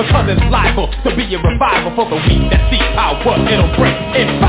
Because it's liable to be a revival for the weak that see power it'll break in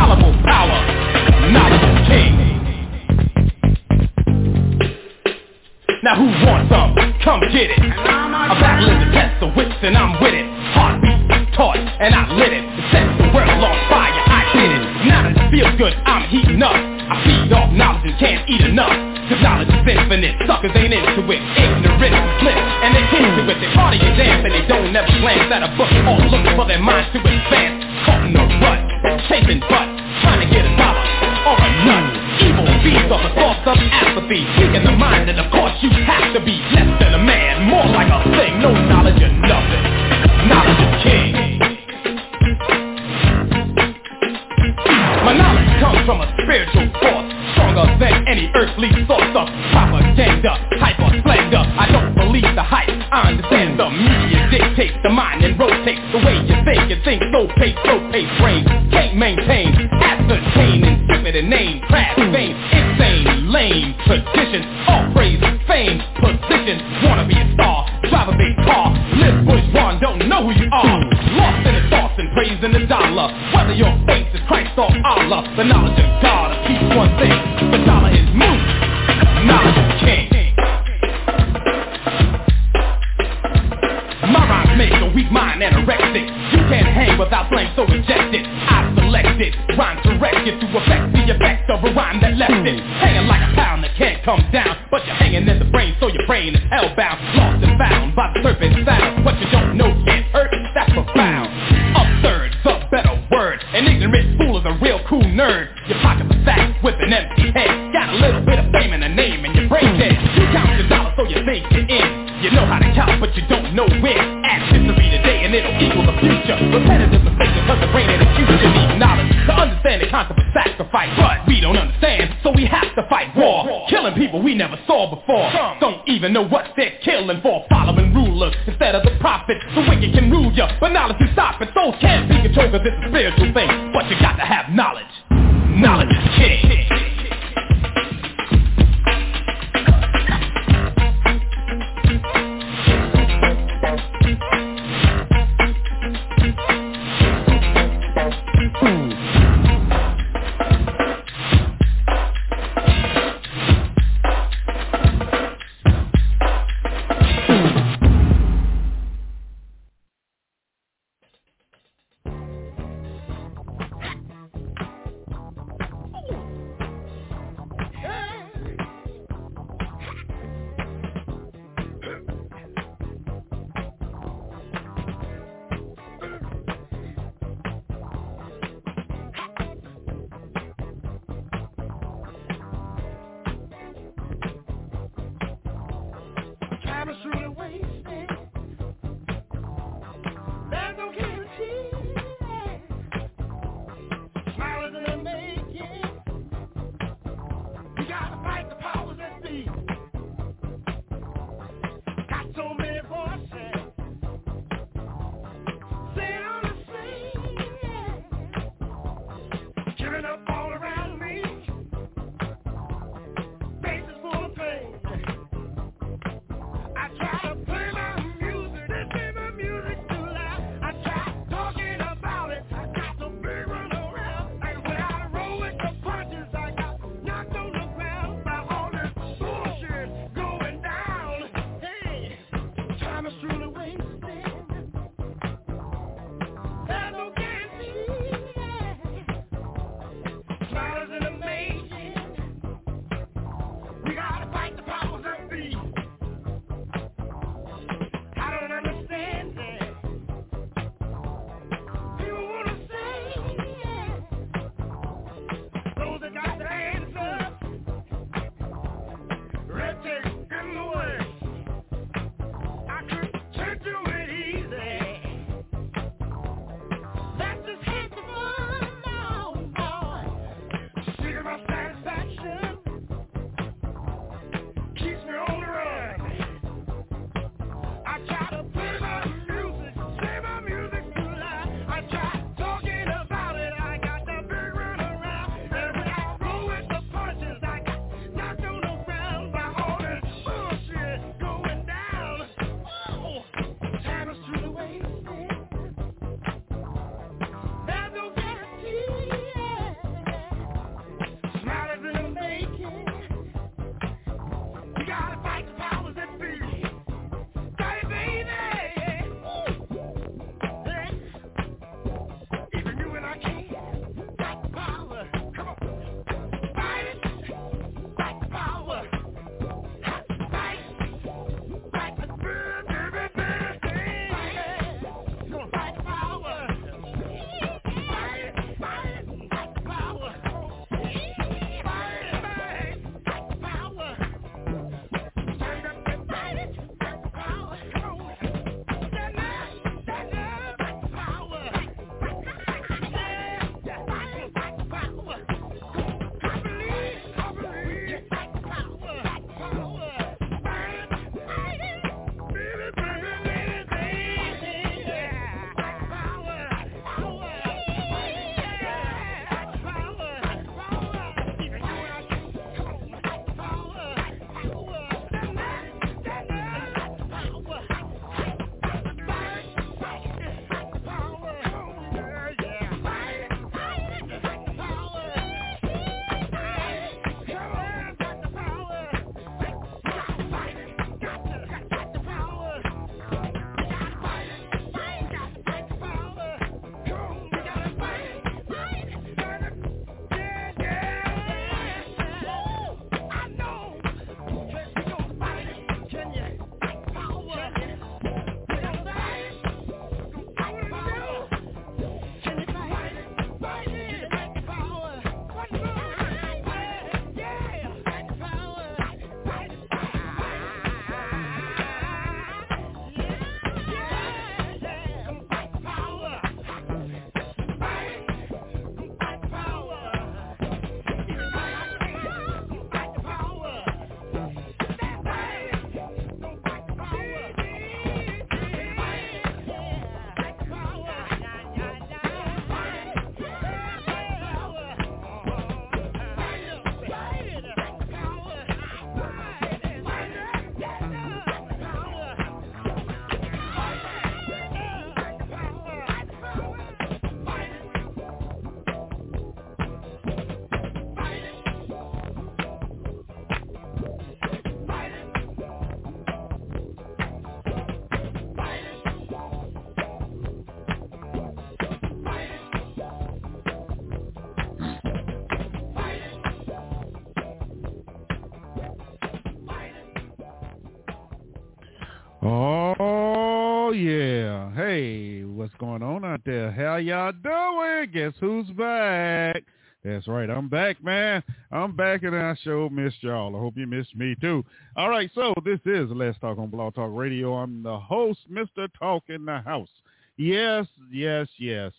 How y'all doing? Guess who's back? That's right, I'm back, man. I'm back, and I sure missed y'all. I hope you missed me too. All right, so this is Let's Talk on Blog Talk Radio. I'm the host, Mr. Talk in the House. Yes, yes, yes.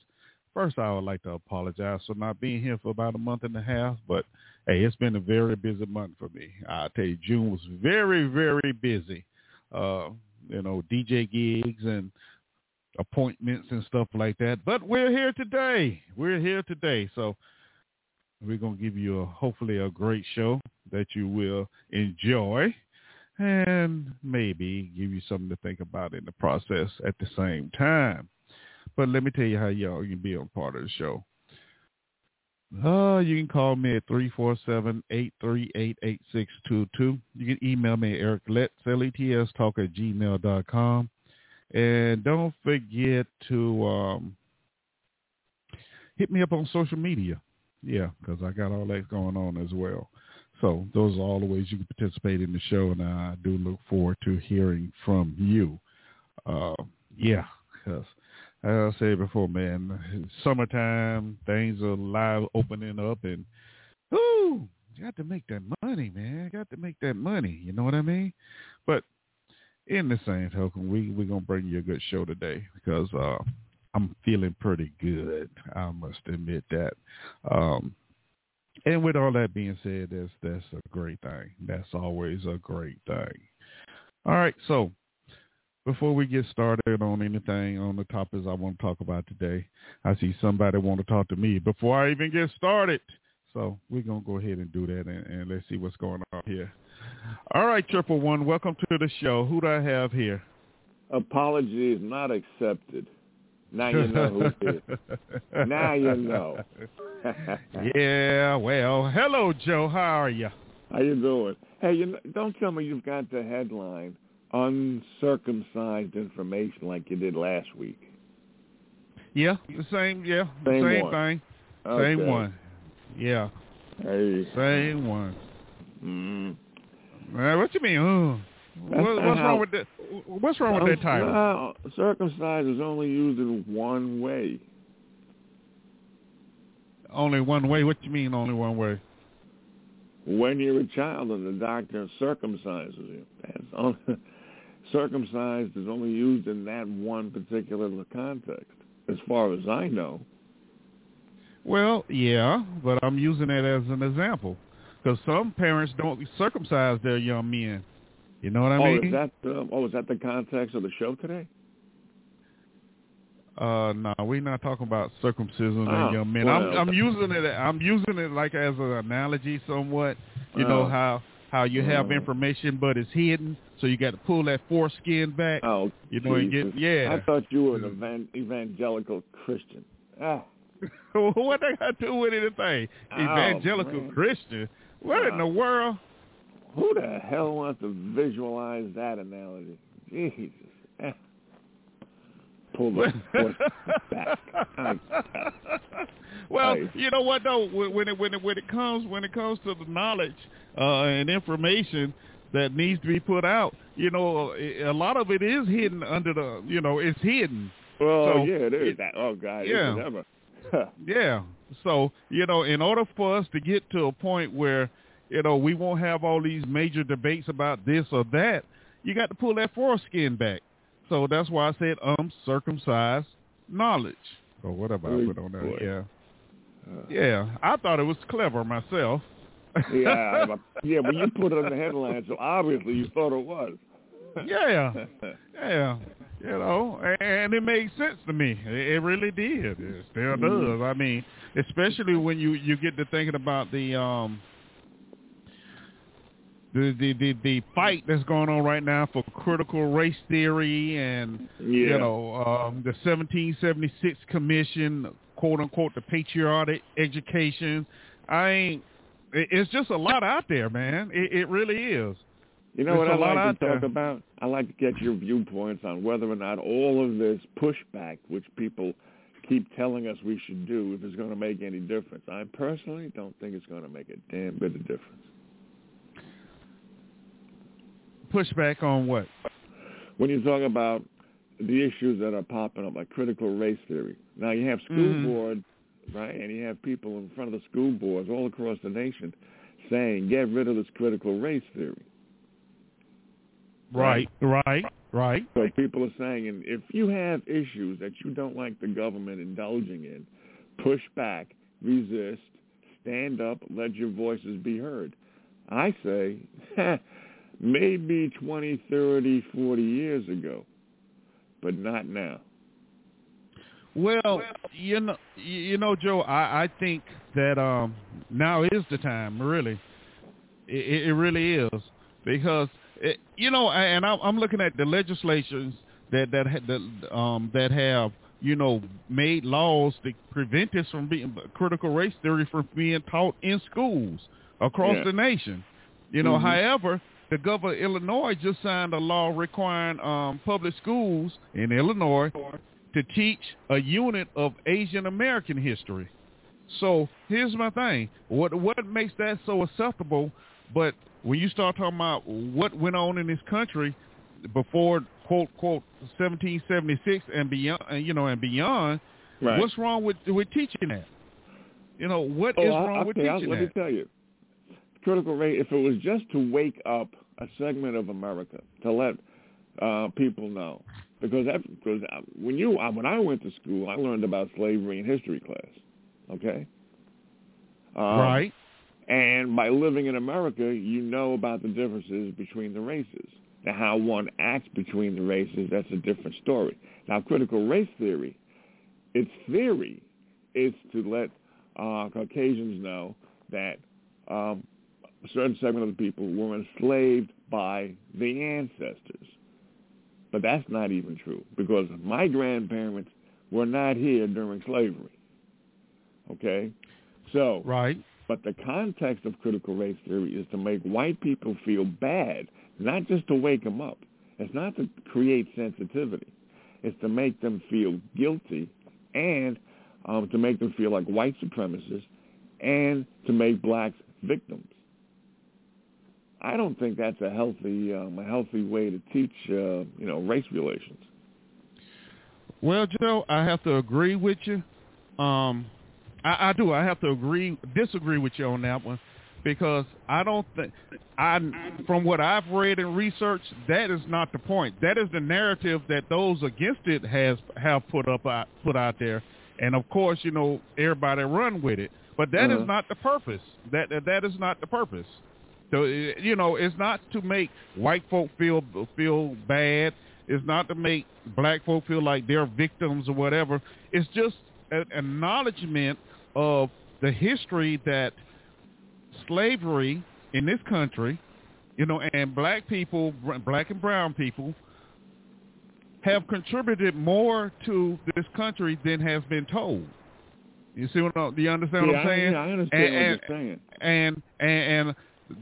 First, I would like to apologize for not being here for about a month and a half, but hey, it's been a very busy month for me. I tell you, June was very, very busy. Uh, you know, DJ gigs and appointments and stuff like that. But we're here today. We're here today. So we're going to give you a, hopefully a great show that you will enjoy and maybe give you something to think about in the process at the same time. But let me tell you how y'all can be a part of the show. Uh, you can call me at 347-838-8622. You can email me at Eric Letts, L-E-T-S, talk at gmail.com. And don't forget to um, hit me up on social media. Yeah, because I got all that going on as well. So those are all the ways you can participate in the show, and I do look forward to hearing from you. Uh, yeah, because as I said before, man, summertime, things are live opening up, and ooh, got to make that money, man. Got to make that money. You know what I mean? But in the same token, we we're gonna bring you a good show today because uh, I'm feeling pretty good. I must admit that. Um, and with all that being said, that's that's a great thing. That's always a great thing. All right, so before we get started on anything on the topics I want to talk about today, I see somebody want to talk to me before I even get started. So we're gonna go ahead and do that, and, and let's see what's going on here. All right, triple one, welcome to the show. Who do I have here? Apologies not accepted. Now you know who it is. now you know. yeah, well, hello, Joe. How are you? How you doing? Hey, you know, don't tell me you've got the headline uncircumcised information like you did last week. Yeah, the same. Yeah, same, same one. thing. Okay. Same one. Yeah. Hey. Same one. Mm. Uh, what you mean? What, what's wrong with that? What's wrong with that title? Uh, circumcised is only used in one way. Only one way? What you mean only one way? When you're a child and the doctor circumcises you, that's only, circumcised is only used in that one particular context, as far as I know. Well, yeah, but I'm using it as an example because some parents don't circumcise their young men. You know what I oh, mean? Is that, uh, oh, is that the context of the show today? Uh, no, we're not talking about circumcision Oh, of young men. well. I'm, I'm using it. I'm using it like as an analogy, somewhat. You know Oh. how how you have Oh. information, but it's hidden, so you got to pull that foreskin back. Oh, You know, and get yeah. I thought you were an evan- evangelical Christian. Ah, what they got to do with anything? Oh, Evangelical man. Christian. What in Oh. the world? who the hell wants to visualize that analogy? Jesus. Eh. Pull the back. I- well, you know what though, when when it when it when it comes when it comes to the knowledge uh, and information that needs to be put out, you know, a a lot of it is hidden under the, you know, it's hidden. Well, So, yeah, it is. it- that, oh, God. yeah. It's ever. Yeah. So, you know, in order for us to get to a point where, you know, we won't have all these major debates about this or that, you got to pull that foreskin back. So that's why I said uncircumcised knowledge. Or whatever I Good put on there. boy. Yeah. Uh, Yeah. I thought it was clever myself. yeah, but- yeah, but you put it on the headline, so obviously you thought it was. yeah. Yeah. You know, and it made sense to me. It really did. It still Mhm. does. I mean, especially when you you get to thinking about the um the the the, the fight that's going on right now for critical race theory and yeah. you know um the 1776 commission quote unquote the patriotic education. I ain't. It's just a lot out there, man. It, it really is. You know what There's I a lot like to talk about? I like to get your viewpoints on whether or not all of this pushback, which people keep telling us we should do, if it's going to make any difference. I personally don't think it's going to make a damn bit of difference. Pushback on what? When you talk about the issues that are popping up, like critical race theory. Now you have school Mhm. board, right, and you have people in front of the school boards all across the nation saying, "Get rid of this critical race theory." Right, right, right. So people are saying, and if you have issues that you don't like the government indulging in, push back, resist, stand up, let your voices be heard. I say, maybe 20, 30, 40 years ago, but not now. Well, you know, you know, Joe, I, I think that um, now is the time. Really, it, it really is because it, you know, and I'm, I'm looking at the legislations that that ha- that um, that have you know made laws to prevent this from being critical race theory from being taught in schools across Yeah. the nation. You know, Mhm. however, the governor of Illinois just signed a law requiring um, public schools in Illinois to teach a unit of Asian American history. So here's my thing: what what makes that so acceptable? But when you start talking about what went on in this country before quote quote 1776 and beyond, and, you know, and beyond, Right. what's wrong with with teaching that? You know, what is Oh, I- wrong with okay, I'll- teaching let me tell you. Critical race, if it was just to wake up a segment of America, to let uh, people know. Because that, because uh, when you uh, when I went to school, I learned about slavery in history class. Okay. Um, right. And by living in America, you know about the differences between the races. Now, how one acts between the races, that's a different story. Now, critical race theory, its theory is to let uh, Caucasians know that um, a certain segment of the people were enslaved by the ancestors. But that's not even true because my grandparents were not here during slavery. Okay? So, Right. But the context of critical race theory is to make white people feel bad, not just to wake them up. It's not to create sensitivity. It's to make them feel guilty and um, to make them feel like white supremacists and to make blacks victims. I don't think that's a healthy um, a healthy way to teach uh, you know race relations. Well, Joe, I have to agree with you. Um, I, I do. I have to agree, disagree with you on that one, because I don't think I, from what I've read and researched, that is not the point. That is the narrative that those against it has have put up out, put out there, and of course, you know, everybody run with it. But that is Uh-huh. not the purpose. That that is not the purpose. So eh, you know, it's not to make white folk feel feel bad. It's not to make black folk feel like they're victims or whatever. It's just an acknowledgement of the history that slavery in this country, you know, and black people, black and brown people, have contributed more to this country than has been told. You see what? I- Do you understand what I'm I, saying? yeah, I understand And- what and- you're saying. and and, and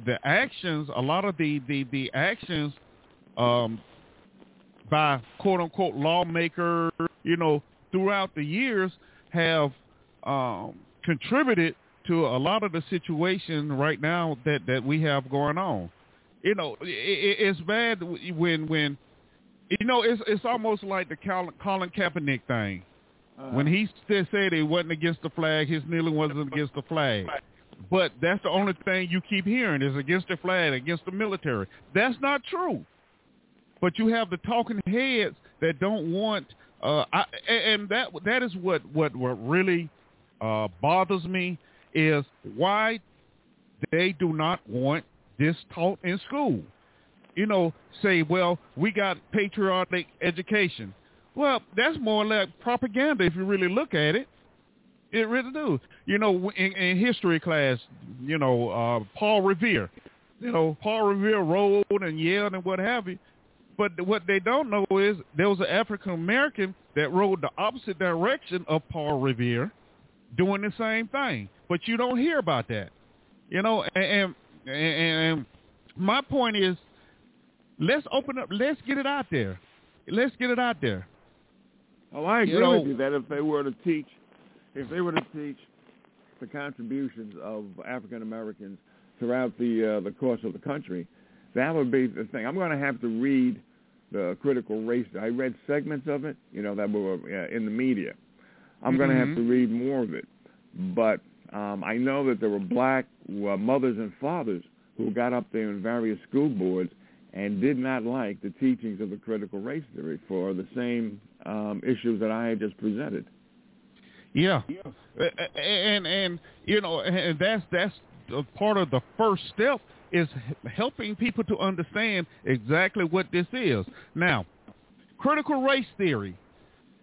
the actions, a lot of the the the actions, um, by quote unquote lawmakers, you know, throughout the years have um, contributed to a lot of the situation right now that that we have going on. You know, it, it, it's bad when when you know it's it's almost like the Colin, Colin Kaepernick thing. Uh-huh. When he st- said he wasn't against the flag, his kneeling wasn't against the flag. But that's the only thing you keep hearing is against the flag, against the military. That's not true. But you have the talking heads that don't want, uh, I, and that that is what what what really uh, bothers me is why they do not want this taught in school. You know, say, well, we got patriotic education. Well, that's more like propaganda if you really look at it. It really do. You know, in, in history class, you know, uh, Paul Revere. You know, Paul Revere rode and yelled and what have you. But what they don't know is there was an African American that rode the opposite direction of Paul Revere, doing the same thing. But you don't hear about that. You know, and and, and my point is, let's open up. Let's get it out there. Let's get it out there. Oh, I agree You know- with you that if they were to teach, if they were to teach the contributions of African Americans throughout the uh, the course of the country, that would be the thing. I'm going to have to read the critical race. I read segments of it, you know, that were uh, in the media. I'm mm-hmm. going to have to read more of it, but um, I know that there were black uh, mothers and fathers who got up there in various school boards and did not like the teachings of the critical race theory for the same um, issues that I had just presented. Yeah, and and you know, and that's that's part of the first step is helping people to understand exactly what this is. Now, critical race theory,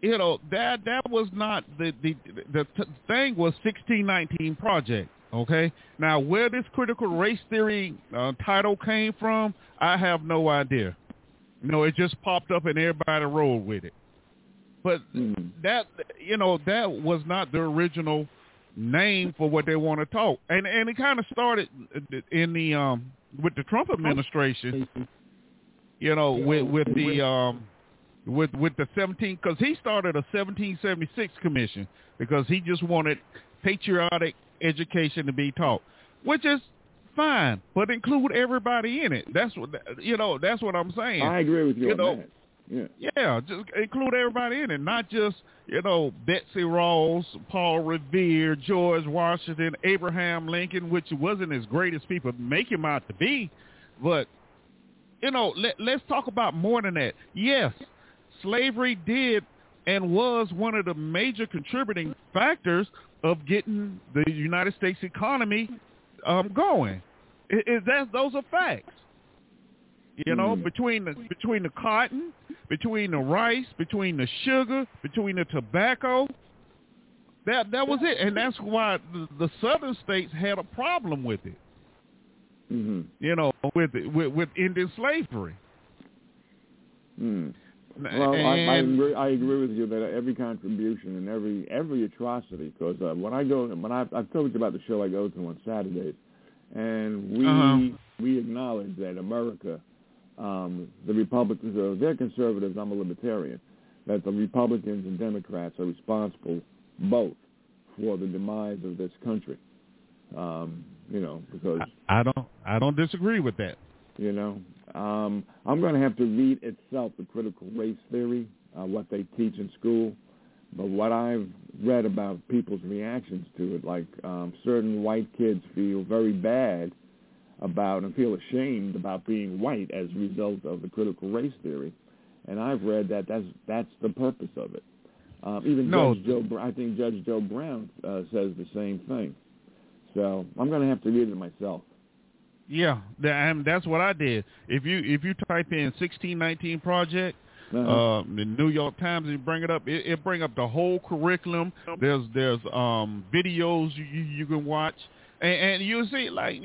you know, that that was not the the the thing was 1619 project. Okay. Now, where this critical race theory uh, title came from, I have no idea. You know, it just popped up and everybody rolled with it. But mm. that you know that was not the original name for what they want to talk. And and it kind of started in the um with the Trump administration. You know, with with the um with with the 17 because he started a 1776 commission because he just wanted patriotic education to be taught, which is fine, but include everybody in it. That's what you know. That's what I'm saying. I agree with you, you know, that. Yeah. yeah, just include everybody in it, not just you know Betsy Ross, Paul Revere, George Washington, Abraham Lincoln, which wasn't as great as people make him out to be, but you know let, let's talk about more than that. Yes, slavery did and was one of the major contributing factors of getting the United States economy um, going. It, it, that's, those are facts. You know, mm. between the between the cotton, between the rice, between the sugar, between the tobacco, that that was it, and that's why the, the southern states had a problem with it. Mm-hmm. You know, with with, with Indian slavery. Mm. Well, and, I, I, agree, I agree with you that every contribution and every every atrocity, because uh, when I go, when I, I've told you about the show I go to on Saturdays, and we uh-huh. we acknowledge that America um, the Republicans, are they're conservatives, I'm a libertarian, that the Republicans and Democrats are responsible both for the demise of this country. Um, you know, because I, I don't I don't disagree with that. You know, um, I'm going to have to read itself the critical race theory, uh, what they teach in school. But what I've read about people's reactions to it, like um, certain white kids feel very bad about and feel ashamed about being white as a result of the critical race theory. And I've read that that's that's the purpose of it. Um, even no. Judge Joe, I think Judge Joe Brown uh, says the same thing. So I'm going to have to read it myself. Yeah, that, that's what I did. If you if you type in 1619 project, uh-huh. uh, the New York Times and bring it up, it, it bring up the whole curriculum. There's there's um videos you you can watch, and, and you'll see like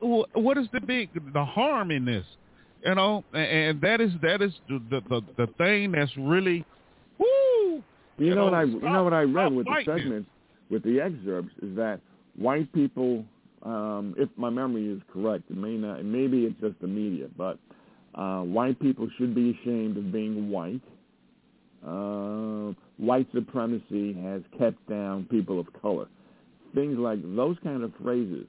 what is the big the harm in this? You know, and, and that is that is the, the the thing that's really, woo. You, you know, what I you know what I read with the segments with the excerpts is that white people, um, if my memory is correct, it may not, maybe it's just the media, but uh, white people should be ashamed of being white. Uh, white supremacy has kept down people of color. Things like those kind of phrases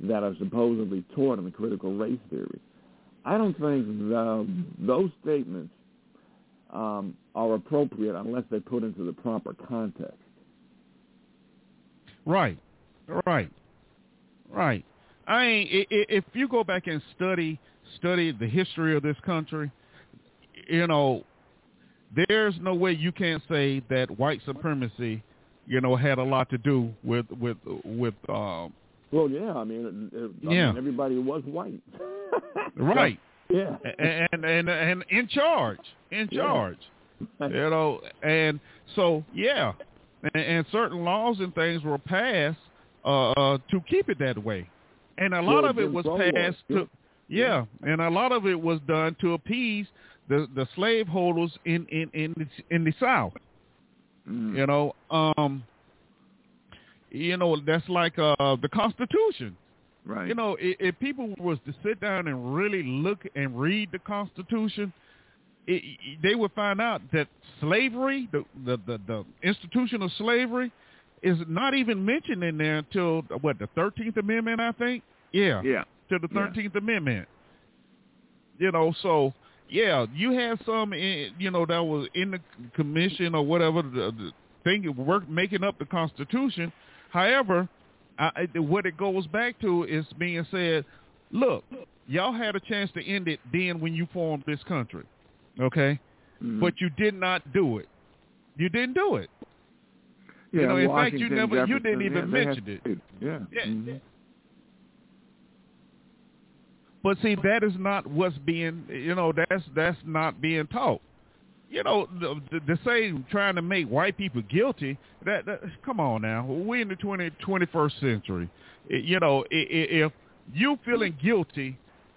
that are supposedly taught in the critical race theory. I don't think the, those statements um, are appropriate unless they're put into the proper context. Right, right, right. I mean, if you go back and study study the history of this country, you know, there's no way you can't say that white supremacy, you know, had a lot to do with with with um, well, yeah. I mean, it, I yeah. Mean, everybody was white. right. Yeah. And and and in charge, in charge. Yeah. you know, and so yeah, and, and certain laws and things were passed uh, uh, to keep it that way, and a lot of it was passed to. Yeah, and a lot of it was done to appease the the slaveholders in in in the, in the South. Mm. You know, um, you know, that's like uh, the Constitution. Right. You know, if, if people was to sit down and really look and read the Constitution, it, they would find out that slavery, the, the the the institution of slavery, is not even mentioned in there until what the Thirteenth Amendment, I think. Yeah. Yeah. To the Thirteenth yeah. Amendment. You know, so yeah, you had some, in, you know, that was in the commission or whatever, the, the thing work making up the Constitution. However, I, what it goes back to is being said, look, y'all had a chance to end it then when you formed this country, okay? Mhm. But you did not do it. You didn't do it. Yeah, you know, in fact, you never- you didn't even yeah, mention had- it. Yeah. Yeah. mhm. But see, that is not what's being, you know, that's that's not being taught. You know, the, the, the say trying to make white people guilty. That, that come on now, we're in the 20, 21st century. You know, if you feeling guilty,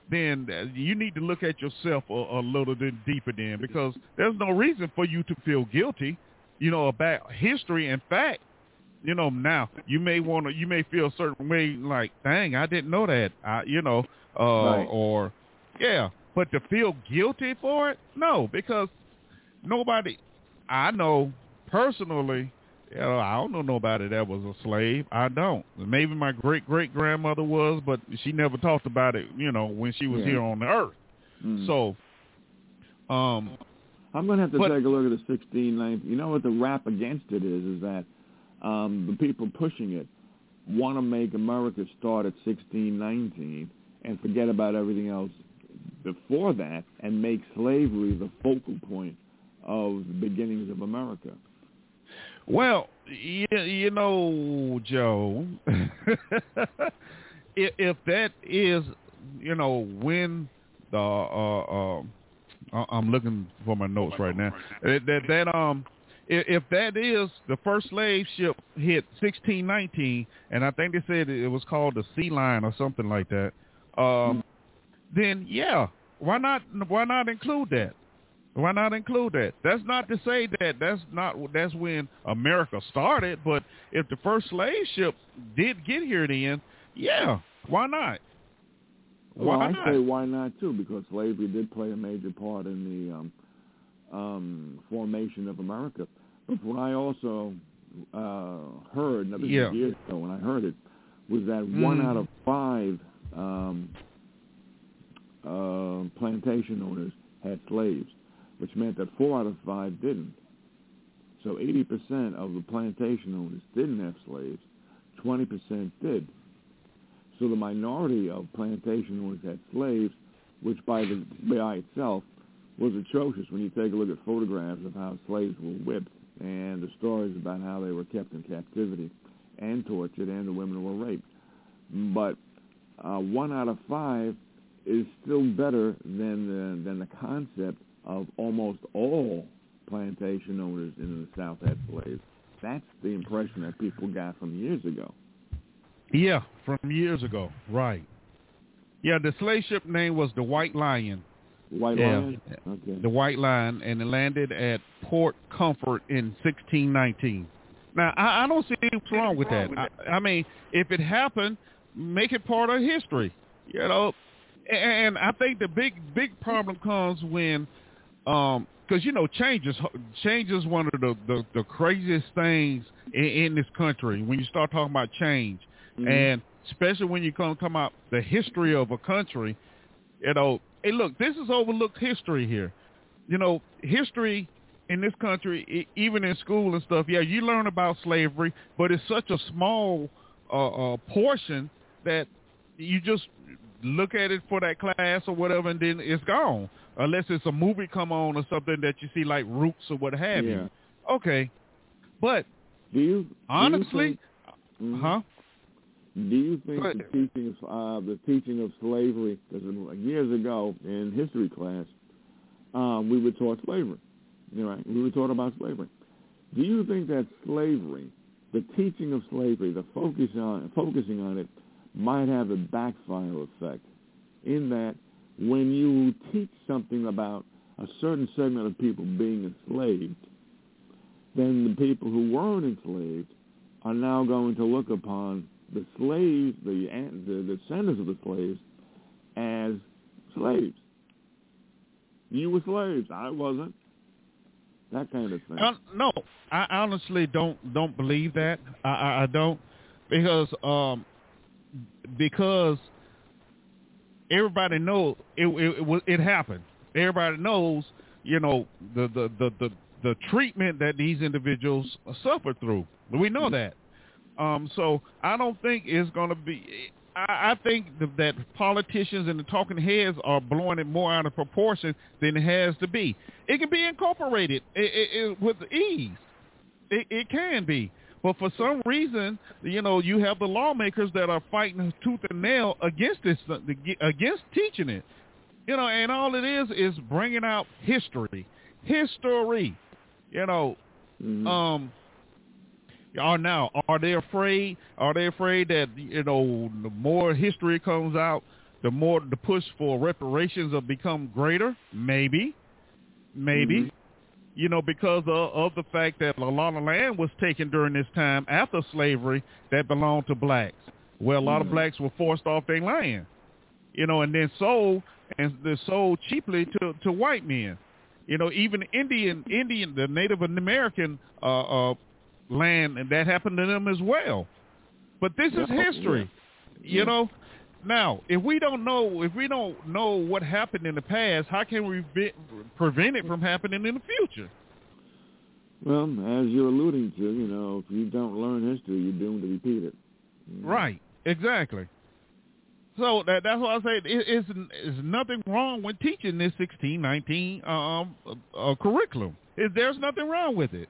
then you need to look at yourself a, a little bit deeper then, because there's no reason for you to feel guilty. You know about history and fact. You know, now you may want to, you may feel a certain way, like, dang, I didn't know that. I, you know, uh, Right. or yeah, but to feel guilty for it, no, because nobody, I know personally, you know, I don't know nobody that was a slave. I don't. Maybe my great great grandmother was, but she never talked about it. You know, when she was Yeah. here on the earth. Mhm. So, um, I'm going to have to But- take a look at the 1619. You know what the rap against it is? Is that um, the people pushing it want to make America start at 1619 and forget about everything else before that and make slavery the focal point of the beginnings of America. Well, you, you know, Joe, if, if that is, you know, when the uh, uh, I'm looking for my notes right now. That that, that um, if, if that is the first slave ship hit 1619, and I think they said it was called the Sea Line or something like that. Um, then yeah, why not? Why not include that? Why not include that? That's not to say that that's not that's when America started, but if the first slave ship did get here then, yeah, why not? Well, Why I not? say why not too, because slavery did play a major part in the um, um, formation of America. But what I also uh, heard, this Yeah. years ago when I heard it, was that one Mhm. out of five um, uh, plantation owners had slaves, which meant that four out of five didn't. So 80% of the plantation owners didn't have slaves, 20% did. So the minority of plantation owners had slaves, which by the by itself was atrocious when you take a look at photographs of how slaves were whipped and the stories about how they were kept in captivity and tortured and the women were raped. But uh, one out of five is still better than the, than the concept of almost all plantation owners in the South had slaves. That's the impression that people got from years ago. Yeah, from years ago, right? Yeah, the slave ship name was the White Lion, White Yeah. Lion? Okay. the White Lion, and it landed at Port Comfort in 1619. Now, I, I don't see what's wrong with that. I, I mean, if it happened, make it part of history, you know. And I think the big big problem comes when, um, because you know, change is change is one of the the, the craziest things in, in this country. When you start talking about change, Mhm. and especially when you come come out the history of a country, you know, hey, look, this is overlooked history here. You know, history in this country, even in school and stuff, yeah, you learn about slavery, but it's such a small uh, uh, portion that you just look at it for that class or whatever, and then it's gone. Unless it's a movie come on or something that you see like Roots or what have Yeah. you. Okay, but Do you do you honestly, think- Mhm. huh? Do you think the teaching of uh, the teaching of slavery? Because years ago in history class, um, we were taught slavery. You know, right? We were taught about slavery. Do you think that slavery, the teaching of slavery, the focus on focusing on it, might have a backfire effect? In that, when you teach something about a certain segment of people being enslaved, then the people who weren't enslaved are now going to look upon the slaves, the, the descendants of the slaves, as slaves. You were slaves. I wasn't. That kind of thing. Uh, no, I honestly don't don't believe that. I, I, I don't because um because everybody knows it it, it, it happened. everybody knows, you know, the the the the, the treatment that these individuals suffered through. We know that. Um, so I don't think it's going to be. I, I think that politicians and the talking heads are blowing it more out of proportion than it has to be. It can be incorporated it, it, it, with ease. It, it can be. But for some reason, you know, you have the lawmakers that are fighting tooth and nail against this, against teaching it. You know, and all it is is bringing out history, history. You know, mm-hmm. um, are now are they afraid? Are they afraid that you know the more history comes out, the more the push for reparations will become greater? Maybe, maybe. Mm-hmm. You know, because of, of the fact that a lot of land was taken during this time after slavery that belonged to blacks. where a lot mm-hmm. of blacks were forced off their land, you know, and then sold and they're sold cheaply to to white men. You know, even Indian Indian the Native American uh, uh, land, and that happened to them as well. But this is history, you know. Now, if we don't know, if we don't know what happened in the past, how can we be, prevent it from happening in the future? Well, as you're alluding to, you know, if you don't learn history, you're doomed to repeat it. Right. Exactly. So that, that's why I say it, it's, it's nothing wrong with teaching this 1619 um, uh, curriculum. It, there's nothing wrong with it.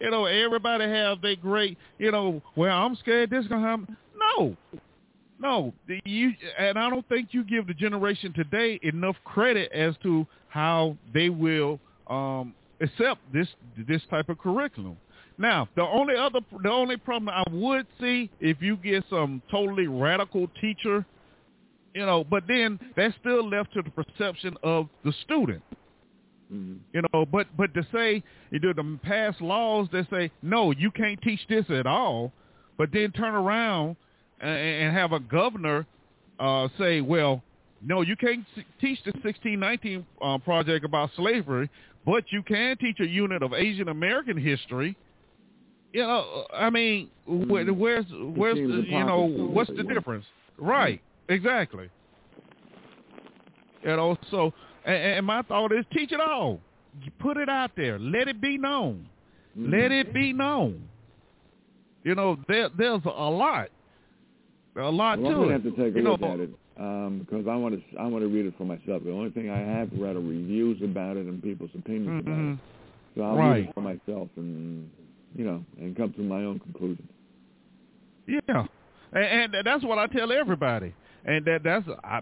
You know, everybody have their great, you know, well, I'm scared this going to happen. No. No. You And I don't think you give the generation today enough credit as to how they will um, accept this this type of curriculum. Now, the only other, the only problem I would see if you get some totally radical teacher, you know, but then that's still left to the perception of the student. Mm-hmm. You know, but but to say you do the pass laws that say no, you can't teach this at all, but then turn around and, and have a governor uh, say, well, no, you can't teach the 1619 uh, project about slavery, but you can teach a unit of Asian American history. You know, I mean, mm-hmm. where's where's the, you know what's the difference? Right, exactly. You know, so and, and my thought is teach it all. Put it out there. Let it be known. Mm-hmm. Let it be known. You know, there, there's a lot, a lot well, to I'm it. have to take a you look know, at it um, because I want to. I want to read it for myself. The only thing I have read are reviews about it and people's opinions mm-hmm. about it. So I'll right. read it for myself and you know and come to my own conclusion. Yeah, and, and that's what I tell everybody. And that that's I,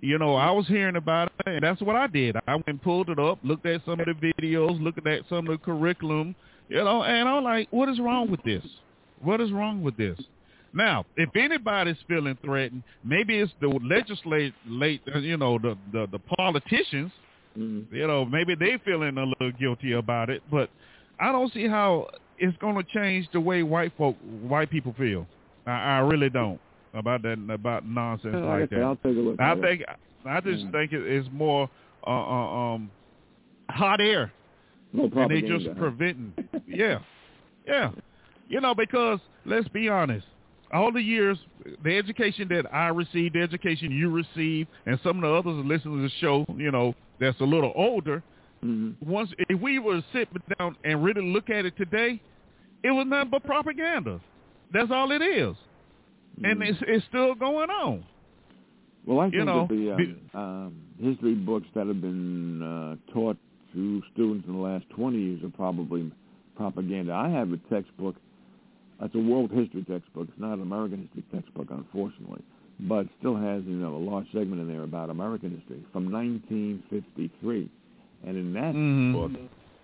you know, I was hearing about it, and that's what I did. I went and pulled it up, looked at some of the videos, looked at some of the curriculum, you know, and I'm like, what is wrong with this? What is wrong with this? Now, if anybody's feeling threatened, maybe it's the legislate, late, you know, the the, the politicians. Mm-hmm. You know, maybe they feeling a little guilty about it, but I don't see how it's going to change the way white folk, white people feel. I, I really don't about that about nonsense yeah, like that. I'll take a look I think I just yeah. think it is more uh, uh, um hot air. No and they just preventing. yeah, yeah. You know because let's be honest, all the years the education that I received, the education you received, and some of the others listening to the show, you know, that's a little older. Mm-hmm. Once if we were to sit down and really look at it today, it was nothing but propaganda. That's all it is and Mm. it's it's still going on. Well, I think You know, that the um, um, history books that have been uh, taught to students in the last 20 years are probably propaganda. I have a textbook. It's a world history textbook. It's not an American history textbook, unfortunately, but it still has you know a large segment in there about American history from 1953. And in that Mhm. book,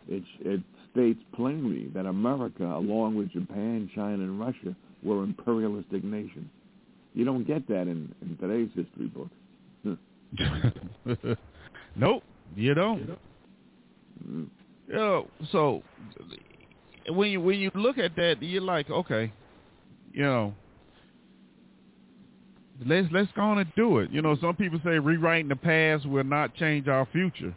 it, it states plainly that America, along with Japan, China, and Russia, were imperialistic nations. You don't get that in, in today's history book. nope, you don't. Mm. You so when you when you look at that, you're like, okay, you know, let's let's go on and do it. You know, some people say rewriting the past will not change our future.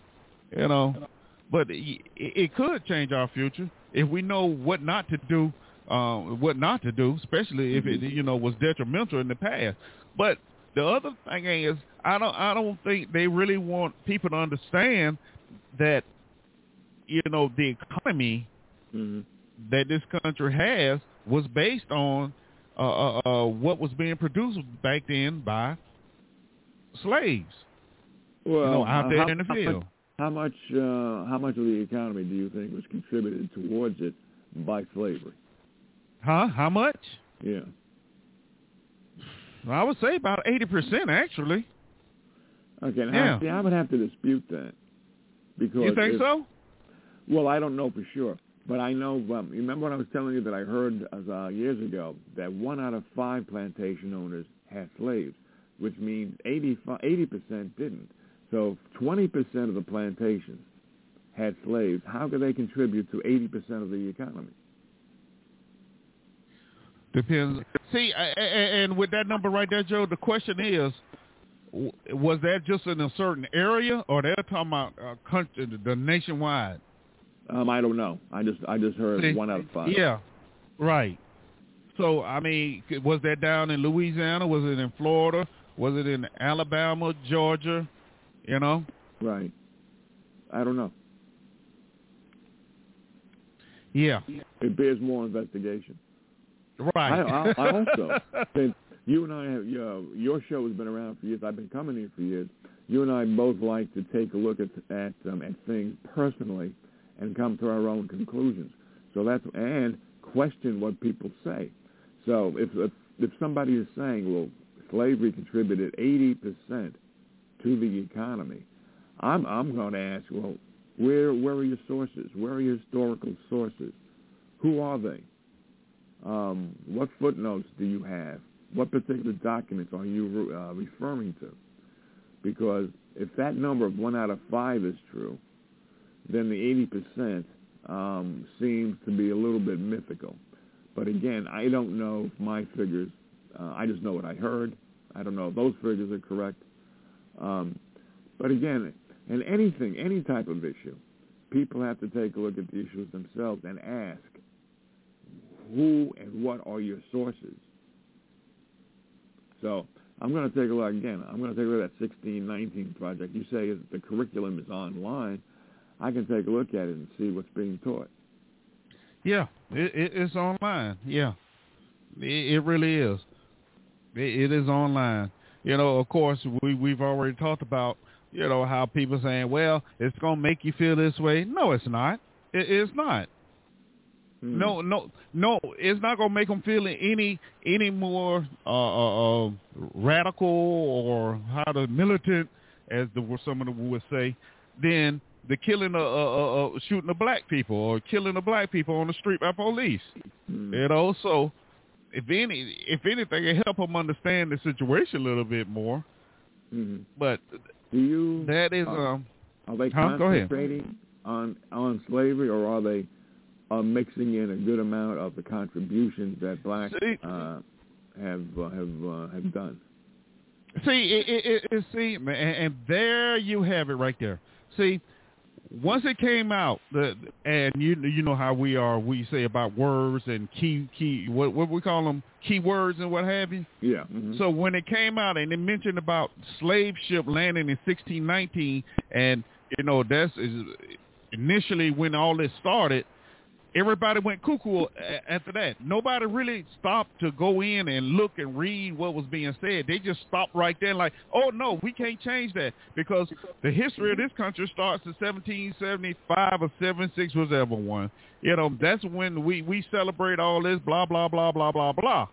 You know, but it, it could change our future if we know what not to do um, what not to do, especially if it you know was detrimental in the past. But the other thing is, I don't I don't think they really want people to understand that you know the economy Mm-hmm. that this country has was based on uh, uh, uh, what was being produced back then by slaves. Well, you know, out uh, there how, in the how field. much- How much, uh, how much of the economy do you think was contributed towards it by slavery? Huh? How much? Yeah. I would say about eighty percent, actually. Okay. Now, Yeah. see, I would have to dispute that because You think if- so? Well, I don't know for sure, but I know. Um, remember when I was telling you that I heard uh, years ago that one out of five plantation owners had slaves, which means 80 percent didn't. So twenty percent of the plantations had slaves. How could they contribute to eighty percent of the economy? Depends. See, and with that number right there, Joe, the question is, w- was that just in a certain area, or they're talking about uh, country, the nationwide? Um, I don't know. I just I just heard See, one out of five. Yeah, right. So I mean, was that down in Louisiana? Was it in Florida? Was it in Alabama, Georgia? You know, Right. I don't know. yeah, It bears more investigation. Right. I, I, I also, since you and I have, you know, your show has been around for years. I've been coming here for years. You and I both like to take a look at at um, at things personally and come to our own conclusions. So that's and question what people say. So if if, if somebody is saying, well, slavery contributed eighty percent to the economy, I'm I'm going to ask, well, where where are your sources? Where are your historical sources? Who are they? Um, what footnotes do you have? What particular documents are you uh, referring to? Because if that number of one out of five is true, then the 80% um, seems to be a little bit mythical. But again, I don't know if my figures, uh, I just know what I heard. I don't know if those figures are correct. Um, but again, in anything, any type of issue, people have to take a look at the issues themselves and ask, who and what are your sources? So I'm going to take a look again. I'm going to take a look at that 1619 project. You say the curriculum is online. I can take a look at it and see what's being taught. Yeah, it, it, it's online. Yeah, it, it really is. It, is online. You know, of course, we we've already talked about you know how people saying, well, it's gonna make you feel this way. No, it's not. It, it's not. Hmm. No, no, no. It's not gonna make them feel any any more uh, uh, uh, radical or how the militant, as the some of them would say, than the killing of uh, uh, uh, shooting the black people or killing the black people on the street by police. Hmm. You know, so if any if anything, it help them understand the situation a little bit more. Mhm. But Do you? that is uh, um Are they Huh? Concentrating on on slavery, or are they uh, mixing in a good amount of the contributions that blacks uh, have uh, have uh, have done? See, it, it, it, see, and, and there you have it right there. See, once it came out, the and you you know how we are, we say about words and key key what what we call them keywords and what have you. Yeah. mhm. So when it came out and it mentioned about slave ship landing in 1619, and you know that's is initially when all this started. Everybody went cuckoo a- after that. Nobody really stopped to go in and look and read what was being said. They just stopped right there, like, "Oh no, we can't change that because the history of this country starts in 1775 or 76, whichever one. You know, that's when we we celebrate all this blah blah blah blah blah blah."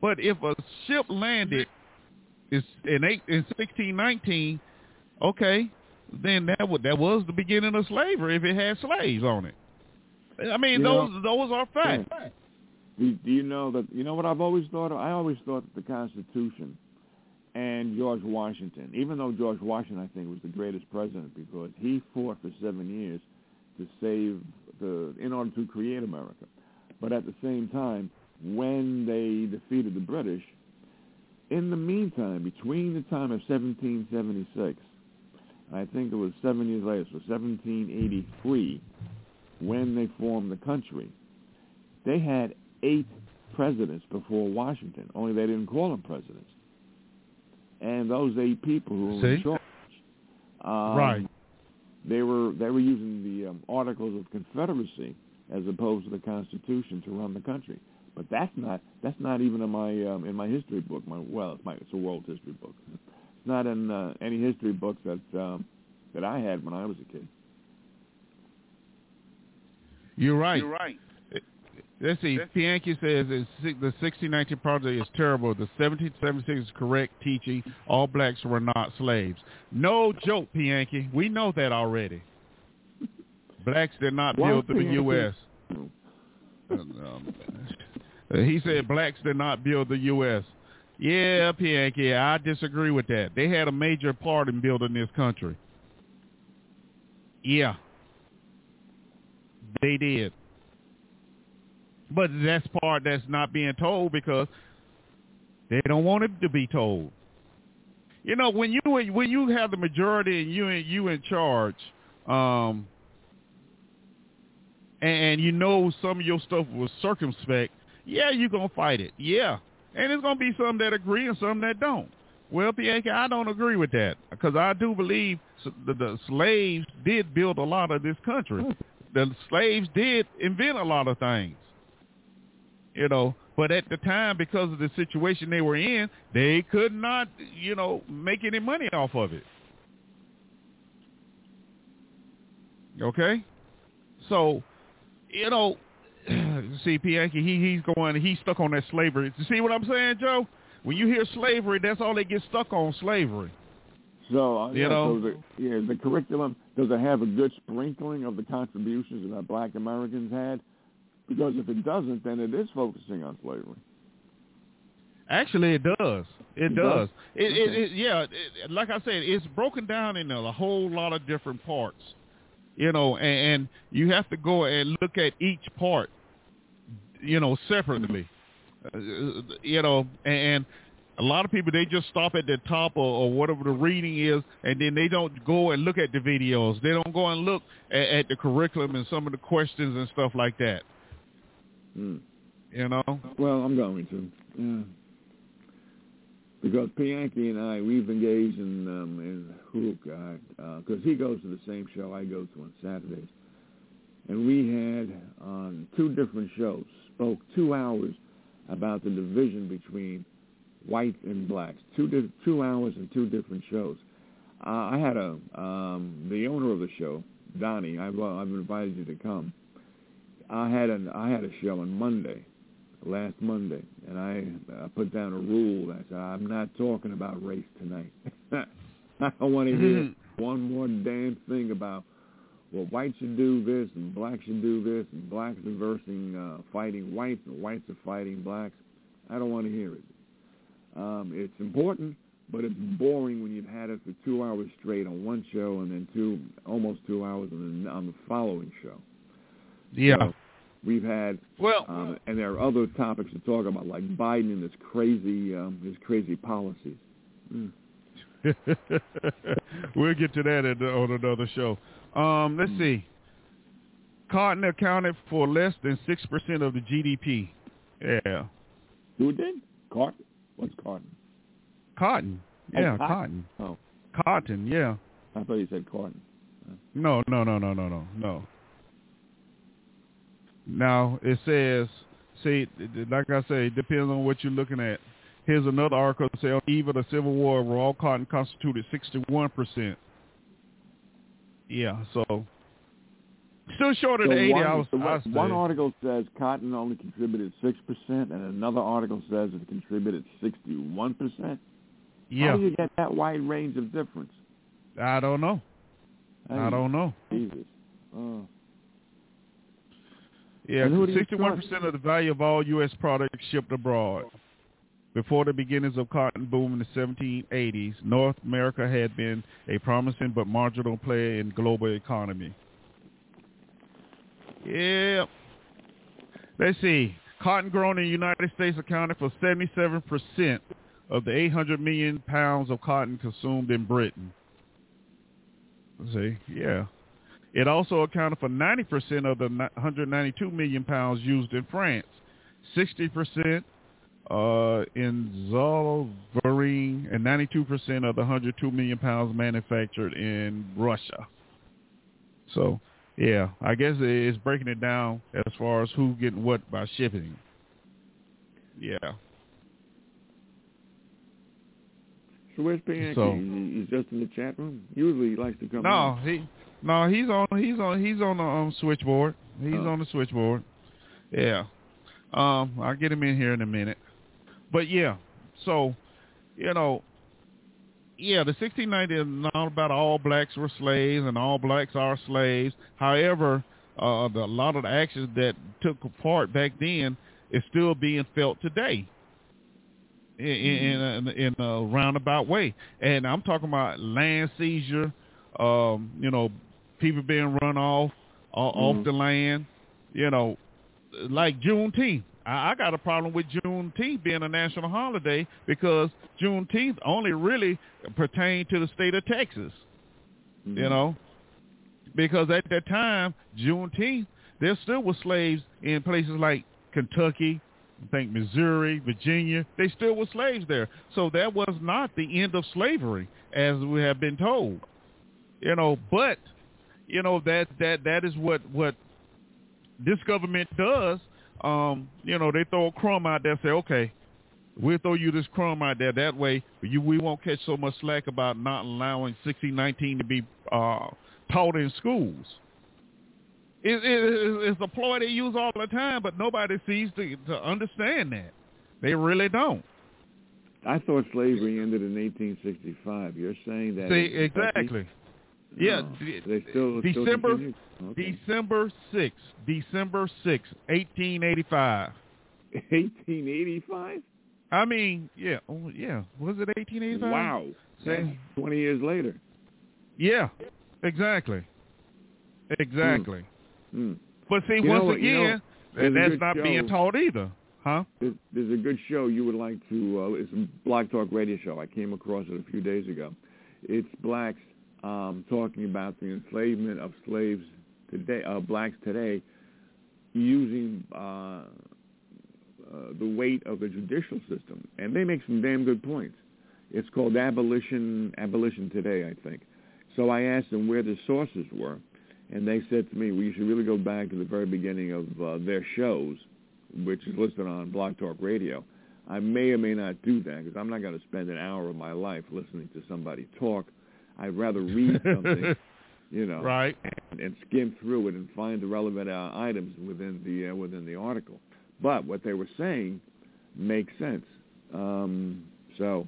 But if a ship landed in eight in sixteen nineteen, okay, then that would that was the beginning of slavery if it had slaves on it. I mean, You those know- those are facts. Do, do you know that? You know what I've always thought. Of? I always thought that the Constitution and George Washington, even though George Washington, I think, was the greatest president because he fought for seven years to save the, in order to create America. But at the same time, when they defeated the British, in the meantime, between the time of 1776, I think it was seven years later, so 1783, when they formed the country, they had eight presidents before Washington, only they didn't call them presidents. and those eight people who were in charge, um, Right. They were they were using the um, Articles of Confederacy as opposed to the Constitution to run the country. But that's not that's not even in my um, in my history book. My well, it's my it's a world history book. It's not in uh, any history books that um, that I had when I was a kid. You're right. You're right. Let's see. Pianki says it's, the 1619 project is terrible. The 1776 is correct teaching all blacks were not slaves. No joke, Pianki. We know that already. Blacks did not build the U.S. Um, uh, he said blacks did not build the U.S. Yeah, Pianki, I disagree with that. They had a major part in building this country. Yeah. They did. But that's part that's not being told because they don't want it to be told. You know, when you when you have the majority and you and you in charge, um, and you know some of your stuff was circumspect, yeah, you're gonna fight it. Yeah, and it's gonna be some that agree and some that don't. Well, Pianki, I don't agree with that because I do believe the, the slaves did build a lot of this country. The slaves did invent a lot of things you know. But at the time, because of the situation they were in, they could not, you know, make any money off of it. Okay, so, you know, see, Pianki, he he's going, he's stuck on that slavery. You see what I'm saying, Joe? When you hear slavery, that's all they get stuck on, slavery. So uh, You yeah, know? so the, yeah, the curriculum does it have a good sprinkling of the contributions that Black Americans had? Because if it doesn't, then it is focusing on slavery. Actually, it does. It, It does. does? It, it, it, yeah. It, like I said, it's broken down into a whole lot of different parts. You know, and, and you have to go and look at each part. You know, separately. Uh, you know, and, and a lot of people they just stop at the top or, or whatever the reading is, and then they don't go and look at the videos. They don't go and look at, at the curriculum and some of the questions and stuff like that. Hmm. You know. Well, I'm going to. Yeah. Because Pianki and I, we've engaged in um, in hook because he goes to the same show I go to on Saturdays, and we had on two different shows spoke two hours about the division between whites and blacks. Two di- two hours and two different shows. Uh, I had a um, the owner of the show, Donnie. I've uh, I've invited you to come. I had an I had a show on Monday, last Monday, and I uh, put down a rule that said I'm not talking about race tonight. I don't want to hear one more damn thing about well whites should do this and blacks should do this and blacks are versing uh, fighting whites and whites are fighting blacks. I don't want to hear it. Um, it's important, but it's boring when you've had it for two hours straight on one show and then two almost two hours on the, on the following show. Yeah. So we've had well, um, and there are other topics to talk about, like Biden and his crazy, um, his crazy policies. Mm. we'll get to that at, on another show. Um, let's see. Cotton accounted for less than six percent of the GDP. Yeah, Who did? Cotton? What's cotton? cotton. Oh, Yeah, cotton. cotton. Oh, Cotton. Yeah. I thought you said cotton. No, no, no, no, no, no, no. Now it says, see, like I say, it depends on what you're looking at. Here's another article that says, on the eve of the Civil War, raw cotton constituted 61%. Yeah, so still short of So the 80 one, I was, so I one, one article says cotton only contributed six percent, and another article says it contributed sixty-one percent. Yeah, How do you get that wide range of difference? I don't know. I don't know. Jesus. Oh. Yeah, And who do you 61% of the value of all U.S. products shipped abroad. Before the beginnings of cotton boom in the 1780s, North America had been a promising but marginal player in global economy. Yeah. Let's see. Cotton grown in the United States accounted for 77% of the 800 million pounds of cotton consumed in Britain. Let's see. Yeah. It also accounted for 90% of the 192 million pounds used in France, 60% uh, in Zollverein, and 92% of the 102 million pounds manufactured in Russia. So, yeah, I guess it's breaking it down as far as who getting what by shipping. Yeah. So where's Pianki? So- he's just in the chat room. Usually he likes to come. No, in. he no, he's on he's on he's on the um, switchboard. He's Oh. on the switchboard. Yeah. Um, I'll get him in here in a minute. But yeah, so you know, yeah, the 1690 is not about all blacks were slaves and all blacks are slaves. However, uh, the, a lot of the actions that took part back then is still being felt today in, in, in, a, in a roundabout way. And I'm talking about land seizure, um, you know, people being run off uh, off Mhm. the land, you know, like Juneteenth. I, I got a problem with Juneteenth being a national holiday because Juneteenth only really pertained to the state of Texas, Mhm. you know, because at that time, Juneteenth, there still were slaves in places like Kentucky, I think Missouri, Virginia. They still were slaves there. So that was not the end of slavery, as we have been told. You know, but you know that that that is what what this government does. Um, you know, they throw a crumb out there, say, okay, we'll throw you this crumb out there. That way, you we won't catch so much slack about not allowing 1619 to be uh, taught in schools. It, it, it's a ploy they use all the time, but nobody seems to, to understand that. They really don't. I thought slavery ended in 1865. You're saying that? See, exactly. Yeah, Oh, still still December? Okay. December sixth, December sixth, eighteen eighty five. 1885. I mean, yeah, oh, yeah. Was it eighteen eighty five? Wow. That's Say- 20 years later. Yeah, exactly, exactly. Hmm. But see, You once what, you know, again, that's not being show. taught either, huh? There's, there's a good show you would like to. Uh, it's a Black Talk radio show. I came across it a few days ago. It's blacks um, talking about the enslavement of slaves today, uh, blacks today, using uh, uh, the weight of the judicial system, and they make some damn good points. It's called abolition. Abolition today, I think. So I asked them where the sources were, and they said to me, "We should really go back to the very beginning of uh, their shows." which is listed on Blog Talk Radio. I may or may not do that because I'm not going to spend an hour of my life listening to somebody talk. I'd rather read something, you know, Right. and, and skim through it and find the relevant uh, items within the uh, within the article. But what they were saying makes sense. Um, so,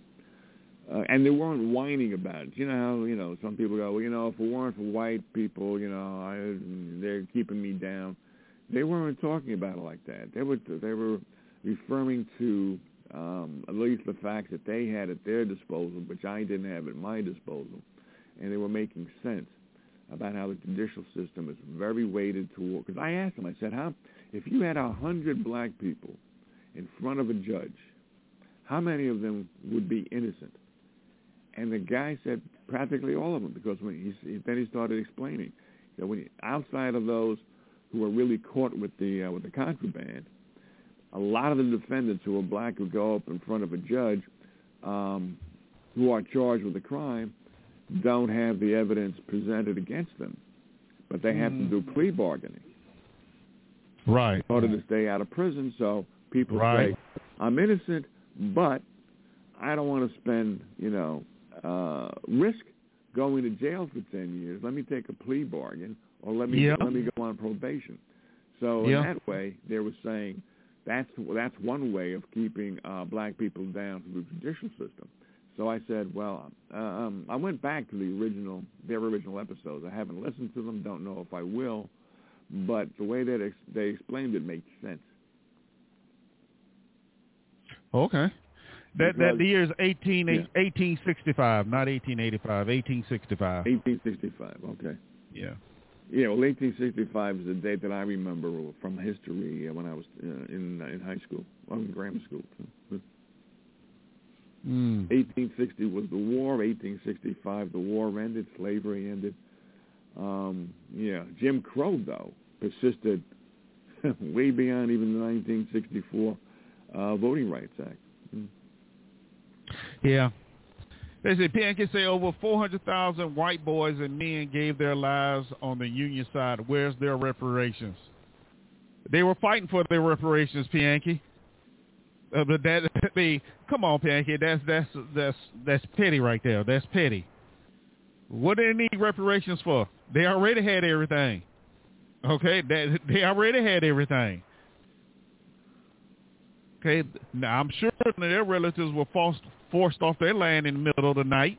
uh, and they weren't whining about it. You know how you know some people go, well, you know, if it weren't for white people, you know, I, they're keeping me down. They weren't talking about it like that. They were they were referring to um, at least the facts that they had at their disposal, which I didn't have at my disposal, and they were making sense about how the judicial system is very weighted toward. Because I asked them, I said, how if you had a hundred black people in front of a judge, how many of them would be innocent? And the guy said practically all of them, because when he then he started explaining that when outside of those who were really caught with the uh, with the contraband, a lot of the defendants who are black who go up in front of a judge, um, who are charged with a crime, don't have the evidence presented against them, but they have to do plea bargaining Right. in order to stay out of prison. So people Right. say, "I'm innocent, but I don't want to spend, you know, uh, risk going to jail for ten years. Let me take a plea bargain, or let me Yeah. let me go on probation." So Yeah. in that way, they were saying that's that's one way of keeping uh, black people down through the judicial system. So I said, well, um, I went back to the original, their original episodes. I haven't listened to them. Don't know if I will, but the way that ex- they explained it made sense. Okay. That Because- that year is 18, Yeah. 1865, not 1885, 1865. 1865. Okay. Yeah. Yeah, well, 1865 is the date that I remember from history uh, when I was uh, in in high school, well, in grammar school. Mm. 1860 was the war. 1865, the war ended. Slavery ended. Um, yeah, Jim Crow though persisted way beyond even the 1964 uh, Voting Rights Act. Mm. Yeah. They say Pianki say over 400,000 white boys and men gave their lives on the Union side. Where's their reparations? They were fighting for their reparations, Pianki. Uh, but that, I mean, come on, Pianki, that's that's that's that's petty right there. That's petty. What do they need reparations for? They already had everything. Okay, that they already had everything. Okay, now I'm sure their relatives were forced forced off their land in the middle of the night.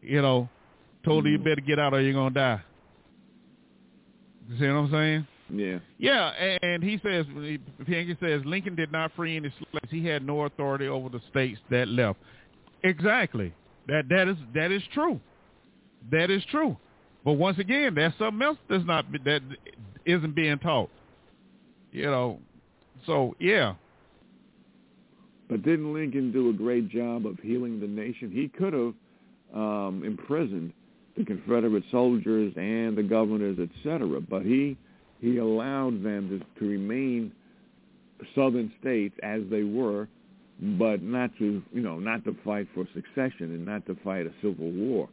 You know, told mm-hmm. you better get out or you're gonna die. You see what I'm saying? Yeah. Yeah, and he says, Pianki says Lincoln did not free any slaves. He had no authority over the states that left. Exactly. That that is that is true. That is true. But once again, that's something else that's not that isn't being taught. You know. So yeah. But didn't Lincoln do a great job of healing the nation? He could have um, imprisoned the Confederate soldiers and the governors, etc. But he he allowed them to, to remain southern states as they were, but not to you know not to fight for succession and not to fight a civil war.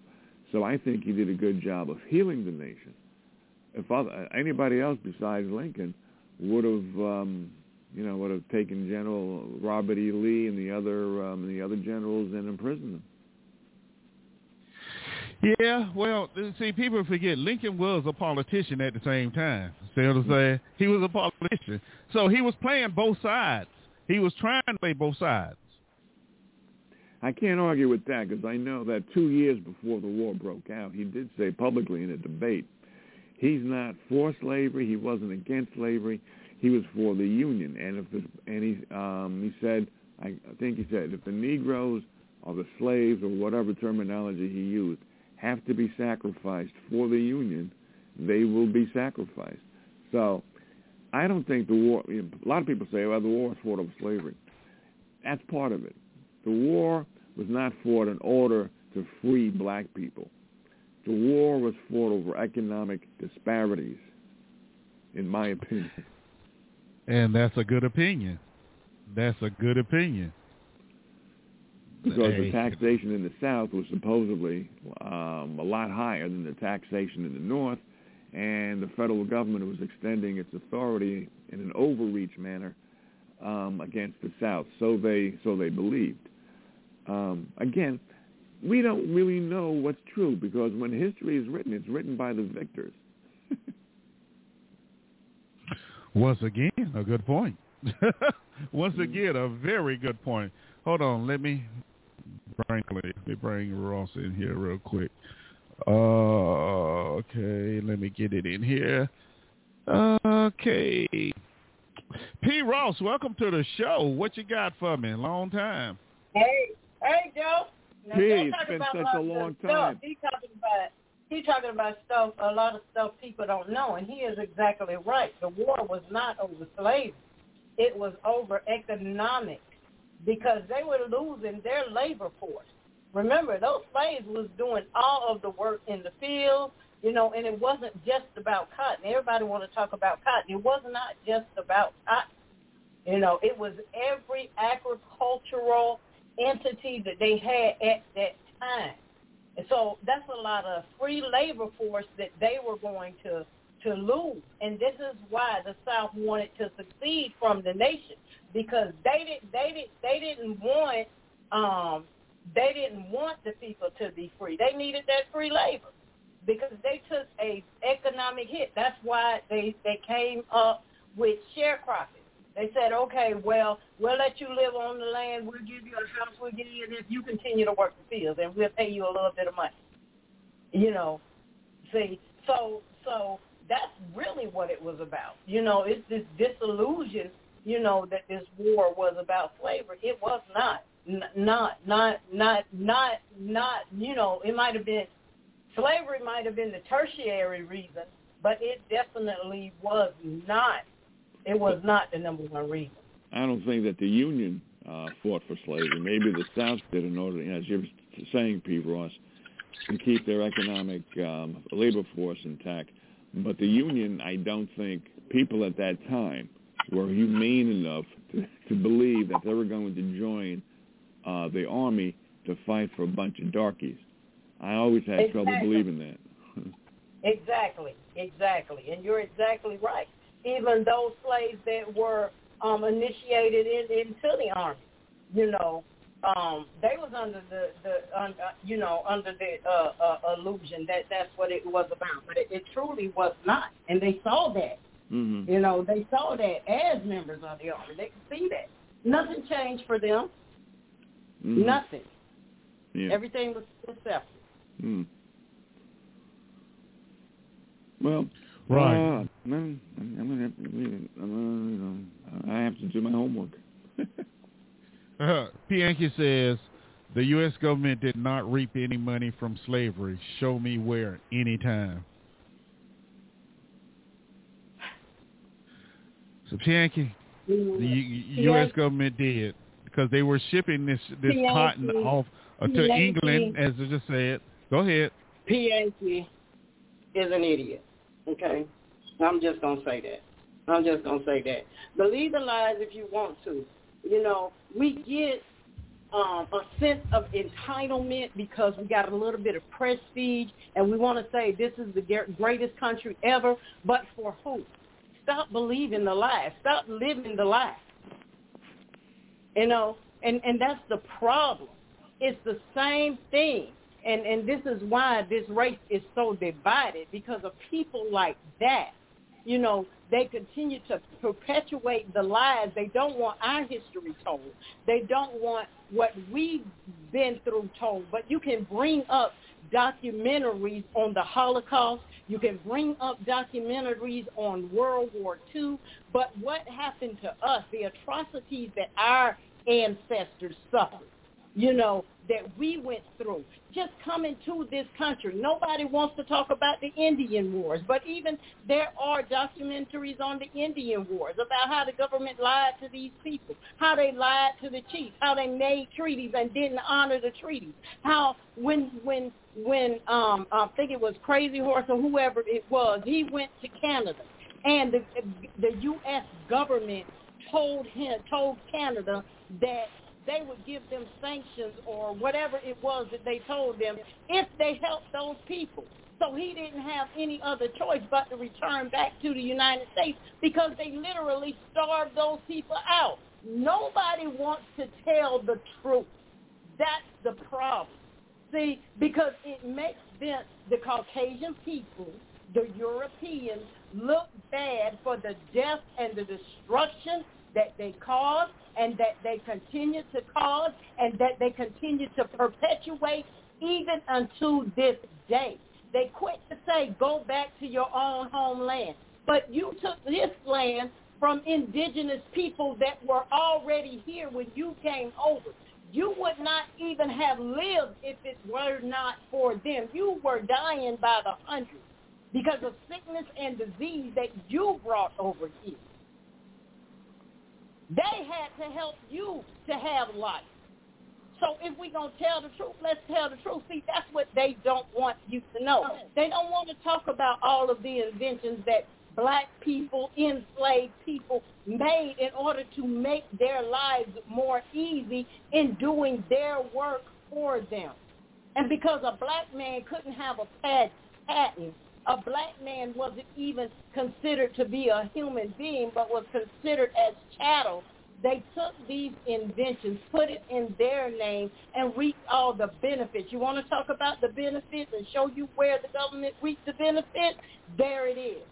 So I think he did a good job of healing the nation. If other, anybody else besides Lincoln would have um, you know would have taken General Robert E. Lee and the other um, the other generals and imprisoned them. Yeah, well, see, people forget Lincoln was a politician at the same time. See what I'm saying? He was a politician, so he was playing both sides. He was trying to play both sides. I can't argue with that because I know that two years before the war broke out, he did say publicly in a debate, he's not for slavery. He wasn't against slavery. He was for the Union, and if the, and he um, he said, I, I think he said, if the Negroes or the slaves or whatever terminology he used have to be sacrificed for the Union, they will be sacrificed. So I don't think the war, a lot of people say, well, the war was fought over slavery. That's part of it. The war was not fought in order to free black people. The war was fought over economic disparities, in my opinion. And that's a good opinion. That's a good opinion because the taxation in the South was supposedly um, a lot higher than the taxation in the North, and the federal government was extending its authority in an overreach manner um, against the South. So they so they believed. Um, again, we don't really know what's true because when history is written, it's written by the victors. Once again, a good point. Once again, a very good point. Hold on, let me bring let me bring Ross in here real quick. Uh, okay, let me get it in here. Okay. P. Ross, welcome to the show. What you got for me? Long time. Hey, hey, Joe. Now, P, it's been such a long time. He's talking about he's talking about stuff, a lot of stuff people don't know, and he is exactly right. The war was not over slavery; it was over economic because they were losing their labor force. Remember, those slaves was doing all of the work in the field, you know, and it wasn't just about cotton. Everybody want to talk about cotton. It was not just about cotton. You know, it was every agricultural entity that they had at that time. And so that's a lot of free labor force that they were going to to lose. And this is why the South wanted to succeed from the nation because they didn't they didn't they didn't want um they didn't want the people to be free. They needed that free labor because they took a economic hit. That's why they they came up with sharecropping. They said, okay, well, we'll let you live on the land. We'll give you a house. We'll give you this. You continue to work the fields, and we'll pay you a little bit of money. You know, see, so so that's really what it was about. You know, it's this disillusion you know, that this war was about slavery. It was not. N- not, not, not, not, not, you know, it might have been, slavery might have been the tertiary reason, but it definitely was not, it was not the number one reason. I don't think that the Union uh, fought for slavery. Maybe the South did in order, as you're saying, P. Ross, to keep their economic um, labor force intact. But the Union, I don't think people at that time were humane enough to, to believe that they were going to join uh, the army to fight for a bunch of darkies. I always had Exactly. trouble believing that. Exactly, exactly, and you're exactly right. Even those slaves that were um, initiated in, into the army, you know, um, they was under the the un, uh, you know under the uh, uh, illusion that that's what it was about, but it, it truly was not, and they saw that. Hmm You know, they saw that as members of the army. They could see that. Nothing changed for them. hmm Nothing. Yeah. Everything was still separate. Hmm. Well, Right. uh, I'm, I'm gonna have to leave it. I'm, uh, you know, I have to do my homework. Uh, Pianki says the U.S. government did not reap any money from slavery. Show me where, anytime. So Pianki, the U- U.S. Government did because they were shipping this this cotton off uh, to. England, as I just said. Go ahead. Pianki is an idiot. Okay? I'm just going to say that. I'm just going to say that. Believe the lies if you want to. You know, we get um, a sense of entitlement because we got a little bit of prestige and we want to say this is the greatest country ever, but for who? Stop believing the lies. Stop living the lie. You know, and, and that's the problem. It's the same thing. And and this is why this race is so divided because of people like that. You know, they continue to perpetuate the lies. They don't want our history told. They don't want what we've been through told. But you can bring up documentaries on the Holocaust. You can bring up documentaries on World War II. But what happened to us, the atrocities that our ancestors suffered, you know, that we went through. Just coming to this country. Nobody wants to talk about the Indian Wars, but even there are documentaries on the Indian Wars about how the government lied to these people, how they lied to the chiefs, how they made treaties and didn't honor the treaties, how when when when um I think it was Crazy Horse or whoever it was, he went to Canada and the the US government told him told Canada that they would give them sanctions or whatever it was that they told them if they helped those people. So he didn't have any other choice but to return back to the United States because they literally starved those people out. Nobody wants to tell the truth. That's the problem. See, because it makes them, the Caucasian people, the Europeans, look bad for the death and the destruction that they caused and that they continue to cause and that they continue to perpetuate even unto this day. They quit to say, go back to your own homeland. But you took this land from indigenous people that were already here when you came over. You would not even have lived if it were not for them. You were dying by the hundreds because of sickness and disease that you brought over here. They had to help you to have life. So if we're going to tell the truth, let's tell the truth. See, that's what they don't want you to know. They don't want to talk about all of the inventions that black people, enslaved people made in order to make their lives more easy in doing their work for them. And because a black man couldn't have a patent, a black man wasn't even considered to be a human being, but was considered as chattel. They took these inventions, put it in their name, and reaped all the benefits. You want to talk about the benefits and show you where the government reaped the benefits? There it is.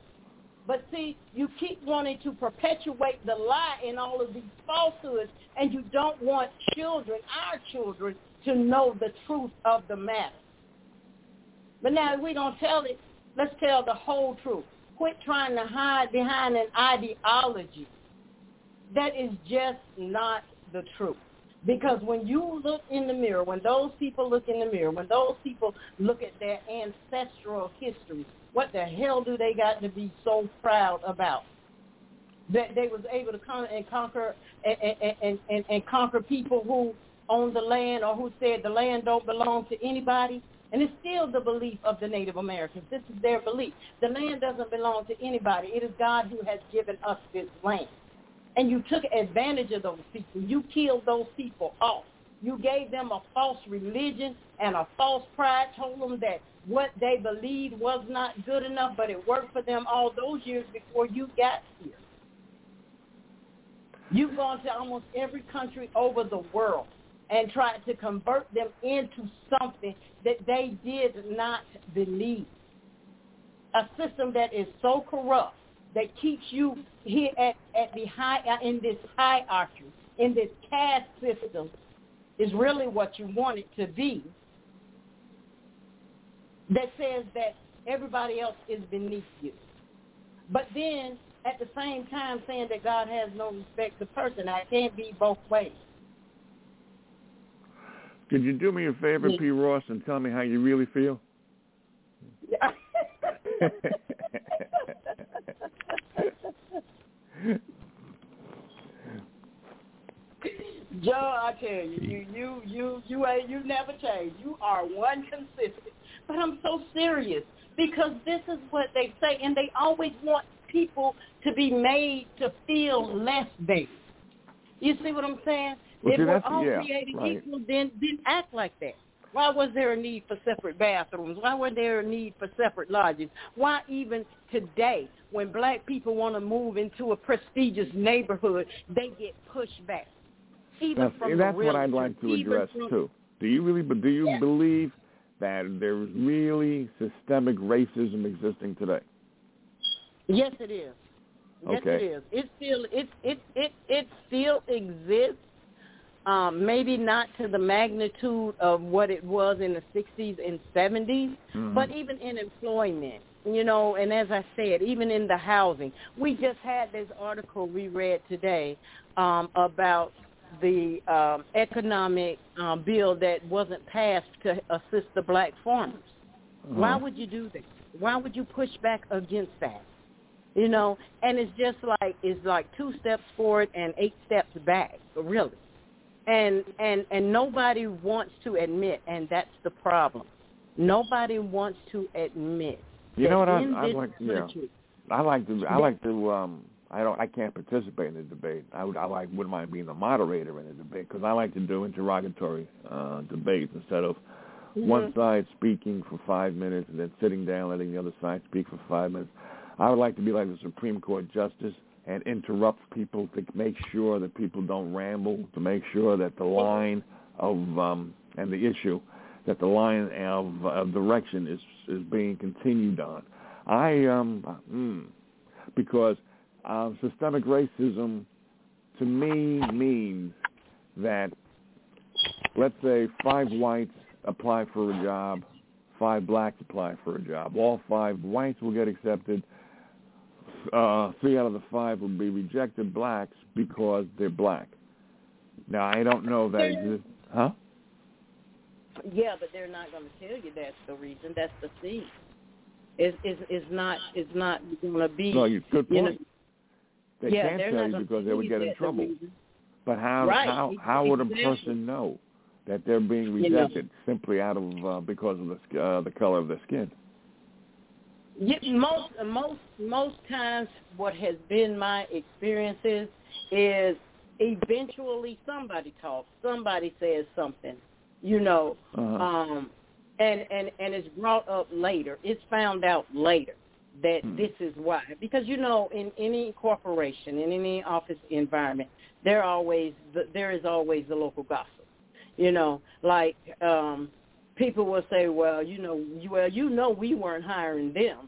But see, you keep wanting to perpetuate the lie in all of these falsehoods, and you don't want children, our children, to know the truth of the matter. But now we don't tell it, let's tell the whole truth. Quit trying to hide behind an ideology. That is just not the truth. Because when you look in the mirror, when those people look in the mirror, when those people look at their ancestral history, what the hell do they got to be so proud about? That they was able to come and conquer and, and, and, and, conquer people who owned the land or who said the land don't belong to anybody. And it's still the belief of the Native Americans. This is their belief. The land doesn't belong to anybody. It is God who has given us this land. And you took advantage of those people. You killed those people off. You gave them a false religion and a false pride, told them that what they believed was not good enough, but it worked for them all those years before you got here. You've gone to almost every country over the world and tried to convert them into something that they did not believe. A system that is so corrupt that keeps you here at, at the high uh, in this hierarchy, in this caste system, is really what you want it to be. That says that everybody else is beneath you. But then at the same time saying that God has no respect to person. I can't be both ways. Could you do me a favor, P. Ross, and tell me how you really feel? Joe, I tell you, you you you you ain't you never change. You are one consistent. But I'm so serious because this is what they say, and they always want people to be made to feel less than. You see what I'm saying? Well, if we're all yeah, created right. equal, then then act like that. Why was there a need for separate bathrooms? Why was there a need for separate lodges? Why even today, when black people want to move into a prestigious neighborhood, they get pushed back? Even That's, from that's what I'd like to address from- too. Do you really? But do you Yeah. believe that there's really systemic racism existing today? Yes, it is. Yes, Okay. it is. It still it it it it still exists. Um, maybe not to the magnitude of what it was in the 60s and 70s, Mhm. but even in employment, you know, and as I said, even in the housing. We just had this article we read today um, about the um, economic um, bill that wasn't passed to assist the black farmers. Why Uh-huh. would you do that? Why would you push back against that? You know, and it's just like it's like two steps forward and eight steps back, really. And and and nobody wants to admit, and that's the problem. Nobody wants to admit. You know what I- I'd like- yeah. I like to. I like to. Um, I don't. I can't participate in the debate. I would. I like. Wouldn't mind being the moderator in the debate because I like to do interrogatory uh, debates instead of one side speaking for five minutes and then sitting down letting the other side speak for five minutes. I would like to be like the Supreme Court justice and interrupt people to make sure that people don't ramble, to make sure that the line of um, and the issue that the line of, direction is is being continued on. I um mm, because uh, systemic racism to me means that let's say five whites apply for a job, five blacks apply for a job. All five whites will get accepted. Uh, three out of the five will be rejected blacks because they're black. Now I don't know if that exists. Huh? Yeah, but they're not going to tell you that's the reason. That's the thing. It's it's it's not it's not going to be. No, you good you know, point. they yeah, can't tell you because they would get in trouble. But how Right, how how would a person know that they're being You know. rejected simply out of uh, because of the uh, the color of their skin? Most most most times, what has been my experiences is eventually somebody talks, somebody says something, you know, Uh-huh. um, and and and it's brought up later. It's found out later that Hmm. this is why, because you know, in any corporation, in any office environment, there always there is always the local gossip. You know, like um, people will say, well, you know, you, well, you know, we weren't hiring them,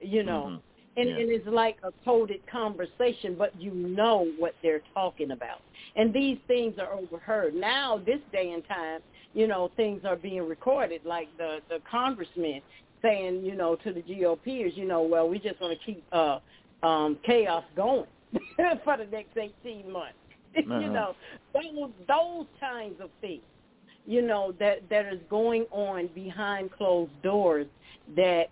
you know, Mhm. and, Yeah. and it's like a coded conversation, but you know what they're talking about. And these things are overheard. Now, this day and time, you know, things are being recorded, like the, the congressman saying, you know, to the GOPers, you know, well, we just want to keep uh, um, chaos going for the next 18 months. Uh-huh. you know, those, those kinds of things, you know, that, that is going on behind closed doors that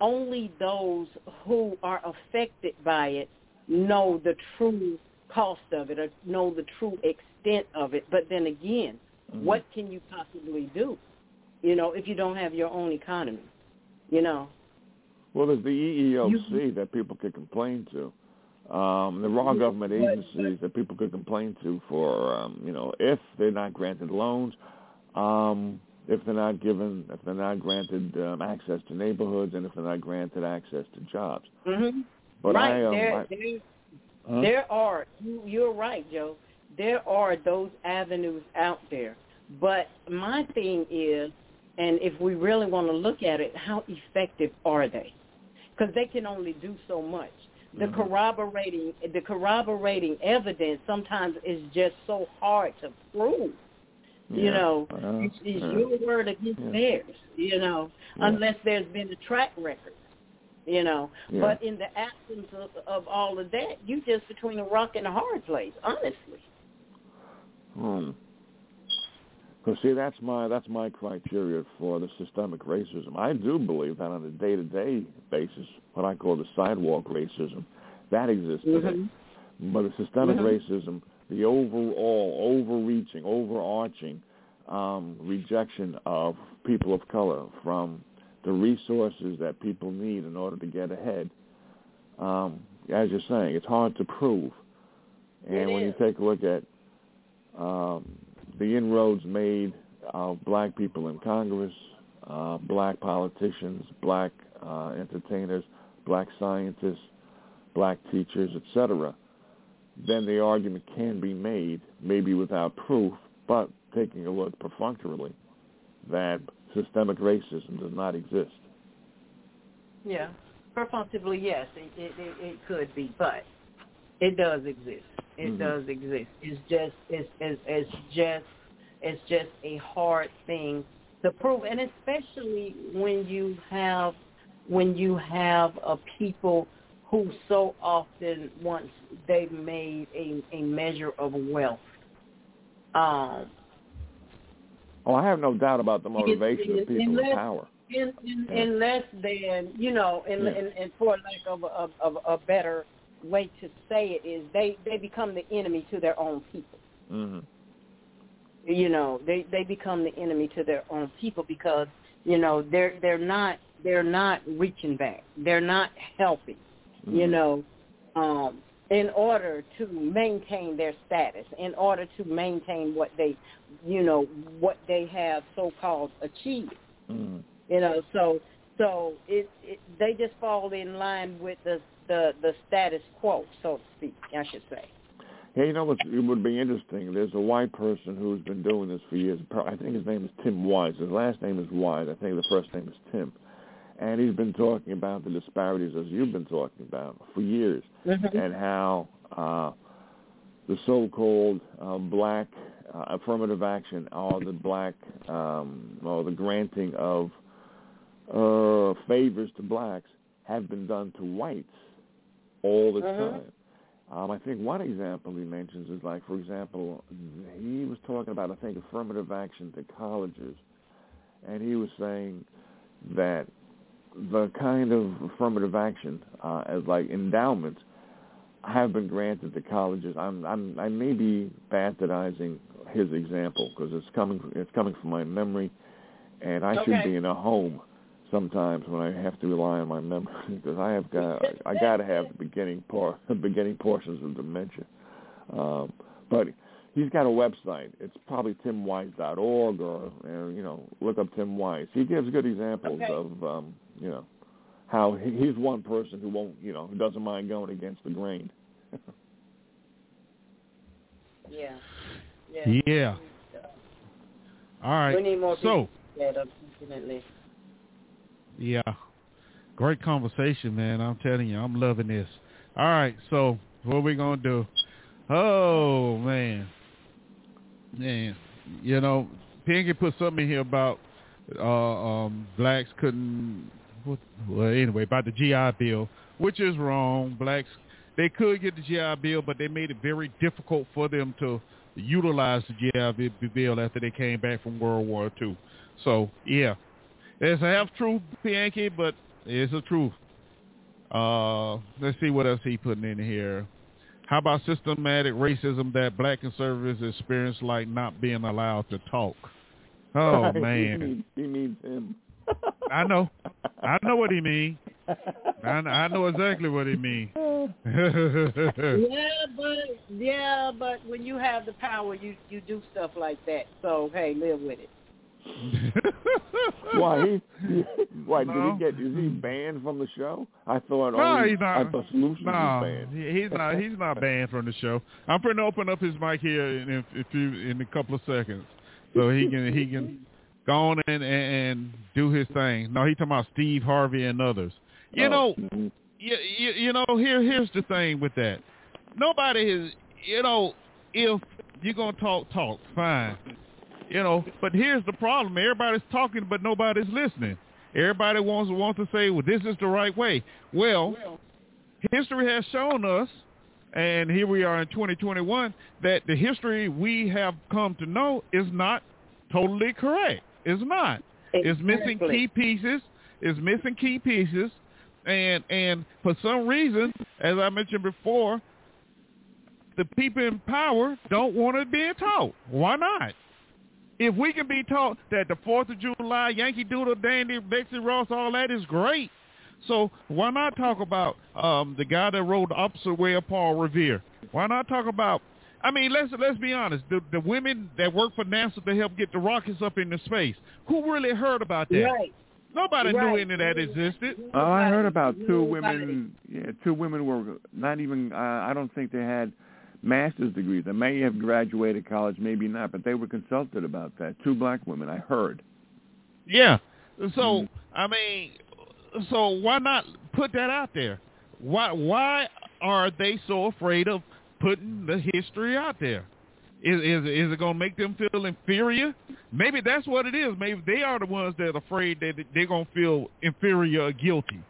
only those who are affected by it know the true cost of it or know the true extent of it. But then again, Mhm. what can you possibly do, you know, if you don't have your own economy, you know? Well, there's the EEOC that people could complain to. Um, there are government agencies that people could complain to for, um, you know, if they're not granted loans, um, if they're not given, if they're not granted um, access to neighborhoods, and if they're not granted access to jobs. Mm-hmm. But right. I, um, there, I, there, huh? there are. You, you're right, Joe. There are those avenues out there. But my thing is, and if we really want to look at it, how effective are they? Because they can only do so much. The Mhm. corroborating, the corroborating evidence sometimes is just so hard to prove. You know, Uh, it's, it's yeah. your word against Yeah. theirs. You know, Yeah. unless there's been a track record. You know, Yeah. but in the absence of, of all of that, you just between a rock and a hard place. Honestly. Hmm. Because see, that's my that's my criteria for the systemic racism. I do believe that on a day-to-day basis, what I call the sidewalk racism, that exists today. Mhm. But the systemic Mhm. racism, the overall, overreaching, overarching um, rejection of people of color from the resources that people need in order to get ahead, um, as you're saying, it's hard to prove. And It when you take a look at um, the inroads made of black people in Congress, uh, black politicians, black uh, entertainers, black scientists, black teachers, etc., then the argument can be made, maybe without proof, but taking a look perfunctorily, that systemic racism does not exist. Yeah. Perfunctively, yes, it, it, it, could be, but it does exist. It Mhm. does exist. It's just it's, it's it's just it's just a hard thing to prove, and especially when you have when you have a people who so often once they've made a, a measure of wealth. Um, Oh, I have no doubt about the motivation of people in unless- power. in, in, Yeah. in less than you know, and, Yeah. in, in for lack of a, of, a better way to say it is they they become the enemy to their own people. hmm You know, they they become the enemy to their own people because you know they're they're not they're not reaching back. They're not helping. You Mhm. know, um, in order to maintain their status, in order to maintain what they, you know, what they have so called achieved. hmm You know, so so it, it they just fall in line with the the the status quo, so to speak, I should say. Yeah, you know what? It would be interesting. There's a white person who's been doing this for years. I think his name is Tim Wise. His last name is Wise. I think the first name is Tim. And he's been talking about the disparities, as you've been talking about, for years, and how uh, the so-called uh, black uh, affirmative action, or the black, um, or the granting of uh, favors to blacks, have been done to whites all the Mhm. time. Um, I think one example he mentions is like, for example, he was talking about, I think, affirmative action to colleges, and he was saying that the kind of affirmative action uh, as like endowments have been granted to colleges. I'm, I'm, I may be bastardizing his example because it's coming, it's coming from my memory, and I should be in a home sometimes when I have to rely on my memory because I have got I got to have the beginning part the beginning portions of dementia. Um, but he's got a website. It's probably timwise.org or, or you know look up Tim Wise. He gives good examples Okay. of um, you know how he, he's one person who won't you know who doesn't mind going against the grain. Yeah. Yeah. Yeah. All right. We need more so, people that unfortunately. yeah, great conversation, man. I'm telling you, I'm loving this. All right, so what we gonna do? Oh man, man, you know, Pianki put something in here about uh, um, blacks couldn't. Well, anyway, about the GI Bill, which is wrong. Blacks they could get the GI Bill, but they made it very difficult for them to utilize the GI Bill after they came back from World War II. So yeah, it's a half truth, Pianki, but it's a truth. Uh, let's see what else he putting in here. How about systematic racism that black conservatives experience, like not being allowed to talk? Oh he man, means, he means him. I know, I know what he means. I, I know exactly what he means. yeah, but yeah, but when you have the power, you you do stuff like that. So hey, live with it. why he? Why No. did he get? Is he banned from the show? I thought. No, only, he's not. I thought no, was banned. he's not. He's not banned from the show. I'm going to open up his mic here in a, a few in a couple of seconds, so he can he can go on and, and, do his thing. No, he talking about Steve Harvey and others. You Oh, know, you, you, you know, here here's the thing with that. Nobody is, you know, if you're gonna talk, talk, fine, you know. But here's the problem: everybody's talking, but nobody's listening. Everybody wants wants to say, "Well, this is the right way." Well, history has shown us, and here we are in 2021, that the history we have come to know is not totally correct. It's not. It's missing key pieces. It's missing key pieces, and and for some reason, as I mentioned before, the people in power don't want it being taught. Why not? If we can be taught that the Fourth of July, Yankee Doodle Dandy, Betsy Ross, all that is great. So why not talk about um, the guy that rode the opposite way of Paul Revere? Why not talk about? I mean, let's let's be honest. The the women that work for NASA to help get the rockets up into space, who really heard about that? Right. Nobody knew any of that existed. Oh, I heard about two women. Yeah, two women were not even. Uh, I don't think they had master's degrees. They may have graduated college, maybe not, but they were consulted about that. Two black women. I heard. Yeah. So Mhm. I mean, so why not put that out there? Why why are they so afraid of putting the history out there? Is is is it gonna make them feel inferior? Maybe that's what it is. Maybe they are the ones that are afraid that they're gonna feel inferior or guilty.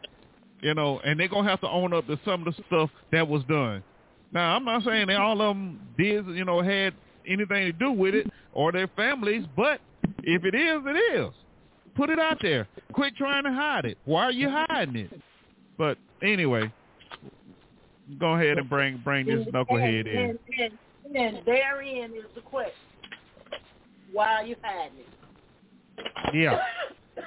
You know, and they're gonna have to own up to some of the stuff that was done. Now, I'm not saying that all of them did, you know, had anything to do with it or their families, but if it is, it is. Put it out there. Quit trying to hide it. Why are you hiding it? But anyway, go ahead and bring bring this knucklehead in. And, and, and therein is the question. Why are you hiding it? Yeah.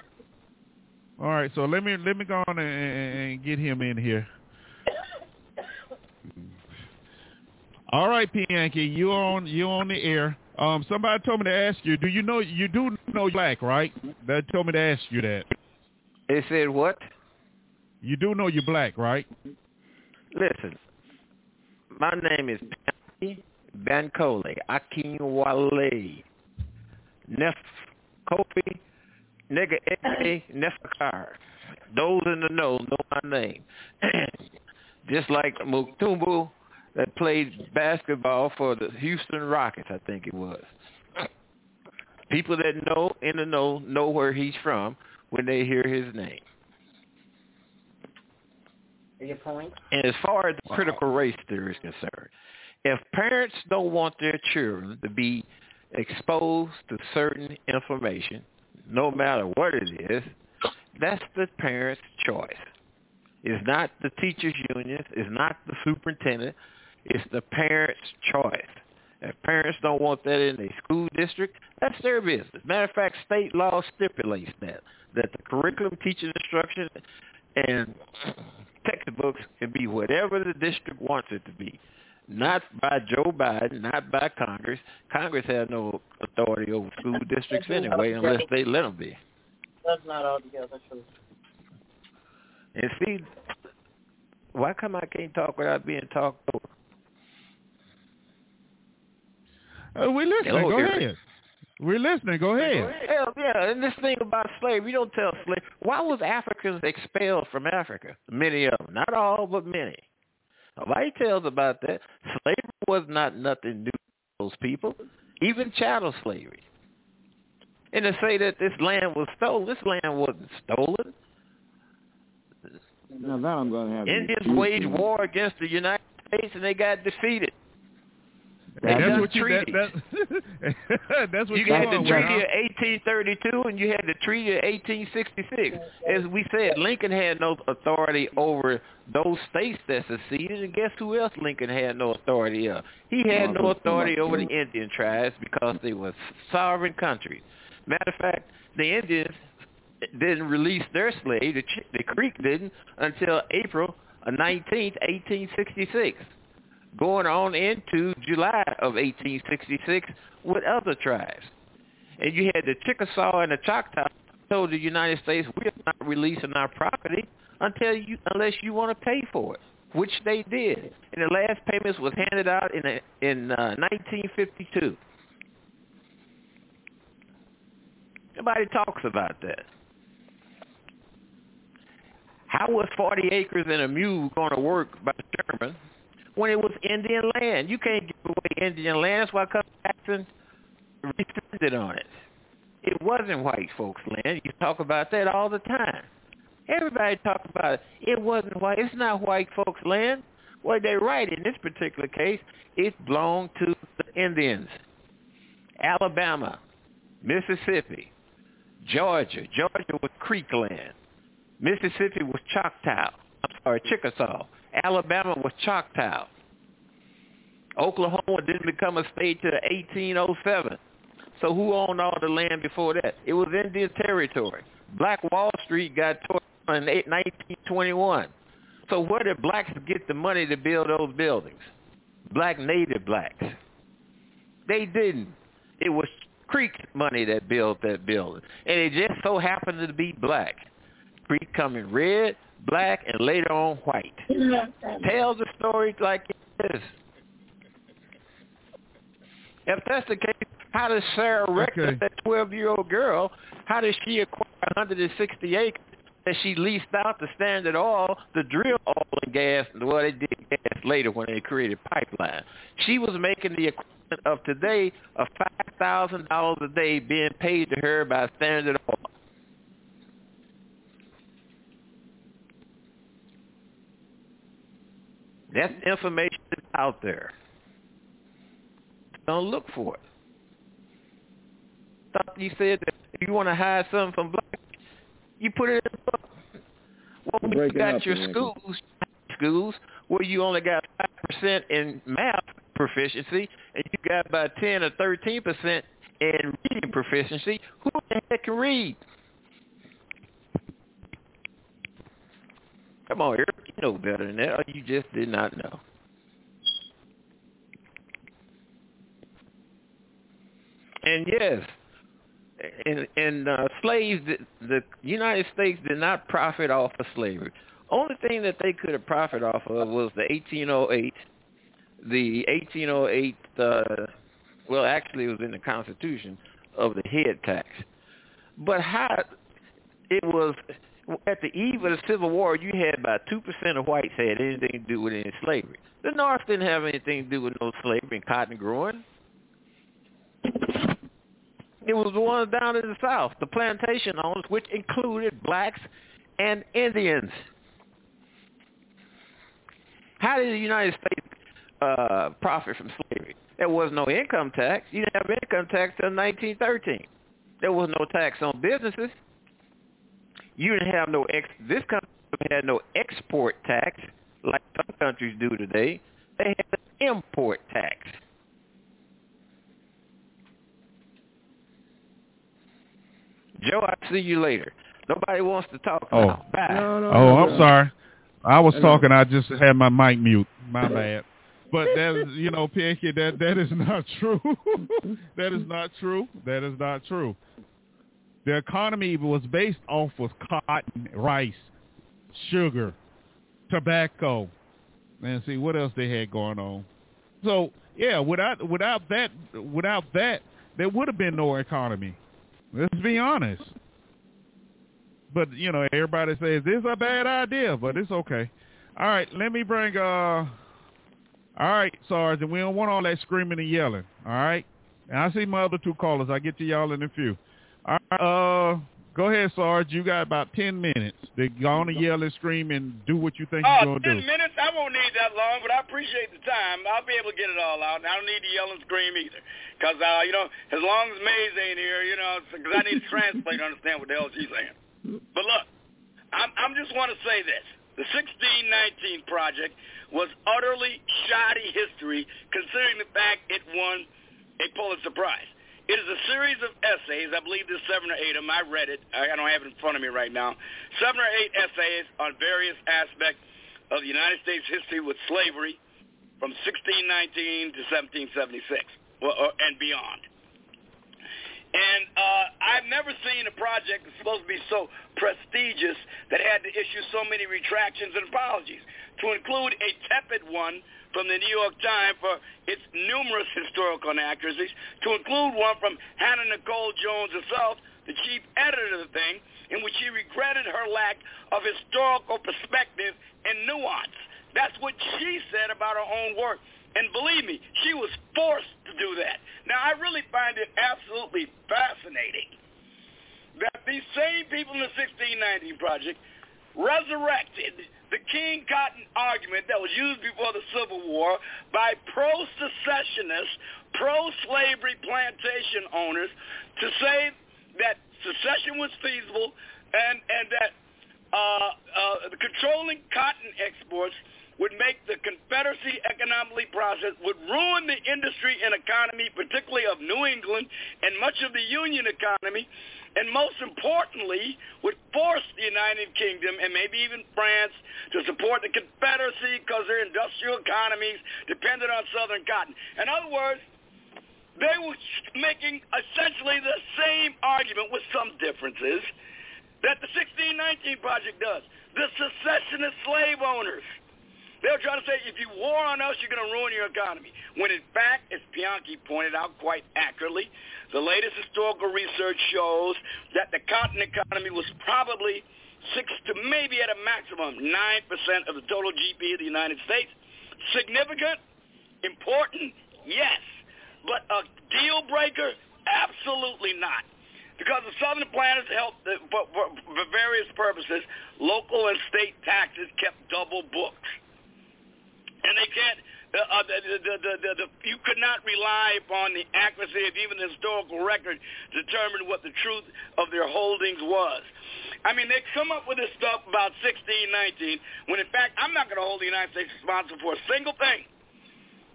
All right, so let me let me go on and, and and get him in here. All right, Yankee, you on you on the air. Um, somebody told me to ask you. Do you know you do know you're black, right? They told me to ask you that. They said what? You do know you're black, right? Listen, my name is Bankole Akinwale Nef Kofi Nigga A Nefakar. Those in the know know my name. Just like Mutombo that played basketball for the Houston Rockets, I think it was. People that know in the know know where he's from when they hear his name. Your point? And as far as the critical race theory is concerned, if parents don't want their children to be exposed to certain information, no matter what it is, that's the parent's choice. It's not the teachers' unions. It's not the superintendent. It's the parent's choice. If parents don't want that in their school district, that's their business. Matter of fact, state law stipulates that, that the curriculum, teaching instruction, and textbooks can be whatever the district wants it to be. Not by Joe Biden, not by Congress. Congress has no authority over school districts anyway unless they let them be. That's not altogether true. And see, why come I can't talk without being talked over? Uh, we're listening. Go Eric. ahead. We're listening. Go ahead. Hell yeah, and this thing about slavery, you don't tell slaves. Why was Africans expelled from Africa? Many of them. Not all, but many. Nobody tells about that. Slavery was not nothing new to those people, even chattel slavery. And to say that this land was stolen, this land wasn't stolen. Now that I'm going to have. to Indians waged war against the United States and they got defeated. They That's what you. That, that, that's what You you had the treaty of 1832 and you had the treaty of 1866. As we said, Lincoln had no authority over those states that seceded, and guess who else Lincoln had no authority of? He had oh, no authority over the Indian tribes because they were sovereign countries. Matter of fact, the Indians didn't release their slave, the, the Creek didn't, until April 19th, 1866, going on into July of 1866 with other tribes. And you had the Chickasaw and the Choctaw told the United States, we're not releasing our property until you, unless you want to pay for it, which they did. And the last payments was handed out in a, in uh, 1952. Nobody talks about that. How was 40 acres and a mule going to work by Sherman when it was Indian land? You can't give away Indian land. That's why Custer Jackson rescinded on it. It wasn't white folks' land. You talk about that all the time. Everybody talk about it. It wasn't white. It's not white folks' land. Well, they're right. In this particular case, it belonged to the Indians. Alabama, Mississippi, Georgia. Georgia was Creek land. Mississippi was Choctaw. I'm sorry, Chickasaw. Alabama was Choctaw. Oklahoma didn't become a state till 1807. So who owned all the land before that? It was Indian territory. Black Wall Street got torn in 1921. So where did blacks get the money to build those buildings? Black native blacks. They didn't. It was Creek money that built that building. And it just so happened to be black. Creek coming red, black, and later on white. Tells the story like it is. If that's the case, how does Sarah Rector, Okay. that 12-year-old girl, how does she acquire 160 acres that she leased out to Standard Oil to drill oil and gas? Well, they did gas later when they created pipeline. She was making the equivalent of today of $5,000 a day being paid to her by Standard Oil. That's information that's out there. Don't look for it. Thought you said that if you want to hide something from black, you put it in the book. Well, when you got up, your schools, schools where you only got five percent in math proficiency, and you got about ten or thirteen percent in reading proficiency. Who the heck can read? Come on, Eric, you know better than that, you just did not know. And yes, and and uh, slaves, did- the United States did not profit off of slavery. Only thing that they could have profited off of was the 1808, the 1808. Uh, well, actually, it was in the Constitution of the head tax. But how it was at the eve of the Civil War, you had about two percent of whites had anything to do with any slavery. The North didn't have anything to do with no slavery and cotton growing. It was the ones down in the South, the plantation owners, which included blacks and Indians. How did the United States uh, profit from slavery? There was no income tax. You didn't have income tax until 1913. There was no tax on businesses. You didn't have no ex. This country had no export tax like some countries do today. They had an import tax. Joe, I'll see you later. Nobody wants to talk Oh. now. Bye. No, no, Oh, no, I'm no. sorry. I was I talking. I just had my mic mute. My bad. But that is, you know, Pianki, that that is not true. that is not true. That is not true. The economy was based off of cotton, rice, sugar, tobacco, and see what else they had going on. So yeah, without without that without that, there would have been no economy. Let's be honest. But you know, everybody says this is a bad idea, but it's okay. All right, let me bring uh all right, Sergeant, we don't want all that screaming and yelling. All right? And I see my other two callers. I get to y'all in a few. All right, uh go ahead, Sarge. You got about ten minutes. They go on and yell and scream and do what you think Oh, you're gonna 10 do. minutes? I won't need that long, but I appreciate the time. I'll be able to get it all out. And I don't need to yell and scream either. Because, uh, you know, as long as Maze ain't here, you know, because I need to translate to understand what the hell she's saying. But look, I'm, I'm just want to say this. The 1619 project was utterly shoddy history considering the fact it won a Pulitzer Prize. It is a series of essays. I believe there's seven or eight of them. I read it. I don't have it in front of me right now. Seven or eight essays on various aspects of the United States history with slavery from 1619 to 1776 or, or, and beyond. And uh, I've never seen a project that's supposed to be so prestigious that had to issue so many retractions and apologies, to include a tepid one from the New York Times for its numerous historical inaccuracies, to include one from Hannah Nicole Jones herself, the chief editor of the thing, in which she regretted her lack of historical perspective and nuance. That's what she said about her own work. And believe me, she was forced to do that. Now, I really find it absolutely fascinating that these same people in the 1619 Project resurrected the King Cotton argument that was used before the Civil War by pro-secessionists, pro-slavery plantation owners to say that secession was feasible and, and that uh, uh, controlling cotton exports would make the Confederacy economically process, would ruin the industry and economy, particularly of New England and much of the Union economy, and most importantly, would force the United Kingdom and maybe even France to support the Confederacy because their industrial economies depended on Southern cotton. In other words, they were making essentially the same argument with some differences that the 1619 Project does. The secessionist slave owners they were trying to say, if you war on us, you're going to ruin your economy. When in fact, as Pianki pointed out quite accurately, the latest historical research shows that the cotton economy was probably 6 to maybe at a maximum 9% of the total GDP of the United States. Significant? Important? Yes. But a deal breaker? Absolutely not. Because the Southern planters helped for, for, for various purposes, local and state taxes kept double booked and they can't. Uh, uh, the, the, the, the, the, you could not rely upon the accuracy of even the historical record to determine what the truth of their holdings was. I mean, they come up with this stuff about 1619, when in fact I'm not going to hold the United States responsible for a single thing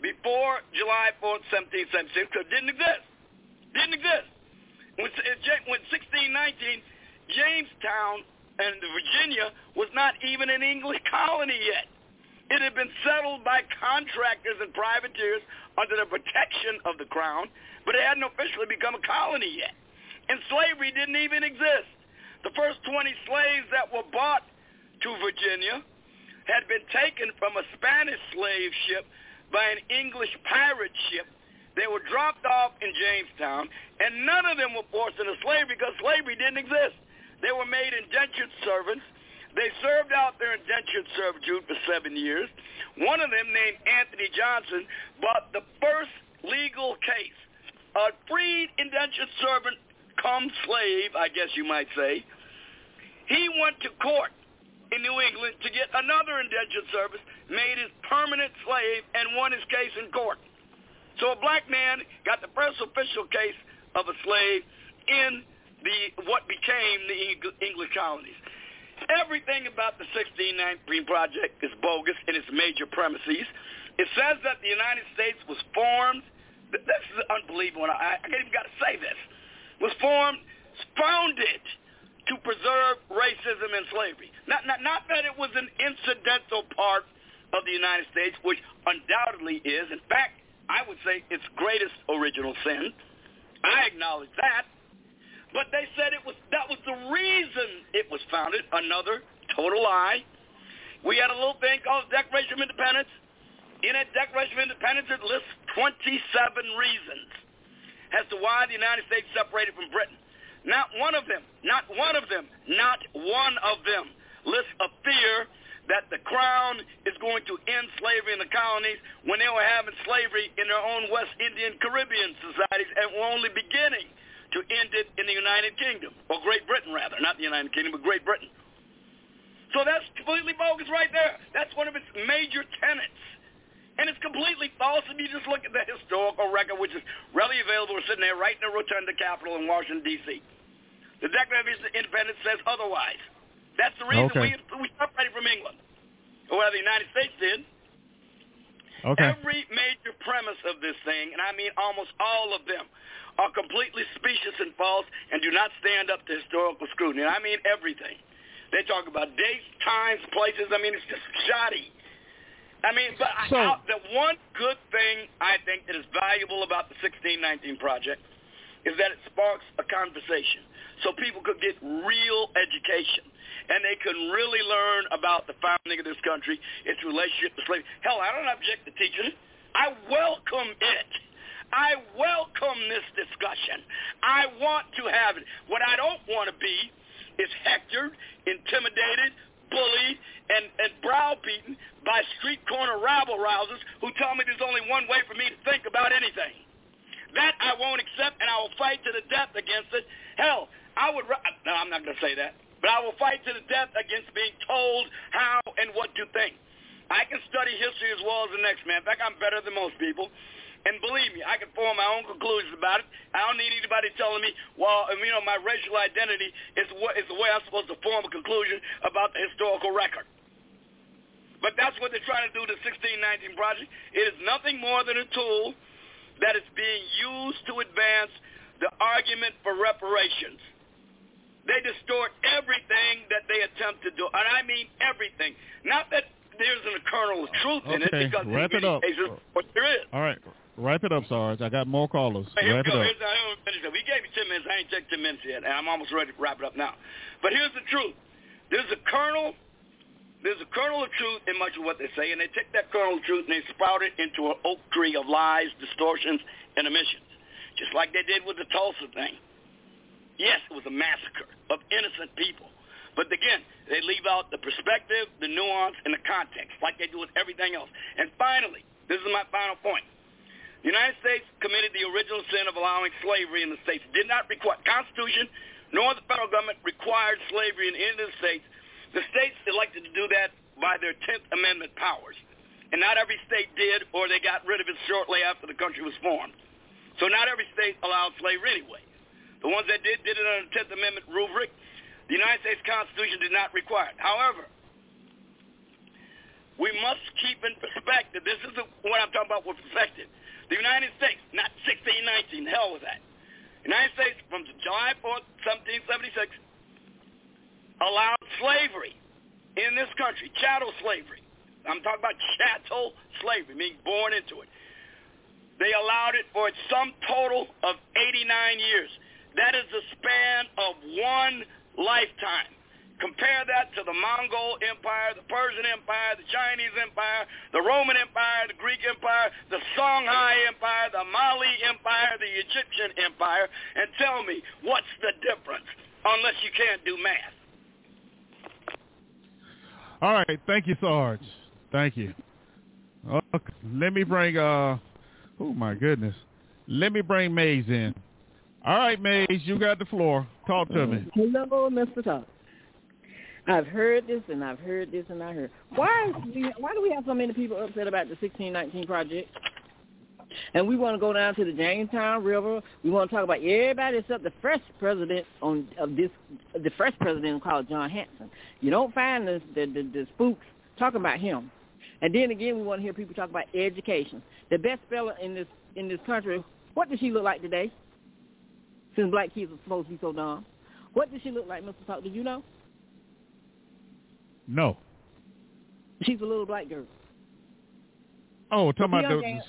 before July 4th, 1776, because it didn't exist. Didn't exist. When, when 1619, Jamestown and the Virginia was not even an English colony yet. It had been settled by contractors and privateers under the protection of the crown, but it hadn't officially become a colony yet. And slavery didn't even exist. The first 20 slaves that were bought to Virginia had been taken from a Spanish slave ship by an English pirate ship. They were dropped off in Jamestown, and none of them were forced into slavery because slavery didn't exist. They were made indentured servants they served out their indentured servitude for seven years. One of them, named Anthony Johnson, bought the first legal case. A freed indentured servant come slave, I guess you might say. He went to court in New England to get another indentured servant, made his permanent slave, and won his case in court. So a black man got the first official case of a slave in the what became the English colonies. Everything about the 1619 Project is bogus in its major premises. It says that the United States was formed, this is unbelievable, I, I even got to say this, was formed, founded to preserve racism and slavery. Not, not, not that it was an incidental part of the United States, which undoubtedly is. In fact, I would say its greatest original sin. I acknowledge that. But they said it was that was the reason it was founded. Another total lie. We had a little thing called Declaration of Independence. In that Declaration of Independence, it lists 27 reasons as to why the United States separated from Britain. Not one of them, not one of them, not one of them lists a fear that the crown is going to end slavery in the colonies when they were having slavery in their own West Indian Caribbean societies and were only beginning to end it in the United Kingdom, or Great Britain rather, not the United Kingdom, but Great Britain. So that's completely bogus right there. That's one of its major tenets. And it's completely false if you just look at the historical record, which is readily available. We're sitting there right in the Rotunda Capitol in Washington, D.C. The Declaration of Independence says otherwise. That's the reason okay. we, we separated from England, or well, the United States did. Okay. Every major premise of this thing, and I mean almost all of them, are completely specious and false and do not stand up to historical scrutiny. And I mean everything. They talk about dates, times, places. I mean, it's just shoddy. I mean, but So- I, the one good thing I think that is valuable about the 1619 project is that it sparks a conversation, so people could get real education, and they can really learn about the founding of this country, its relationship to slavery. Hell, I don't object to teaching it. I welcome it. I welcome this discussion. I want to have it. What I don't want to be is hectored, intimidated, bullied, and, and browbeaten by street corner rabble-rousers who tell me there's only one way for me to think about anything. That I won't accept, and I will fight to the death against it. Hell, I would... No, I'm not going to say that. But I will fight to the death against being told how and what to think. I can study history as well as the next man. In fact, I'm better than most people. And believe me, I can form my own conclusions about it. I don't need anybody telling me, well, you know, my racial identity is what is the way I'm supposed to form a conclusion about the historical record. But that's what they're trying to do with the 1619 project. It is nothing more than a tool that is being used to advance the argument for reparations. They distort everything that they attempt to do, and I mean everything. Not that there isn't a kernel of truth in it, Okay, because wrap it up. there is. All right, wrap it up, Sarge. I got more callers. Hey, Wrap we it go. up. Here's, I haven't finished it. We gave you 10 minutes. I ain't checked 10 minutes yet, and I'm almost ready to wrap it up now. But here's the truth. There's a kernel, there's a kernel of truth in much of what they say, and they take that kernel of truth and they sprout it into an oak tree of lies, distortions, and omissions, just like they did with the Tulsa thing. Yes, it was a massacre of innocent people. But again, they leave out the perspective, the nuance, and the context, like they do with everything else. And finally, this is my final point. The United States committed the original sin of allowing slavery in the states. Did not require Constitution nor the federal government required slavery in any of the states. The states elected to do that by their Tenth Amendment powers, and not every state did, or they got rid of it shortly after the country was formed. So not every state allowed slavery anyway. The ones that did did it under the Tenth Amendment rubric. The United States Constitution did not require it. However, we must keep in perspective. This is what I'm talking about with perspective. The United States, not 1619, hell with that. United States, from July 4th, 1776, allowed slavery in this country, chattel slavery. I'm talking about chattel slavery, meaning born into it. They allowed it for sum total of 89 years. That is the span of one lifetime. Compare that to the Mongol Empire, the Persian Empire, the Chinese Empire, the Roman Empire, the Greek Empire, the Songhai Empire, the Mali Empire, the Egyptian Empire, and tell me what's the difference unless you can't do math. All right, thank you, Sarge. Thank you. Okay, let me bring uh, oh my goodness, let me bring Mays in. All right, Mays, you got the floor. Talk to me. Hello, Mr. Talk. I've heard this and I've heard this and I heard. Why we, why do we have so many people upset about the 1619 project? And we want to go down to the Jamestown River. We want to talk about everybody except the first president on of this, the first president called John Hanson. You don't find the the, the, the spooks talking about him. And then again, we want to hear people talk about education. The best fella in this in this country. What does she look like today? Since black kids are supposed to be so dumb, what does she look like, Mr. Talk? Did you know? No. She's a little black girl. Oh, talking about the. man.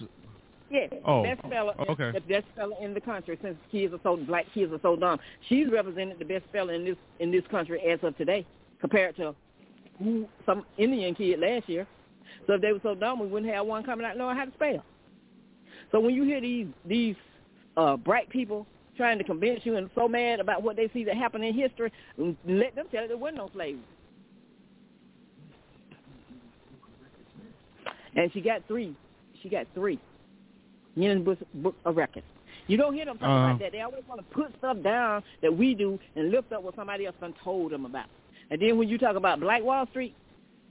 Yes, Oh, best fella, okay. the best fella in the country. Since kids are so black, kids are so dumb. She's represented the best fella in this in this country as of today, compared to who some Indian kid last year. So if they were so dumb, we wouldn't have one coming out knowing how to spell. So when you hear these these uh, bright people trying to convince you and so mad about what they see that happened in history, let them tell you there wasn't no slavery. And she got three. She got three. Guinness Book, Book of Records. You don't hear them talk Uh-huh. about that. They always want to put stuff down that we do and lift up what somebody else done told them about. And then when you talk about Black Wall Street,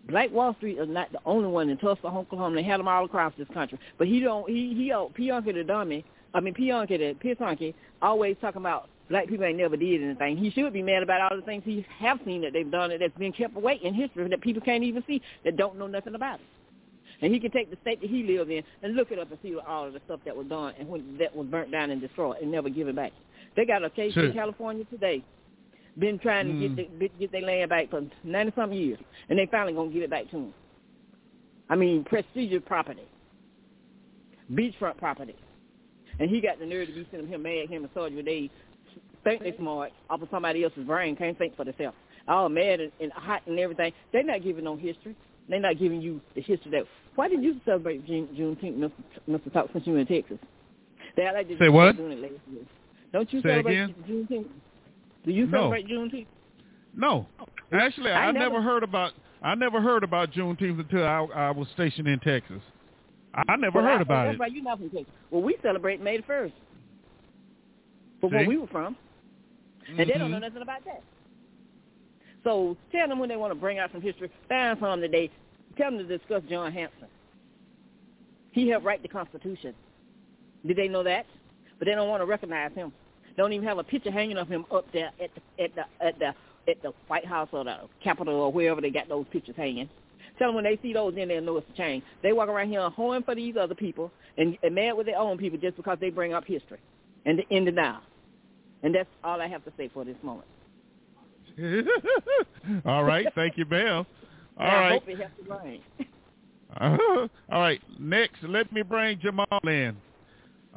Black Wall Street is not the only one in Tulsa, Oklahoma. They had them all across this country. But he don't. He he. uh, Pionka the dummy. I mean Pionka the piss honky always talking about black people ain't never did anything. He should be mad about all the things he have seen that they've done that's been kept away in history that people can't even see that don't know nothing about it. And he can take the state that he lives in and look it up and see all of the stuff that was done and when that was burnt down and destroyed and never given back. They got a case Sure. in California today. Been trying to Mm. get the, get their land back for ninety something years, and they finally gonna give it back to them. I mean, prestigious property, beachfront property, and he got the nerve to be sending him mad. Him and Sergeant they think they smart off of somebody else's brain, can't think for themselves. All mad and, and hot and everything. They're not giving no history. They're not giving you the history that. Why did you celebrate June, Juneteenth, Mr. Mr. Talk, since you were in Texas? They like they Say what? Doing it last year. Don't you Say celebrate again? Juneteenth? Do you No. celebrate Juneteenth? No, actually, I, I never, never- heard about. I never heard about Juneteenth until I, I was stationed in Texas. I never Well, heard I- about that's it. why you're not from Texas. Well, we celebrate May the first. For See? where we were from, and they don't know Mhm. nothing about that. So tell them when they want to bring out some history. Find some today. Tell them to discuss John Hanson. He helped write the Constitution. Did they know that? But they don't want to recognize him. Don't even have a picture hanging of him up there at the at the at the at the White House or the Capitol or wherever they got those pictures hanging. Tell them when they see those, then they'll know it's a change. They walk around here hoeing for these other people and, and mad with their own people just because they bring up history and the in denial. And that's all I have to say for this moment. All right, thank you, Bell. All And I right, hope it helps the brain. all right. Next, let me bring Jamal in.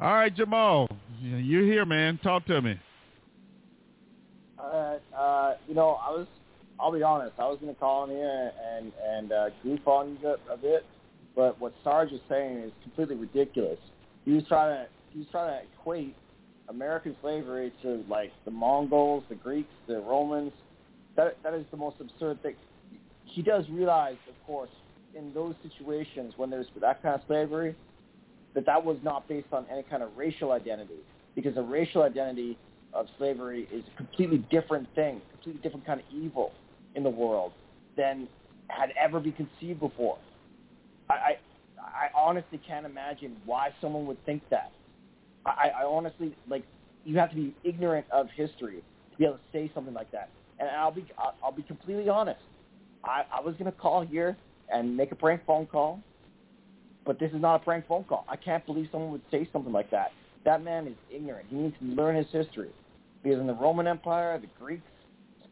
All right, Jamal, you're here, man. Talk to me. Uh, uh, you know, I was. I'll be honest. I was going to call in here and and uh, goof on you a, a bit, but what Sarge is saying is completely ridiculous. He was trying to he was trying to equate American slavery to like the Mongols, the Greeks, the Romans. That that is the most absurd thing. He does realize, of course, in those situations when there's that kind of slavery, that that was not based on any kind of racial identity, because a racial identity of slavery is a completely different thing, completely different kind of evil in the world than had ever been conceived before. I, I, I honestly can't imagine why someone would think that. I, I honestly like you have to be ignorant of history to be able to say something like that. And I'll be I'll, I'll be completely honest. I, I was gonna call here and make a prank phone call, but this is not a prank phone call. I can't believe someone would say something like that. That man is ignorant. He needs to learn his history. Because in the Roman Empire, the Greeks,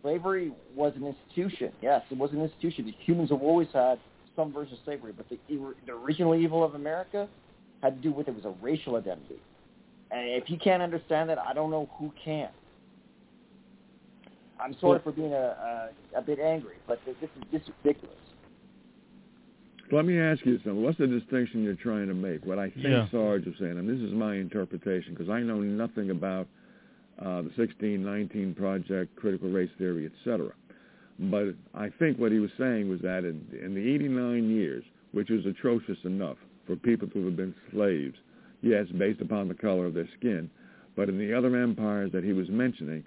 slavery was an institution. Yes, it was an institution. The humans have always had some version of slavery, but the, the original evil of America had to do with it was a racial identity. And if you can't understand that, I don't know who can. I'm sorry for being a, a, a bit angry, but this is, this is ridiculous. Let me ask you something. What's the distinction you're trying to make? What I think Yeah. Sarge is saying, and this is my interpretation because I know nothing about uh, the 1619 Project, critical race theory, etc. But I think what he was saying was that in, in the 89 years, which is atrocious enough for people to have been slaves, yes, based upon the color of their skin, but in the other empires that he was mentioning,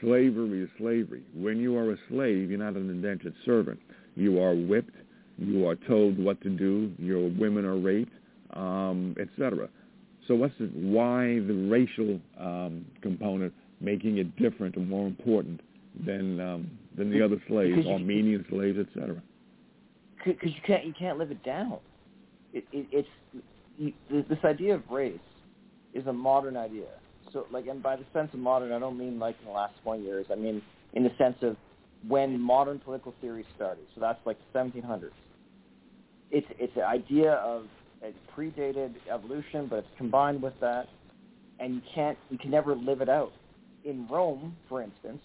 slavery is slavery. When you are a slave, you're not an indentured servant. You are whipped. You are told what to do. Your women are raped, um, etc. So what's the, why the racial um, component making it different and more important than um, than the other slaves, you- Armenian slaves, etc. because you can't you can't live it down. It, it, it's you, this idea of race is a modern idea. So like, and by the sense of modern, I don't mean like in the last 20 years. I mean in the sense of when modern political theory started. So that's like the 1700s. It's it's an idea of it predated evolution, but it's combined with that, and you can't you can never live it out. In Rome, for instance,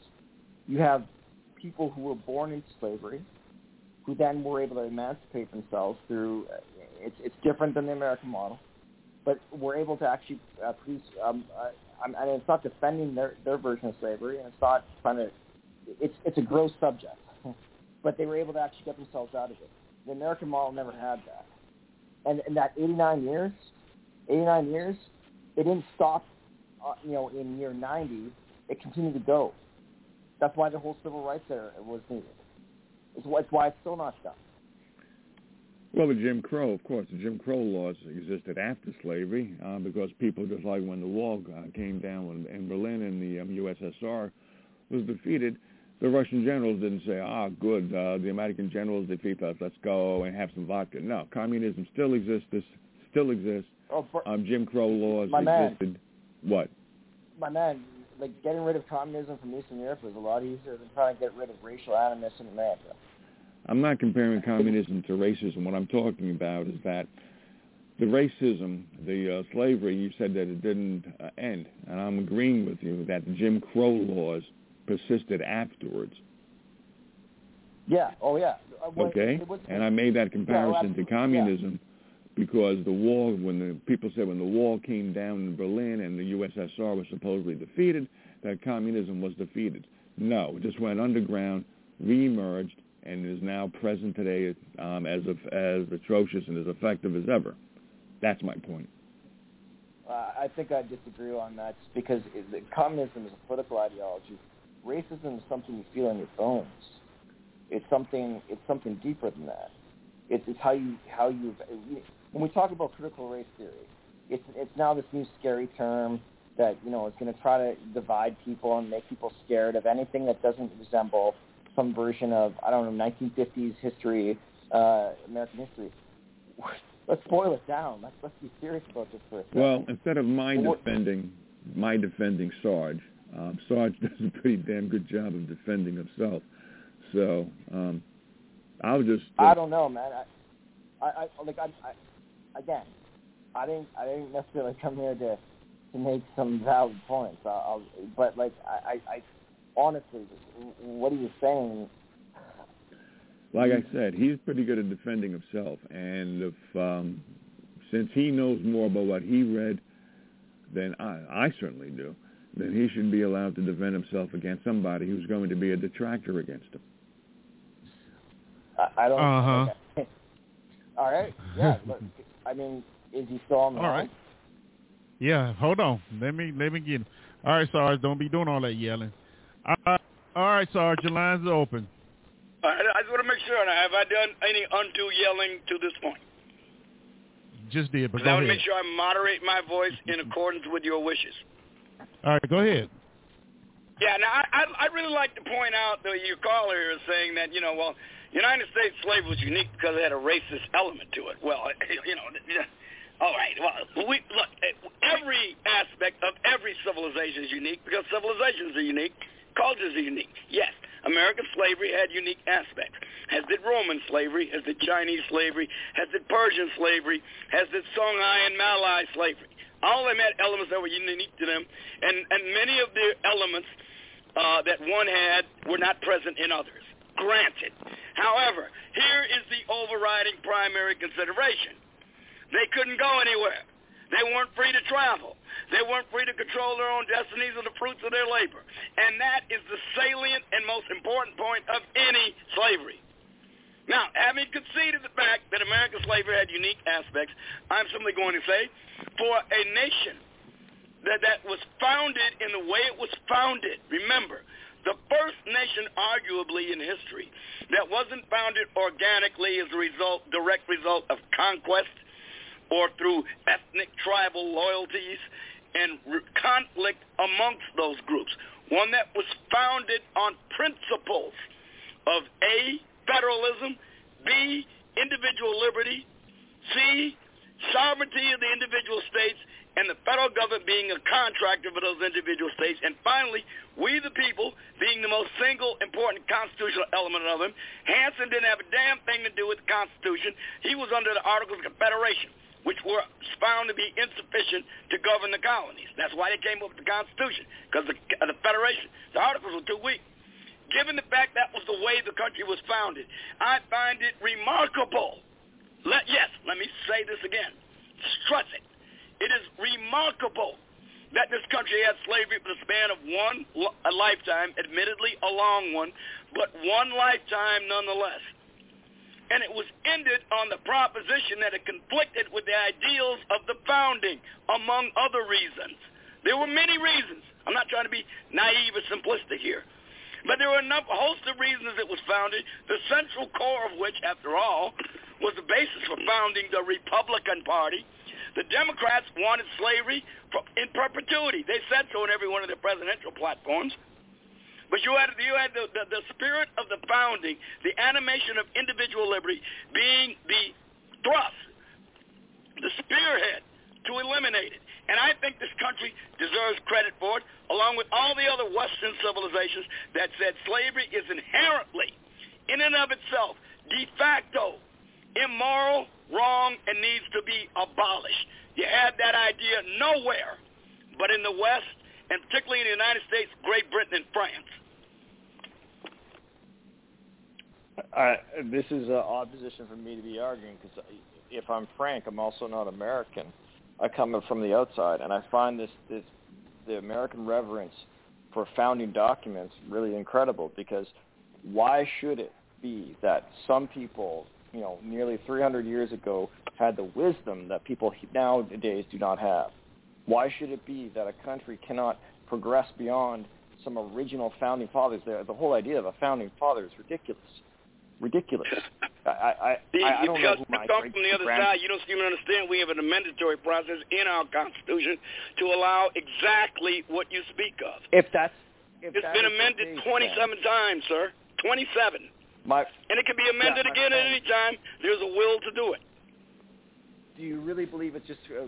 you have people who were born into slavery who then were able to emancipate themselves through. It's it's different than the American model, but were able to actually uh, produce. Um, uh, I'm- and it's not defending their their version of slavery, and it's not trying to. It's it's a gross subject, but they were able to actually get themselves out of it. The American model never had that, and in that 89 years, 89 years, it didn't stop. Uh, you know, in year 90, it continued to go. That's why the whole civil rights era was needed. It's why, it's why it's still not done. Well, the Jim Crow, of course, the Jim Crow laws existed after slavery uh, because people, just like when the wall uh, came down when, in Berlin and the um, USSR was defeated, the Russian generals didn't say, ah, good, uh, the American generals defeat us, let's go and have some vodka. No, communism still exists, still exists. Oh, Ber- Um, Jim Crow laws My man. existed. What? my man, like getting rid of communism from Eastern Europe was a lot easier than trying to get rid of racial animus in America. I'm not comparing communism to racism. What I'm talking about is that the racism, the uh, slavery, you said that it didn't uh, end, and I'm agreeing with you that the Jim Crow laws persisted afterwards. Yeah. Oh, yeah. Uh, Okay, was- and I made that comparison to absolutely, yeah. communism because the wall, when the people said when the wall came down in Berlin and the USSR was supposedly defeated, that communism was defeated. No, it just went underground, reemerged, and is now present today um, as of, as atrocious and as effective as ever. That's my point. Uh, I think I disagree on that because it, communism is a political ideology. Racism is something you feel in your bones. It's something. It's something deeper than that. It's, it's how you how you when we talk about critical race theory, it's it's now this new scary term that you know is going to try to divide people and make people scared of anything that doesn't resemble some version of I don't know 1950s history, uh, American history. Let's boil it down. Let's let's be serious about this for a second. Well, instead of my Well, defending, my defending Sarge, um, Sarge does a pretty damn good job of defending himself. So um, I'll just. uh, I don't know, man. I, I, I like, I, I, again, I didn't, I didn't necessarily come here to, to make some valid points. I'll, I'll but like, I, I, I, honestly, what are you saying? like I said, he's pretty good at defending himself, and if um, since he knows more about what he read than I, I certainly do, then he should be allowed to defend himself against somebody who's going to be a detractor against him. I, I don't. Uh-huh. okay. All right. Yeah. But, I mean, is he still on the All right. line? Yeah, hold on. Let me let me get him. All right, Sarge, don't be doing all that yelling. All right, all right Sarge, your lines are open. I, I just want to make sure. Now, have I done any undue yelling to this point? Just did, but Because I want to make sure I moderate my voice in accordance with your wishes. All right, go ahead. Yeah, now I, I'd, I'd really like to point out that your caller is saying that you know, well, United States slavery was unique because it had a racist element to it. Well, you know, all right. Well, we look. Every aspect of every civilization is unique because civilizations are unique, cultures are unique. Yes, American slavery had unique aspects. As did Roman slavery, as did Chinese slavery, as did Persian slavery, as did Songhai and Malay slavery. All of them had elements that were unique to them, and and many of the elements uh, that one had were not present in others. Granted. However, here is the overriding primary consideration. They couldn't go anywhere. They weren't free to travel. They weren't free to control their own destinies or the fruits of their labor. And that is the salient and most important point of any slavery. Now, having conceded the fact that American slavery had unique aspects, I'm simply going to say, for a nation that, that was founded in the way it was founded, remember, the first nation arguably in history that wasn't founded organically as a result, direct result of conquest or through ethnic tribal loyalties and conflict amongst those groups. One that was founded on principles of A, federalism, B, individual liberty, C, sovereignty of the individual states, and the federal government being a contractor for those individual states. And finally, we the people being the most single important constitutional element of them. Hanson didn't have a damn thing to do with the Constitution. He was under the Articles of Confederation, which were found to be insufficient to govern the colonies. That's why they came up with the Constitution, because the, the Federation, the Articles were too weak. Given the fact that was the way the country was founded, I find it remarkable. Let, yes, let me say this again. Stress it. It is remarkable that this country had slavery for the span of one a lifetime, admittedly a long one, but one lifetime nonetheless. And it was ended on the proposition that it conflicted with the ideals of the founding, among other reasons. There were many reasons. I'm not trying to be naive or simplistic here. But there were enough, a host of reasons it was founded, the central core of which, after all, was the basis for founding the Republican Party. The Democrats wanted slavery in perpetuity. They said so in every one of their presidential platforms. But you had, you had the, the, the spirit of the founding, the animation of individual liberty being the thrust, the spearhead to eliminate it. And I think this country deserves credit for it, along with all the other Western civilizations that said slavery is inherently, in and of itself, de facto, immoral, wrong, and needs to be abolished. You had that idea nowhere but in the West, and particularly in the United States, Great Britain, and France. Uh, this is an odd position for me to be arguing because if I'm frank, I'm also not American. I come from the outside, and I find this this the American reverence for founding documents really incredible because why should it be that some people, you know, nearly 300 years ago had the wisdom that people nowadays do not have? Why should it be that a country cannot progress beyond some original founding fathers? The, the whole idea of a founding father is ridiculous ridiculous. I, I, See, I, I don't because know who my come from the other side, you don't seem to understand. We have an amendatory process in our Constitution to allow exactly what you speak of. If that's if It's that been amended case, 27 then times, sir. 27. My, And it can be amended Yeah, again at any time. There's a will to do it. Do you really believe it's just a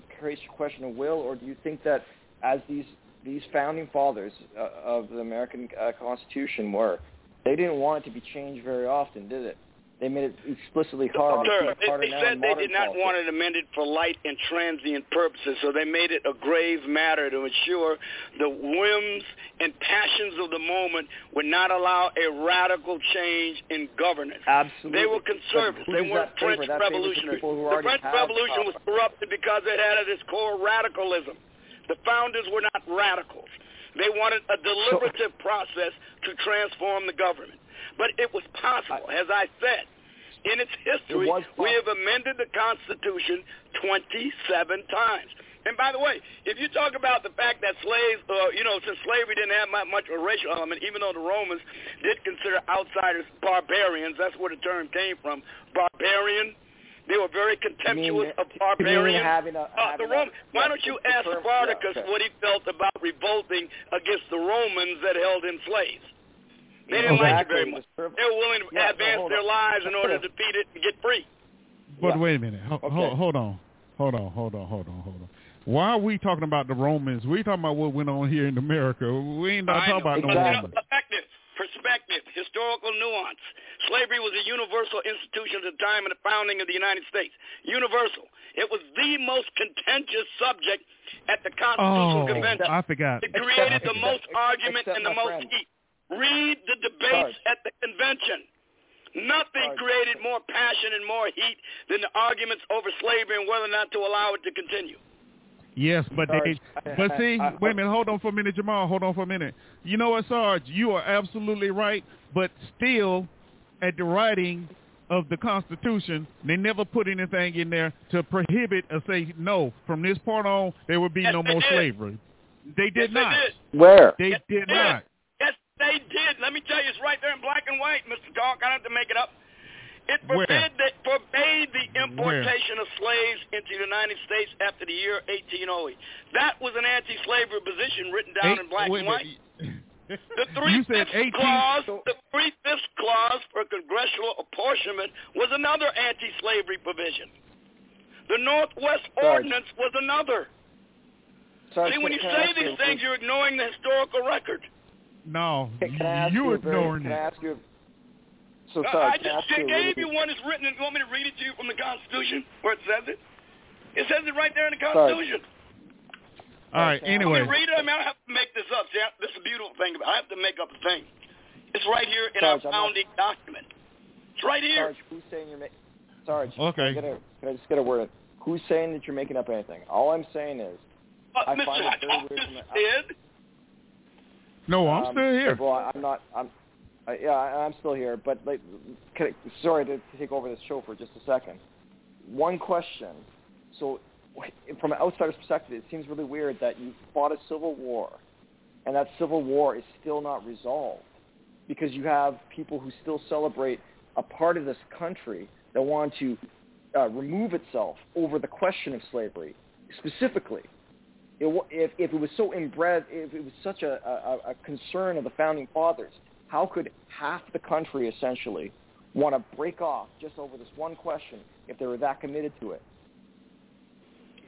question of will, or do you think that as these these founding fathers uh, of the American uh, Constitution were, they didn't want it to be changed very often, did it? They made it explicitly hard. Sir, They, they, they said they did not politics. want it amended for light and transient purposes, so they made it a grave matter to ensure the whims and passions of the moment would not allow a radical change in governance. Absolutely. They were But conservative. They weren't that favor? French the revolutionaries. The French Revolution was power. corrupted because it had at its core radicalism. The founders were not radicals. They wanted a deliberative process to transform the government. But it was possible, as I said. In its history, It we have amended the Constitution 27 times. And by the way, if you talk about the fact that slaves, uh, you know, since slavery didn't have much of a racial element, even though the Romans did consider outsiders barbarians, that's where the term came from, barbarian. They were very contemptuous mean- of barbarians. having a- Uh, the having a- Why don't you ask Spartacus yeah, okay. what he felt about revolting against the Romans that held him slaves? They didn't like it very much. They were willing to Yeah, advance hold their lives in order to defeat it and get free. But Yeah. wait a minute. Ho- Okay. ho- hold on. Hold on. Hold on. Hold on. Hold on. Why are we talking about the Romans? We talking about what went on here in America. We ain't not talking about But, no Romans. Perspective, perspective, historical nuance. Slavery was a universal institution at the time of the founding of the United States. Universal. It was the most contentious subject at the Constitutional Oh, Convention. I forgot. It created the most except- argument except and the most friend. heat. Read the debates Sarge. at the convention. Nothing Sarge. created more passion and more heat than the arguments over slavery and whether or not to allow it to continue. Yes, but they, but see, I- wait a minute, hold on for a minute, Jamal, hold on for a minute. You know what, Sarge, you are absolutely right, but still, at the writing of the Constitution, they never put anything in there to prohibit or say no. From this point on, there will be Yes, no more did. slavery. They did yes, not. They did. Where? They Yes, did they not. Yes, they did. Let me tell you, it's right there in black and white, Mr. Talk. I don't have to make it up. It forbade the, forbade the importation of slaves into the United States after the year 1808. That was an anti-slavery position written down Eight- in black wait and white. The three-fifths 18. clause, the three-fifths clause for congressional apportionment was another anti-slavery provision. The Northwest Sarge. Ordinance was another. Sarge, See, when you say these things, you're ignoring the historical record. No, Can, can I ask you you a ignoring Can I it. ask you? So, Uh, I can I just ask you gave you one that's written. You want me to read it to you from the Constitution where it says it? It says it right there in the Sorry. Constitution. All right, Okay. anyway. Want me read it? I mean, I don't have to make this up. See, I- this is a beautiful thing. I have to make up a thing. It's right here in Sarge, our I'm not- founding document. It's right here. Sarge, who's saying you're making? Sarge, Okay. Can I, get a, can I just get a word? Who's saying that you're making up anything? All I'm saying is, Uh, I Mr. find it very Hutchins weird from the- did. No, I'm um, still here. Well, I'm not. I'm. I, yeah, I- I'm still here. But like, can I, sorry to take over this show for just a second. One question. So, from an outsider's perspective, it seems really weird that you fought a civil war, and that civil war is still not resolved because you have people who still celebrate a part of this country that want to uh, remove itself over the question of slavery, specifically. It, if, if it was so inbred, if it was such a, a, a concern of the founding fathers, how could half the country essentially want to break off just over this one question if they were that committed to it?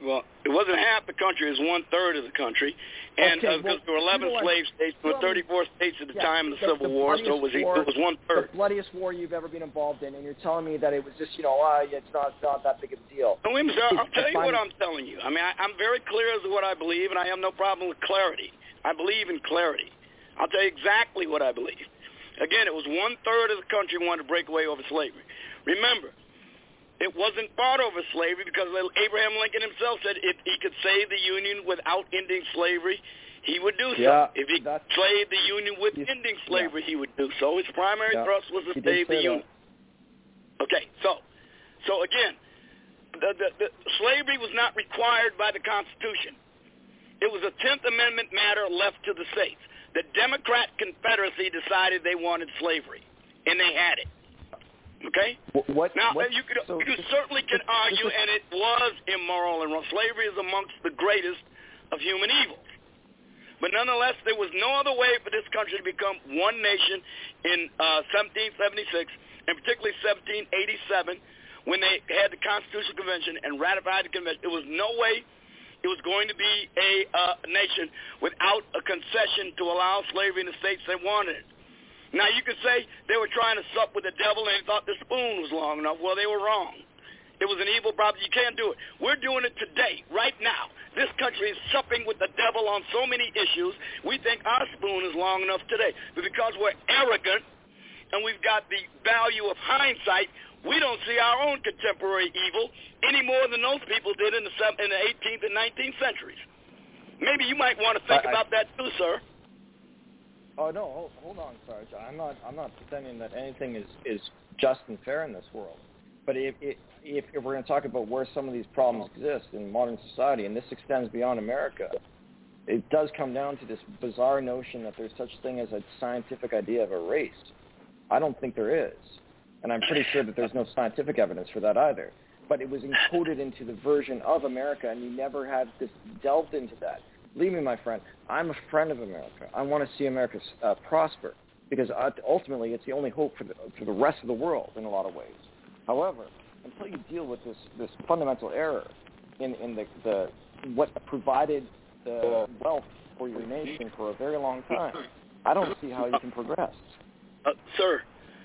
Well, it wasn't half the country; it was one third of the country, and Okay, because well, there were 11 you know slave states, there were 34 states at the Yeah, time of the the- Civil the War, so it was war- it was one third. the bloodiest war you've ever been involved in, and you're telling me that it was just, you know, uh, it's not, it's not that big of a deal. No, minute. I'll I tell you what I'm telling you. I mean, I, I'm very clear as to what I believe, and I have no problem with clarity. I believe in clarity. I'll tell you exactly what I believe. Again, it was one third of the country wanted to break away over slavery. Remember, it wasn't fought over slavery because Abraham Lincoln himself said if he could save the Union without ending slavery, he would do so. Yeah, if he slaved the Union with ending slavery, he would do so. His primary Yeah, thrust was to he save the that. Union. Okay, so so again, the, the, the slavery was not required by the Constitution. It was a Tenth Amendment matter left to the states. The Democrat Confederacy decided they wanted slavery, and they had it. Okay. What? Now what, you could so you just- certainly can argue, just- and it was immoral and wrong. Slavery is amongst the greatest of human evils. But nonetheless, there was no other way for this country to become one nation in uh, 1776, and particularly 1787, when they had the Constitutional Convention and ratified the convention. There was no way it was going to be a uh, nation without a concession to allow slavery in the states they wanted it. Now you could say they were trying to sup with the devil and they thought the spoon was long enough. Well, they were wrong. It was an evil problem. You can't do it. We're doing it today, right now. This country is supping with the devil on so many issues. We think our spoon is long enough today. But because we're arrogant and we've got the value of hindsight, we don't see our own contemporary evil any more than those people did in the, in the 18th and 19th centuries. Maybe you might want to think I- about that too, sir. Oh no, hold, hold on, Sarge. I'm not. I'm not pretending that anything is is just and fair in this world. But if if if, we're going to talk about where some of these problems exist in modern society, and this extends beyond America, it does come down to this bizarre notion that there's such a thing as a scientific idea of a race. I don't think there is, and I'm pretty sure that there's no scientific evidence for that either. But it was encoded into the version of America, and you never had this delved into that. Believe me, my friend, I'm a friend of America. I want to see America uh, prosper because uh, ultimately it's the only hope for the, for the rest of the world in a lot of ways. However, until you deal with this, this fundamental error in, in the, the what provided the wealth for your nation for a very long time, I don't see how you can progress. Uh, sir,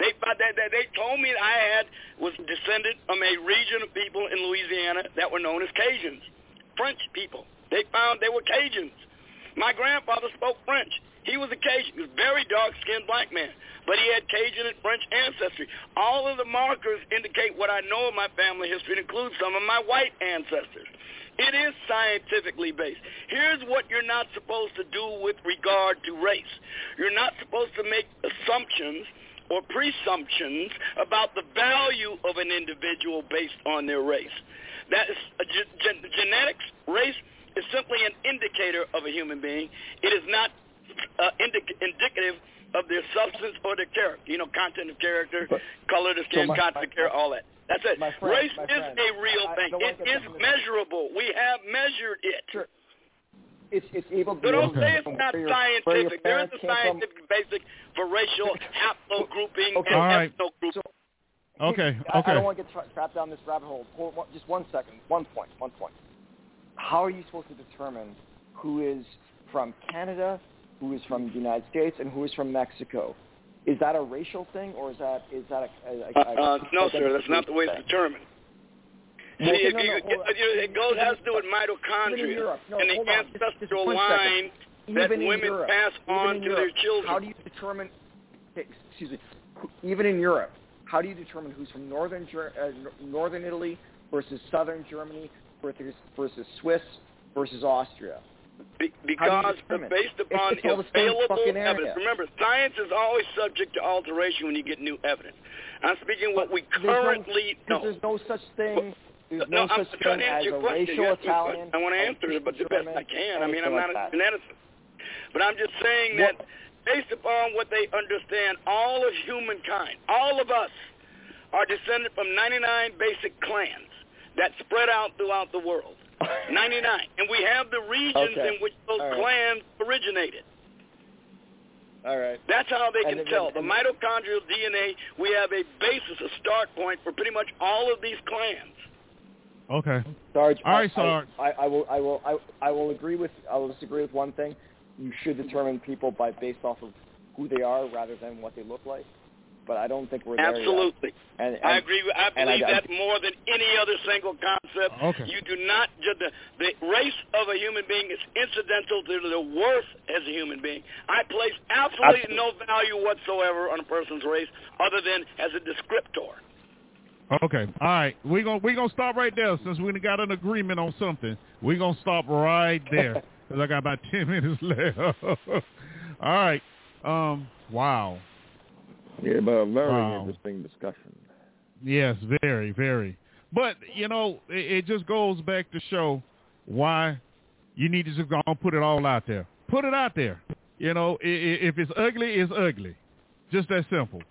They, they, they, they told me that I had was descended from a region of people in Louisiana that were known as Cajuns, French people. They found they were Cajuns. My grandfather spoke French. He was a Cajun. He was a very dark-skinned black man, but he had Cajun and French ancestry. All of the markers indicate what I know of my family history. It includes some of my white ancestors. It is scientifically based. Here's what you're not supposed to do with regard to race. You're not supposed to make assumptions or presumptions about the value of an individual based on their race. That is ge- gen- genetics, race is simply an indicator of a human being. It is not uh, indic- indicative of their substance or their character. You know, content of character, But- color of skin, my- content of character, all that. That's it. Friend- Race is friend, a real I- I thing. don't It is measurable. We have measured it. Sure. It's it's able to So don't say it's not your- scientific. There is a came from. scientific basic for racial haplogrouping Okay. and All right. ethnogrouping. So- Okay, I, I don't want to get tra- trapped down this rabbit hole. Hold, just one second. One point. One point. How are you supposed to determine who is from Canada, who is from the United States, and who is from Mexico? Is that a racial thing, or is that is that a, a, a, Uh, uh, no, sir, that's not the way it's thing? determined. See, okay, if no, you, no, it, goes has to do with mitochondria No, and the hold. Just- just ancestral line that women Europe, pass on to Europe, their children. How do you determine? Excuse me. Even in Europe, how do you determine who's from northern uh, northern Italy versus southern Germany versus versus Swiss versus Austria? Be- you because based upon It's- it's all the same available evidence. Remember, science is always subject to alteration when you get new evidence. I'm speaking what we There's no- currently know. There's no such thing. There's no, no I'm such trying thing to as answer a your question. racial You asked me a Italian. I want to answer it, but the best I can. I mean, I'm not like that. geneticist. But I'm just saying that based upon what they understand, all of humankind, all of us, are descended from 99 basic clans that spread out throughout the world. 99. And we have the regions Okay. in which those right. clans originated. All right. That's how they can tell. The and- mitochondrial DNA, we have a basis, a start point for pretty much all of these clans. Okay. Sarge. All right, I, I- Sarge. I, I will. I will. I, I will agree with. I will disagree with one thing. You should determine people by based off of who they are rather than what they look like. But I don't think we're there yet. Absolutely. And, and I agree. with- I and I- believe I- that more than any other single concept. Okay. You do not ju- the the race of a human being is incidental to the worth as a human being. I place absolutely no value whatsoever on a person's race other than as a descriptor. Okay. All right. We're going we gonna stop right there since we got an agreement on something. We're going to stop right there because I got about 10 minutes left. All right. Um. Wow. Yeah, but a very Wow. interesting discussion. Yes, very, very. But, you know, it, it just goes back to show why you need to just go and put it all out there. Put it out there. You know, i- i- if it's ugly, it's ugly. Just that simple.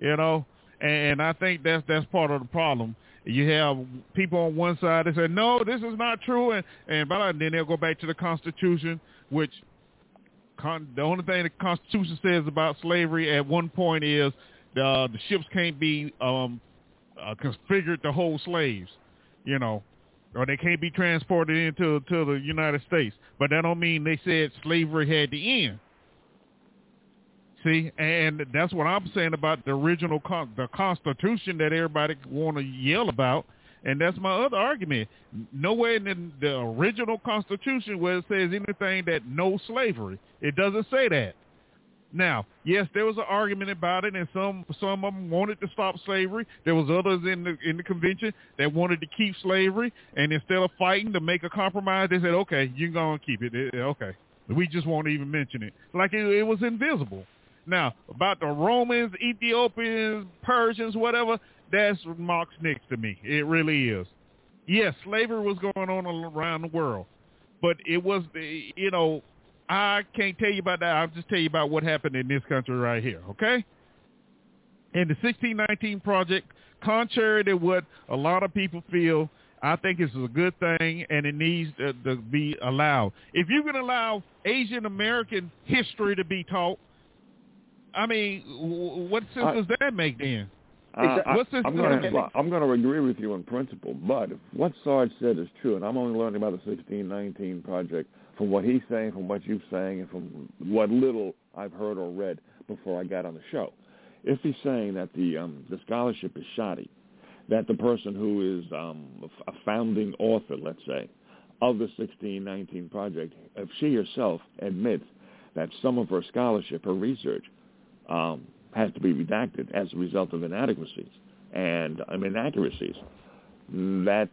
You know, and I think that's that's part of the problem. You have people on one side that say, no, this is not true, and and blah, blah, and then they'll go back to the Constitution, which con- the only thing the Constitution says about slavery at one point is the the ships can't be um, uh, configured to hold slaves, you know, or they can't be transported into to the United States. But that don't mean they said slavery had to end. See, and that's what I'm saying about the original con- the Constitution that everybody want to yell about, and that's my other argument. Nowhere in the, original Constitution where it says anything that no slavery. It doesn't say that. Now, yes, there was an argument about it, and some some of them wanted to stop slavery. There was others in the in the convention that wanted to keep slavery, and instead of fighting to make a compromise, they said, "Okay, you're gonna keep it. Eh, Okay, we just won't even mention it, like it, it was invisible." Now, about the Romans, Ethiopians, Persians, whatever, that's marks next to me. It really is. Yes, slavery was going on around the world, but it was, you know, I can't tell you about that. I'll just tell you about what happened in this country right here, okay? In the 1619 Project, contrary to what a lot of people feel, I think it's a good thing and it needs to, to be allowed. If you can allow Asian American history to be taught, I mean, what sense I- does that make then? Uh, I, What's this I'm going to I'm going to agree with you in principle, but if what Sarge said is true, and I'm only learning about the 1619 project from what he's saying, from what you're saying, and from what little I've heard or read before I got on the show. If he's saying that the um, the scholarship is shoddy, that the person who is um, a founding author, let's say, of the 1619 project, if she herself admits that some of her scholarship, her research, um, has to be redacted as a result of inadequacies and um, inaccuracies. That's,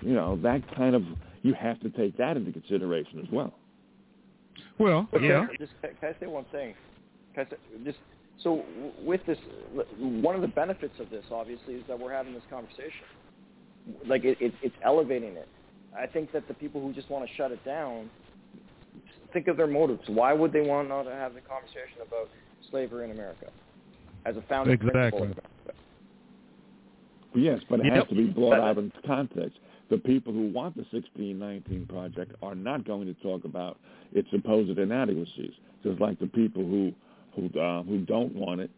you know, that kind of, you have to take that into consideration as well. Well, But yeah. Can, just, can I say one thing? Can I say, just so with this, one of the benefits of this, obviously, is that we're having this conversation. Like it, it, it's elevating it. I think that the people who just want to shut it down, think of their motives. Why would they want not to have the conversation about slavery in America as a founding principle Exactly. of Yes, but it Yep. has to be brought out in context. The people who want the 1619 project are not going to talk about its supposed inadequacies, just like the people who who uh, who don't want it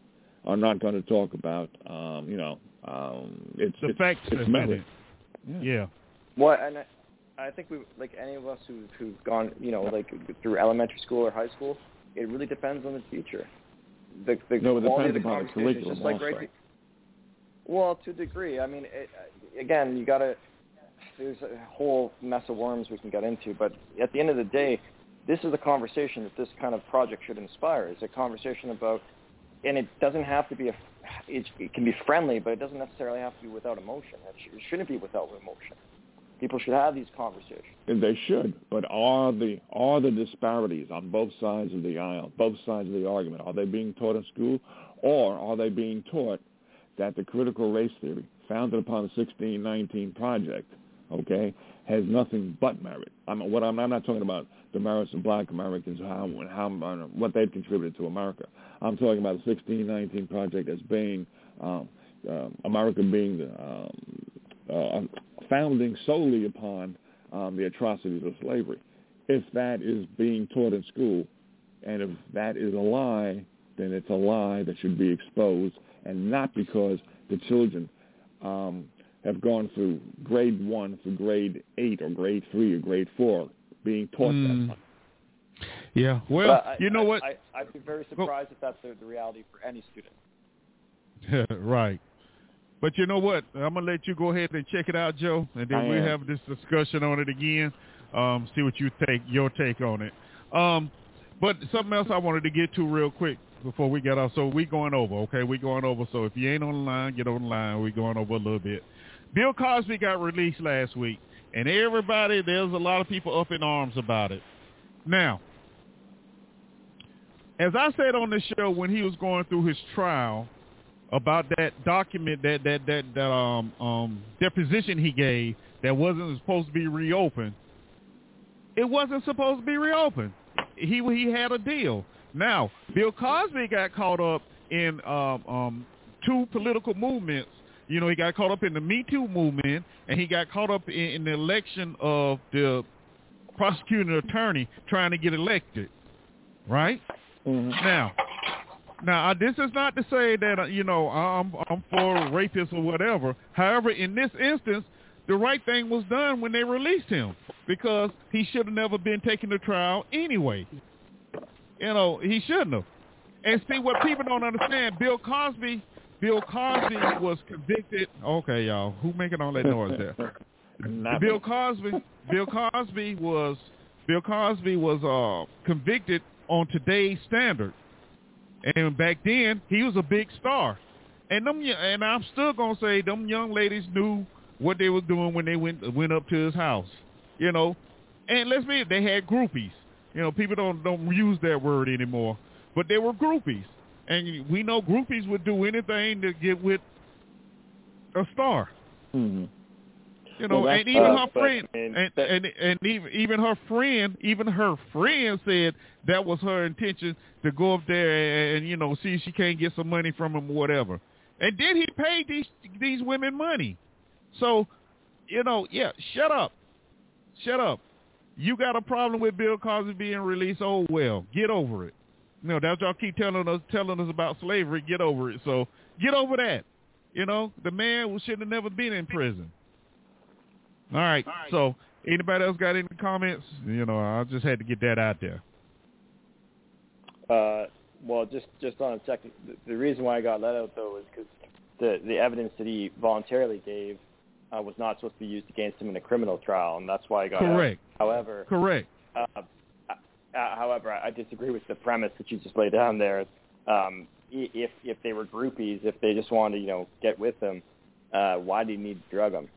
are not going to talk about, um, you know, um, it's The it's, facts it's that's merit. it. Yeah. Well, and I, I think we like any of us who who've gone, you know, like through elementary school or high school. It really depends on the teacher. The the No, quality of the conversation is just like right. Well, to a degree. I mean, it, again, you got to. There's a whole mess of worms we can get into, but at the end of the day, this is the conversation that this kind of project should inspire. It's a conversation about, and it doesn't have to be a. It, it can be friendly, but it doesn't necessarily have to be without emotion. It, sh- it shouldn't be without emotion. People should have these conversations. And they should, but are the are the disparities on both sides of the aisle, both sides of the argument, are they being taught in school, or are they being taught that the critical race theory, founded upon the 1619 Project, okay, has nothing but merit. I'm what I'm, I'm not talking about the merits of Black Americans, how how what they've contributed to America. I'm talking about the 1619 Project as being um, uh, America being the, um, uh, founding solely upon um, the atrocities of slavery. If that is being taught in school, and if that is a lie, then it's a lie that should be exposed, and not because the children um, have gone through grade one through grade eight or grade three or grade four being taught mm. that. Yeah, well, I, you know I, what? I, I'd be very surprised if that's the, the reality for any student. right. But you know what? I'm gonna let you go ahead and check it out, Joe, and then we'll have this discussion on it again. Um, see what you take your take on it. Um, but something else I wanted to get to real quick before we get off. So we going over, okay? We going over. So if you ain't on the line, get on the line. We going over a little bit. Bill Cosby got released last week, and everybody, there's a lot of people up in arms about it. Now, as I said on the show when he was going through his trial about that document that that that, that um um deposition he gave that wasn't supposed to be reopened, it wasn't supposed to be reopened. He he had a deal. Now, Bill Cosby got caught up in um, um, two political movements. You know, he got caught up in the Me Too movement, and he got caught up in, in the election of the prosecuting attorney trying to get elected. Right mm-hmm. now, now this is not to say that uh, you know I'm I'm for rapists or whatever. However, in this instance, the right thing was done when they released him because he should have never been taken to trial anyway. You know, he shouldn't have. And see what people don't understand, Bill Cosby, Bill Cosby was convicted. Okay, y'all, who making all that noise there? Bill Cosby, Bill Cosby was Bill Cosby was uh, convicted on today's standard, and back then he was a big star. And them, and I'm still gonna say them young ladies knew what they were doing when they went went up to his house, you know. And let's be, they had groupies. You know, people don't don't use that word anymore, but they were groupies, and we know groupies would do anything to get with a star. Mm-hmm. You know, well, and even uh, her friend, and, and and even even her friend, even her friend said that was her intention to go up there and, and you know see if she can't get some money from him or whatever. And then he paid these these women money. So, you know, yeah, shut up, shut up. You got a problem with Bill Cosby being released? Oh well, get over it. You know that's y'all keep telling us telling us about slavery. Get over it. So get over that. You know the man should have never been in prison. All right. All right. So anybody else got any comments? You know, I just had to get that out there. Uh, well, just just on a second, the, the reason why I got let out though was because the the evidence that he voluntarily gave uh, was not supposed to be used against him in a criminal trial, and that's why I got correct. Out. However, correct. Uh, uh, uh, however, I disagree with the premise that you just laid down there. Um, if if they were groupies, if they just wanted to, you know, get with him, uh, why do you need to drug him?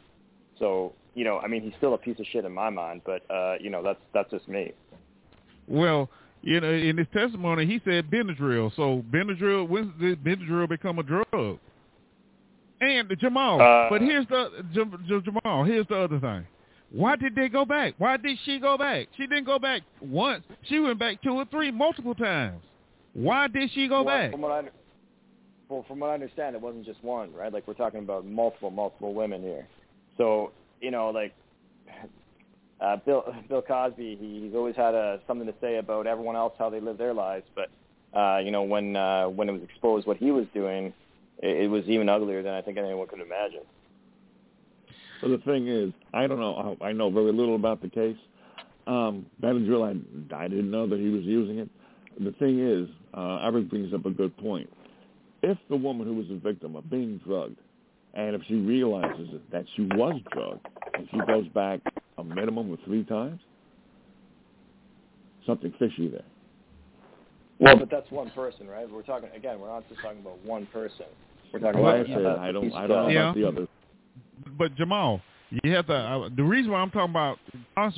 So, you know, I mean, he's still a piece of shit in my mind, but uh, you know, that's that's just me. Well, you know, in his testimony, he said Benadryl. So Benadryl, when did Benadryl become a drug? And Jamal, uh, but here's the Jamal. Here's the other thing. Why did they go back? Why did she go back? She didn't go back once. She went back two or three, multiple times. Why did she go well, back? From what I, well, from what I understand, it wasn't just one, right? Like we're talking about multiple, multiple women here. So you know, like uh, Bill Bill Cosby, he, he's always had a, something to say about everyone else how they live their lives. But uh, you know, when uh, when it was exposed what he was doing, it, it was even uglier than I think anyone could imagine. Well, the thing is, I don't know. I know very little about the case. Um, Benadryl, I, I didn't know that he was using it. The thing is, uh, Eric brings up a good point. If the woman who was a victim of being drugged, and if she realizes that she was drugged, and she goes back a minimum of three times, something fishy there. Well, but that's one person, right? We're talking again. We're not just talking about one person. We're talking well, about. I, said, I don't. I don't know yeah. about the others. But Jamal, you have to. Uh, the reason why I'm talking about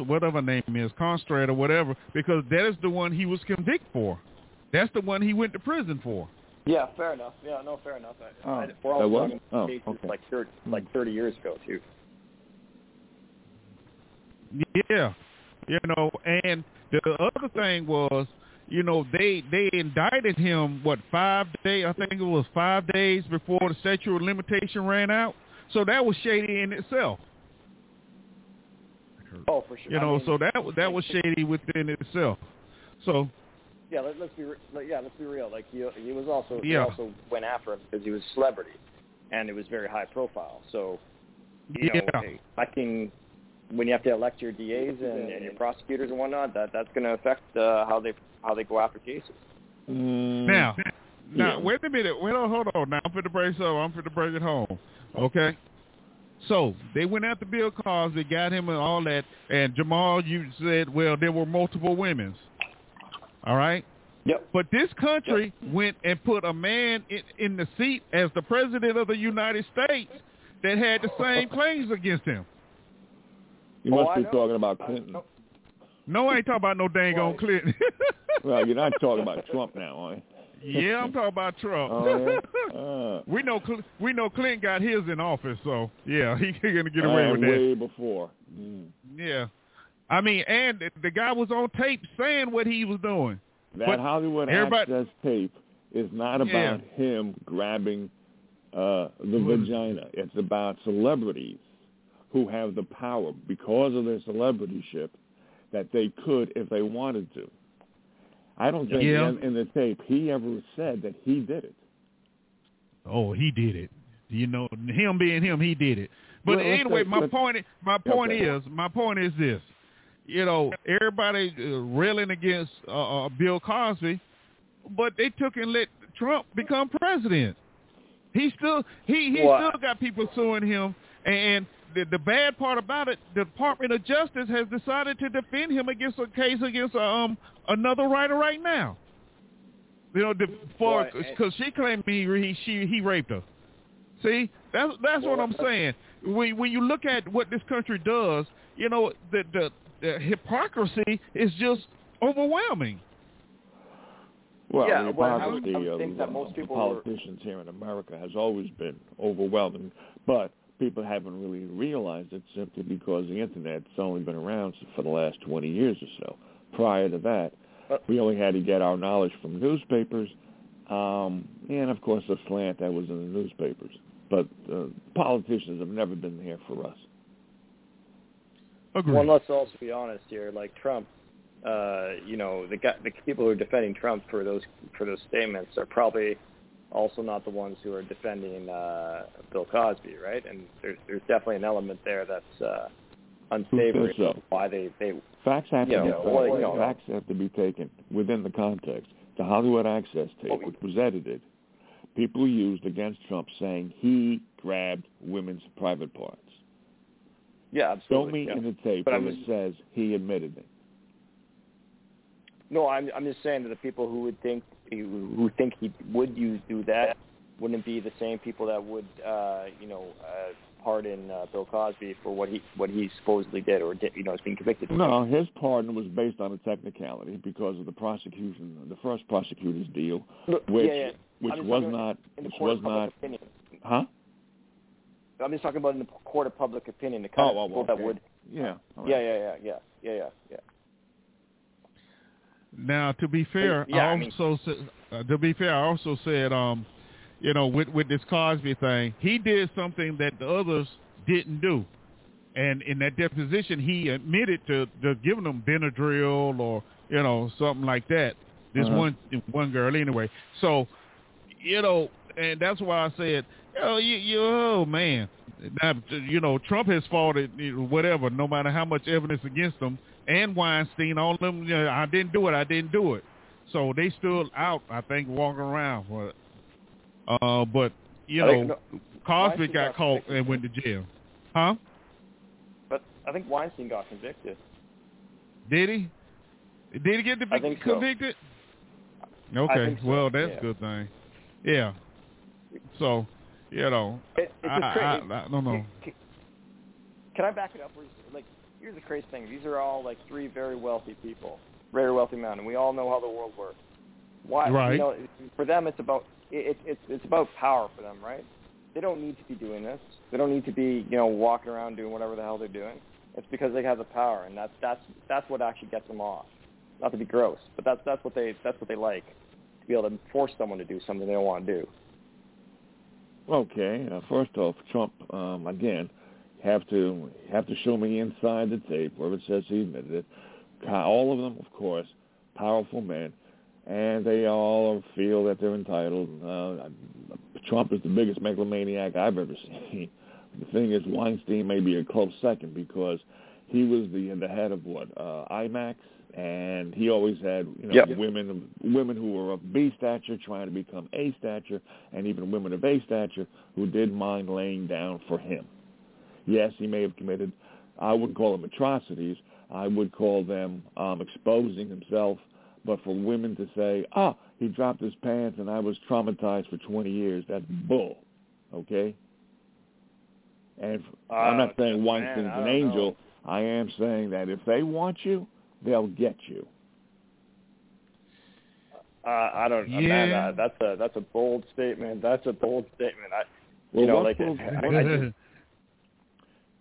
whatever name is, Constrate or whatever, because that is the one he was convicted for. That's the one he went to prison for. Yeah, fair enough. Yeah, no, fair enough. I, Oh, I, we're all that was? talking Oh, cases okay. like 30, hmm. like 30 years ago too. Yeah, you know, and the other thing was, you know, they they indicted him what five days? I think it was five days before the statute of limitation ran out. So that was shady in itself. Oh, for sure. You I know, mean, so that was that was shady within itself. So yeah, let, let's be re- like, yeah, let's be real. Like he he was also he also went after him because he was a celebrity, and it was very high profile. So you Yeah. I can when you have to elect your DAs and, and your prosecutors and whatnot, that that's going to affect uh, how they how they go after cases. Mm, now, now yeah. wait a minute. Wait on, hold on. Now I'm for the break. So I'm for the break it home. Okay. So they went after Bill Cosby, got him and all that. And Jamal, you said, well, there were multiple women's. All right. Yep. But this country went and put a man in, in the seat as the president of the United States that had the same claims against him. You Oh, must I be know. talking about Clinton. know. No, I ain't talking about no dang on Clinton. Well, you're not talking about Trump now, are you? yeah, I'm talking about Trump. Oh, yeah? Uh, we know Cl- we know Clinton got his in office, so yeah, he gonna get away with that. way before. Mm. Yeah, I mean, and the- guy was on tape saying what he was doing. That But Hollywood access tape is not Yeah. about him grabbing uh, the vagina. It's about celebrities who have the power because of their celebrityship that they could if they wanted to. I don't think Yeah. in, in the tape he ever said that he did it. Oh, he did it. You know, him being him, he did it. But Well, anyway, my point, my point Okay. is, my point is this. You know, everybody uh, railing against uh, uh, Bill Cosby, but they took and let Trump become president. He still he he still got people suing him, and the the bad part about it, the Department of Justice has decided to defend him against a case against um another writer right now. You know, the, for because she claimed he he she he raped her. See, that's that's what I'm saying. When when you look at what this country does, you know the the, the hypocrisy is just overwhelming. Well, Yeah, the well, I would- hypocrisy I would think of that uh, most the people were- politicians here in America has always been overwhelming, but people haven't really realized it simply because the Internet's only been around for the last 20 years or so. Prior to that, But- we only had to get our knowledge from newspapers, um, and of course the slant that was in the newspapers. But uh, politicians have never been there for us. Agree. Well, let's also be honest here. Like Trump, uh, you know, the guy, the people who are defending Trump for those for those statements are probably also not the ones who are defending uh, Bill Cosby, right? And there's there's definitely an element there that's uh, unsavory. So? Why they they Facts have to Yeah, be well, you know. facts have to be taken within the context. The Hollywood Access tape, Well, which was edited, people used against Trump saying he grabbed women's private parts. Yeah Show me yeah. in the tape But where I'm it says he admitted it. No, I'm I'm just saying that the people who would think who who think he would use do that wouldn't be the same people that would uh, you know uh, pardon uh, Bill Cosby for what he what he supposedly did or did, you know is being convicted. No, his pardon was based on a technicality because of the prosecution, the first prosecutor's deal, which yeah, yeah. which was not which was not opinion. huh? I'm just talking about in the court of public opinion, the kind Oh, of oh, people that okay. would. Yeah. all right. Yeah, yeah, yeah, yeah, yeah, yeah, yeah. Now, to be fair, Yeah, I I mean- also said, uh, to be fair, I also said, um, you know, with with this Cosby thing, he did something that the others didn't do, and in that deposition, he admitted to, to giving them Benadryl or you know something like that. This Uh-huh. one one girl anyway. So, you know, and that's why I said, oh, you, you oh man, now, you know, Trump has fought it, whatever, no matter how much evidence against him, and Weinstein, all of them, you know, I didn't do it, I didn't do it. So they still out, I think, walking around. But, uh, but you know, no- Cosby Weinstein got got caught and went to jail. Huh? But I think Weinstein got convicted. Did he? Did he get so. convicted? Okay, so, well that's yeah. a good thing. Yeah. So, you know, It, it's I, cra- I, I don't know. Can, can I back it up? Like, here's the crazy thing: these are all like three very wealthy people, very wealthy men, and we all know how the world works. Why? Right. You know, for them, it's about it, it's it's about power for them, right? They don't need to be doing this. They don't need to be you know walking around doing whatever the hell they're doing. It's because they have the power, and that's that's that's what actually gets them off. Not to be gross, but that's that's what they that's what they like to be able to force someone to do something they don't want to do. Okay, uh, first off, Trump um, again have to have to show me inside the tape where it says he admitted it. All of them, of course, powerful men, and they all feel that they're entitled. Uh, Trump is the biggest megalomaniac I've ever seen. The thing is, Weinstein may be a close second because he was the the head of what uh, IMAX, and he always had you know Yep. women women who were of B stature trying to become A stature, and even women of A stature who did mind laying down for him. Yes, he may have committed, I wouldn't call them atrocities. I would call them um, exposing himself. But for women to say, ah, he dropped his pants and I was traumatized for 20 years, that's bull. Okay? And I'm not saying man, Weinstein's I an angel. know. I am saying that if they want you, they'll get you. Uh, I don't. Yeah. Man, uh, that's a that's a bold statement. That's a bold statement. I, Well, you know, like proof- I, I just,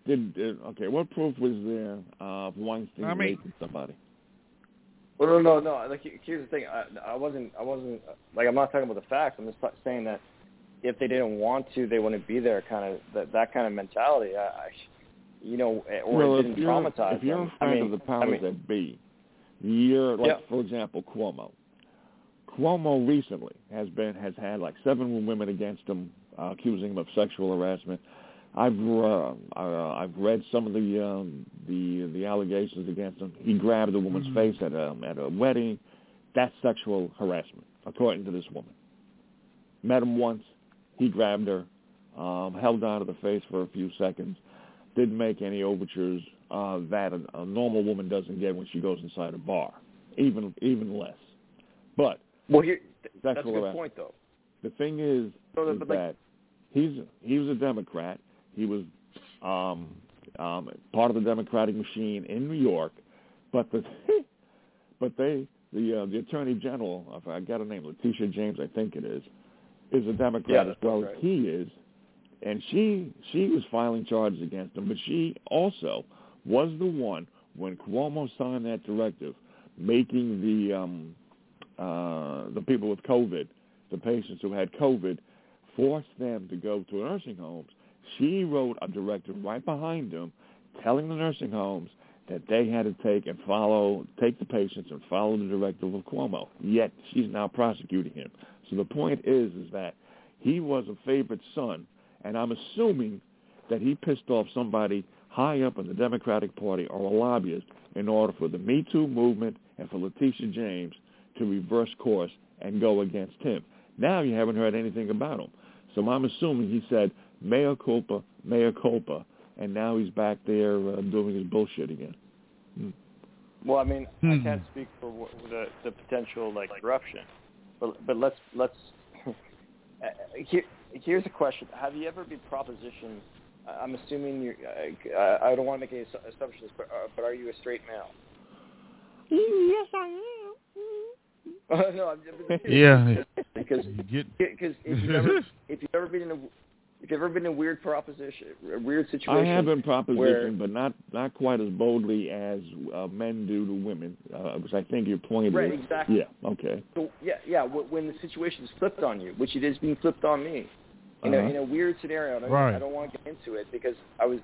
Did, did okay? What proof was there uh, of Weinstein I mean- raping somebody? well, no, no, no. Like here's the thing. I, I wasn't. I wasn't. Like I'm not talking about the facts. I'm just saying that if they didn't want to, they wouldn't be there. Kind of that that kind of mentality. I, I you know, eh, or well, it if didn't you're, traumatize if you're them. I mean, of the powers I mean, that be, you're like, Yeah. for example, Cuomo. Cuomo recently has been has had like seven women against him, uh, accusing him of sexual harassment. I've uh, uh, I've read some of the um, the the allegations against him. He grabbed a woman's Mhm. face at a at a wedding. That's sexual harassment, according to this woman. Met him once. He grabbed her, um, held on to the face for a few seconds. Didn't make any overtures uh, that a, a normal woman doesn't get when she goes inside a bar, even even less. But well, here that's a sexual good point though. The thing is, So, is like- that he's he was a Democrat. He was um, um, part of the Democratic machine in New York, but the but they the uh, the Attorney General, if I got a name, Letitia James, I think it is, is a Democrat Yeah, as well sounds as he is, and she she was filing charges against him, but she also was the one when Cuomo signed that directive, making the um, uh, the people with COVID, the patients who had COVID, forced them to go to nursing homes. She wrote a directive right behind them, telling the nursing homes that they had to take and follow, take the patients and follow the directive of Cuomo. Yet she's now prosecuting him. So the point is, is that he was a favorite son, and I'm assuming that he pissed off somebody high up in the Democratic Party or a lobbyist in order for the Me Too movement and for Letitia James to reverse course and go against him. Now you haven't heard anything about him. So I'm assuming he said, mea culpa, mea culpa, and now he's back there uh, doing his bullshit again. Well, I mean, Hmm. I can't speak for what, the the potential like corruption, but but let's let's. uh, here, here's a question: Have you ever been propositioned? I'm assuming you. Uh, I I don't want to make any assu- assumptions, but uh, but are you a straight male? Yes, I am. no, I'm just Yeah. because You get because if you've ever if you've ever been in a if you've ever been in a weird proposition, a weird situation, I have been propositioned, where- but not not quite as boldly as uh, men do to women, uh, which I think your point Right, is. Right, exactly. Yeah. Okay. So yeah, yeah. wh- When the situation is flipped on you, which it is being flipped on me, in Uh-huh. a in a weird scenario. I don't, Right. I don't want to get into it because I was.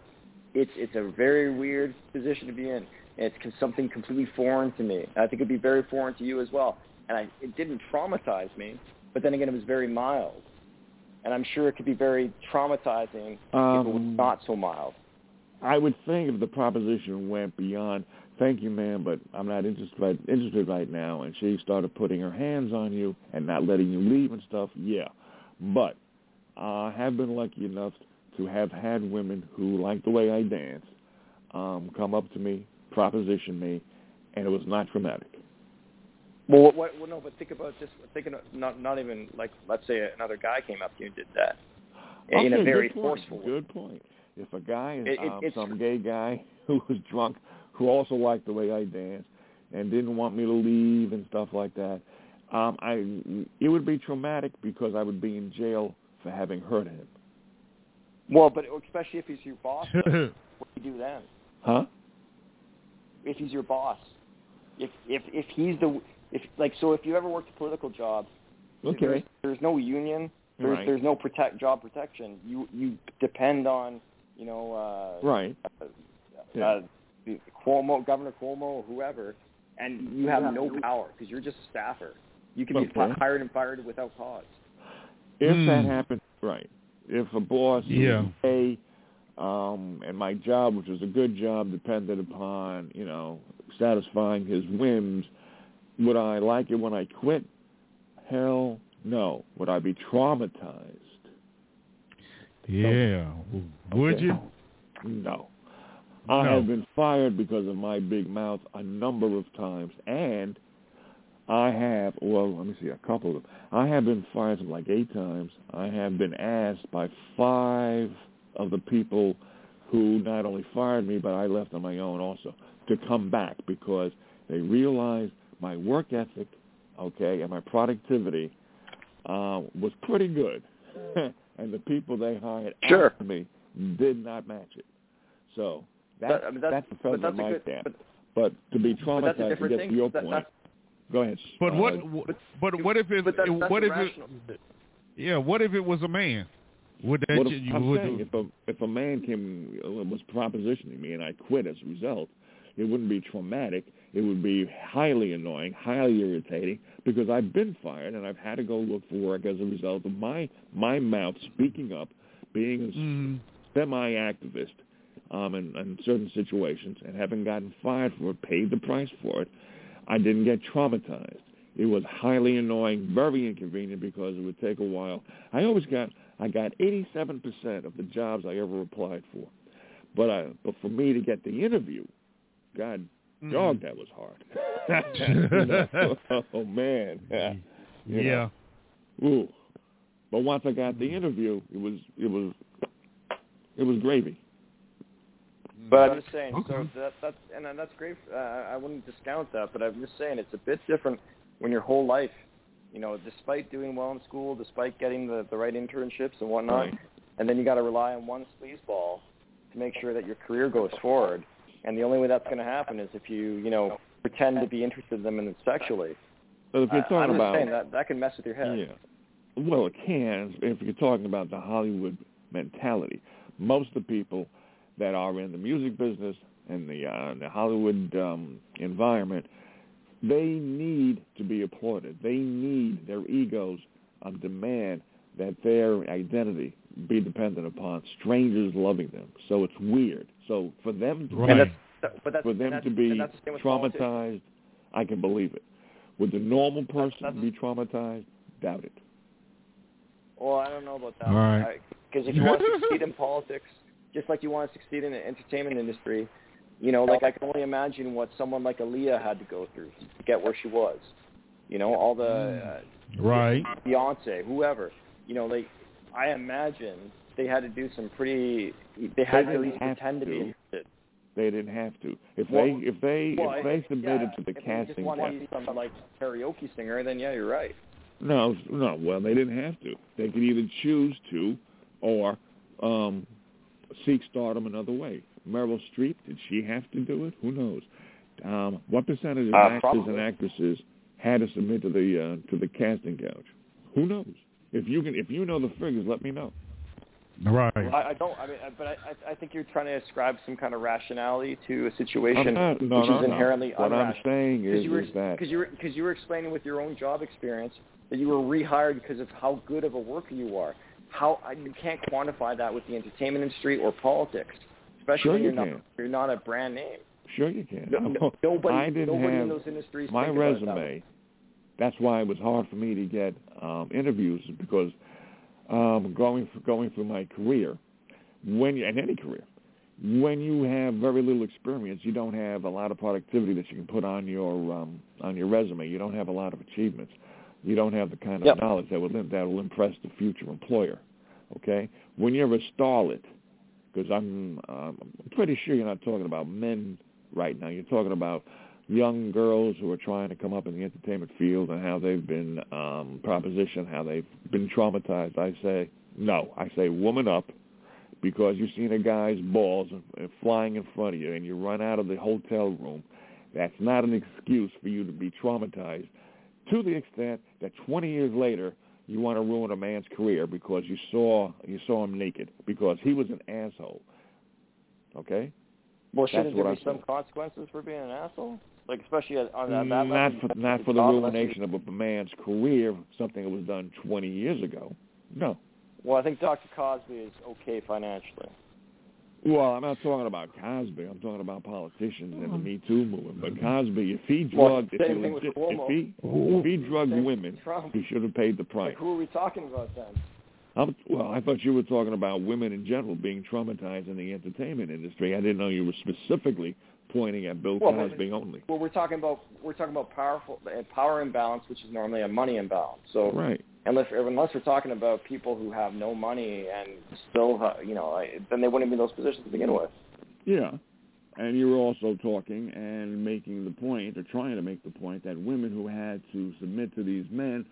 It's it's a very weird position to be in. And it's something completely foreign to me. I think it'd be very foreign to you as well. And I, it didn't traumatize me, but then again, it was very mild. And I'm sure it could be very traumatizing if it was Um, not so mild. I would think if the proposition went beyond, thank you, ma'am, but I'm not interested right, interested right now, and she started putting her hands on you and not letting you leave and stuff, yeah. But I have been lucky enough to have had women who like the way I dance um, come up to me, proposition me, and it was not traumatic. Well, what, what, well, no, but think about just thinking of not not even like let's say another guy came up to you and did that in a very good forceful way. Good point. If a guy, It- it- um, some gay guy who was drunk, who also liked the way I danced and didn't want me to leave and stuff like that, Um, I it would be traumatic because I would be in jail for having hurt him. Well, but especially if he's your boss, what do you do then? Huh? If he's your boss, if if if he's the if like so if you ever worked a political job, Okay. there's, there's no union, there's Right. there's no protect job protection. You you depend on you know uh, Right. uh, Yeah. uh, Cuomo, Governor Cuomo, or whoever, and you have no power because you're just a staffer. You can be Okay. fi- hired and fired without cause. If that Hmm. happened, right. If a boss Yeah. would um, and my job, which was a good job, depended upon you know satisfying his whims, would I like it when I quit? Hell no. Would I be traumatized? Yeah. Would Okay. you? No. I No. have been fired because of my big mouth a number of times, and I have, well, let me see, a couple of them. I have been fired like eight times. I have been asked by five of the people who not only fired me, but I left on my own also, to come back because they realized my work ethic, okay, and my productivity uh, was pretty good. and the people they hired Sure. after me did not match it. So that's, That- I mean, that's- that's the but federal that's a my good- stamp. but- But to be traumatized that's to get thing. to your That- point, go ahead. But Uh, what? But, what if it? But that, that's what if it? Yeah. What if it was a man? Would that? What you, if, you I'm would, saying if a if a man came uh, was propositioning me and I quit as a result, it wouldn't be traumatic. It would be highly annoying, highly irritating because I've been fired and I've had to go look for work as a result of my my mouth speaking up, being a Mm, semi-activist um, in, in certain situations, and having gotten fired for it, paid the price for it. I didn't get traumatized. It was highly annoying, very inconvenient because it would take a while. I always got I got 87% of the jobs I ever applied for, but I, but for me to get the interview, God, mm. dog, that was hard. Oh man, yeah. You know. yeah. Ooh. But once I got the interview, it was it was it was gravy. But I'm just saying, so that, that's and that's great. Uh, I wouldn't discount that, but I'm just saying it's a bit different when your whole life, you know, despite doing well in school, despite getting the the right internships and whatnot, Right. and then you got to rely on one sleazeball to make sure that your career goes forward. And the only way that's going to happen is if you, you know, pretend to be interested in them in sexually. But if you're talking I'm about saying that that can mess with your head. yeah, well, it can if you're talking about the Hollywood mentality. Most of the people that are in the music business and the uh, the Hollywood um, environment, they need to be applauded. They need their egos um, demand that their identity be dependent upon strangers loving them. So it's weird. So for them to Right. And that's, but that's for them and to be and the politics. traumatized, I can believe it. Would the normal person that's- be traumatized? Doubt it. Well, I don't know about that. All right. Because if you want to succeed in politics, just like you want to succeed in the entertainment industry, you know, like I can only imagine what someone like Aaliyah had to go through to get where she was. You know, all the uh, Right. Beyonce, whoever. You know, like I imagine they had to do some pretty. They had to at least pretend to be interested. They didn't have to. If Well- they if they Well, if they submitted yeah, to the if they just casting wanted to couch, be some like karaoke singer, then yeah, you're right. no, no. Well, they didn't have to. They could either choose to, or um, seek stardom another way. Meryl Streep, did she have to do it? Who knows? Um, what percentage of Uh, actors probably. and actresses had to submit to the uh, to the casting couch? Who knows? If you can, if you know the figures, let me know. Right. Well, I, I don't. I mean, I- but I, I- think you're trying to ascribe some kind of rationality to a situation not, no, which no, is no. inherently What I'm saying is, you were is that because you were because you were explaining with your own job experience that you were rehired because of how good of a worker you are. How you can't quantify that with the entertainment industry or politics, especially Sure you you're can. not you're not a brand name. Sure, you can. No, no, nobody I didn't nobody have in those industries my it that resume. That's why it was hard for me to get um, interviews because um, going going through my career, when and any career, when you have very little experience, you don't have a lot of productivity that you can put on your um, on your resume. You don't have a lot of achievements. You don't have the kind of Yep. knowledge that will that will impress the future employer. Okay, when you're a starlet, because I'm um, I'm pretty sure you're not talking about men right now. You're talking about young girls who are trying to come up in the entertainment field and how they've been um, propositioned, how they've been traumatized. I say no. I say woman up because you've seen a guy's balls flying in front of you and you run out of the hotel room. That's not an excuse for you to be traumatized to the extent that 20 years later you want to ruin a man's career because you saw you saw him naked because he was an asshole. Okay? Well, shouldn't there be some consequences for being an asshole? Like especially on that, that mm, not level, for not for the ruination of a man's career, something that was done 20 years ago. No. Well, I think Dr. Cosby is okay financially. Well, I'm not talking about Cosby. I'm talking about politicians and the hmm. Me Too movement. But Cosby, if he Well, drugged, same if, thing he, Cuomo. if he if he drugged Same women, with Trump. he should have paid the price. Like, who are we talking about then? I'm, well, I thought you were talking about women in general being traumatized in the entertainment industry. I didn't know you were specifically pointing at Bill Well, Cosby only. Well, we're talking about we're talking about powerful uh, power imbalance, which is normally a money imbalance. So Right. unless unless we're talking about people who have no money and still, ha- you know, then they wouldn't be in those positions to begin with. Yeah. And you were also talking and making the point, or trying to make the point, that women who had to submit to these men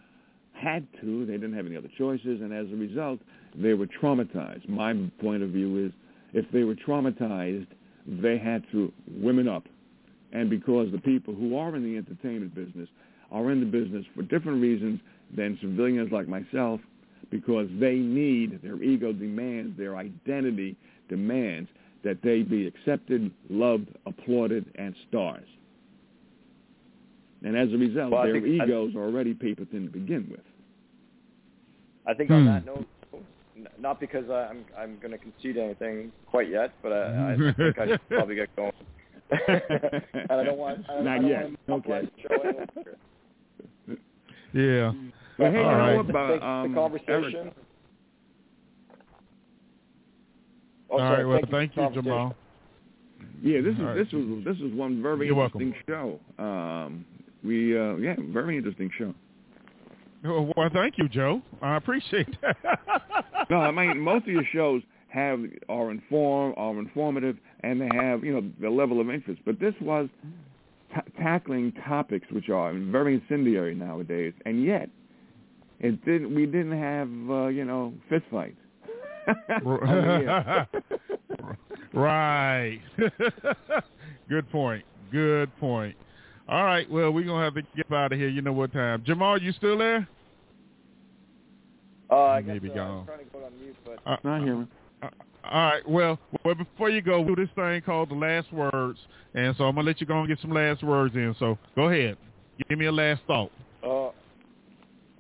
had to, they didn't have any other choices, and as a result, they were traumatized. My point of view is if they were traumatized, they had to women up. And because the people who are in the entertainment business are in the business for different reasons than civilians like myself, because they need, their ego demands, their identity demands that they be accepted, loved, applauded, and stars. And as a result, Well, their think- I- egos are already paper thin to begin with. I think Hmm. on that note, not because I- I'm I'm going to concede anything quite yet, but I, I think I should probably get going. and I don't want I, Not I don't yet. want to Okay. the show any longer. Yeah. But hey, All you know right. what about Thanks um, the conversation. Eric? Oh, All sorry, right. Well, thank thank you, you, Jamal. Yeah, this is All right. this was this was one very You're interesting show. Um, we uh, yeah, very interesting show. Well, well, thank you, Joe. I appreciate that. No, I mean most of your shows have are inform are informative and they have you know the level of interest. But this was ta tackling topics which are very incendiary nowadays, and yet it didn't. We didn't have uh, you know fist fights. I mean, yeah. right. Good point. Good point. All right. Well, we're gonna have to get out of here. You know what time? Jamal, you still there? Uh, I He may guess, be uh, I gone. was trying to go on mute, but Uh, Not hearing. uh, all right. Well, well, before you go, we do this thing called the last words, and so I'm gonna let you go and get some last words in. So go ahead. Give me a last thought. Uh,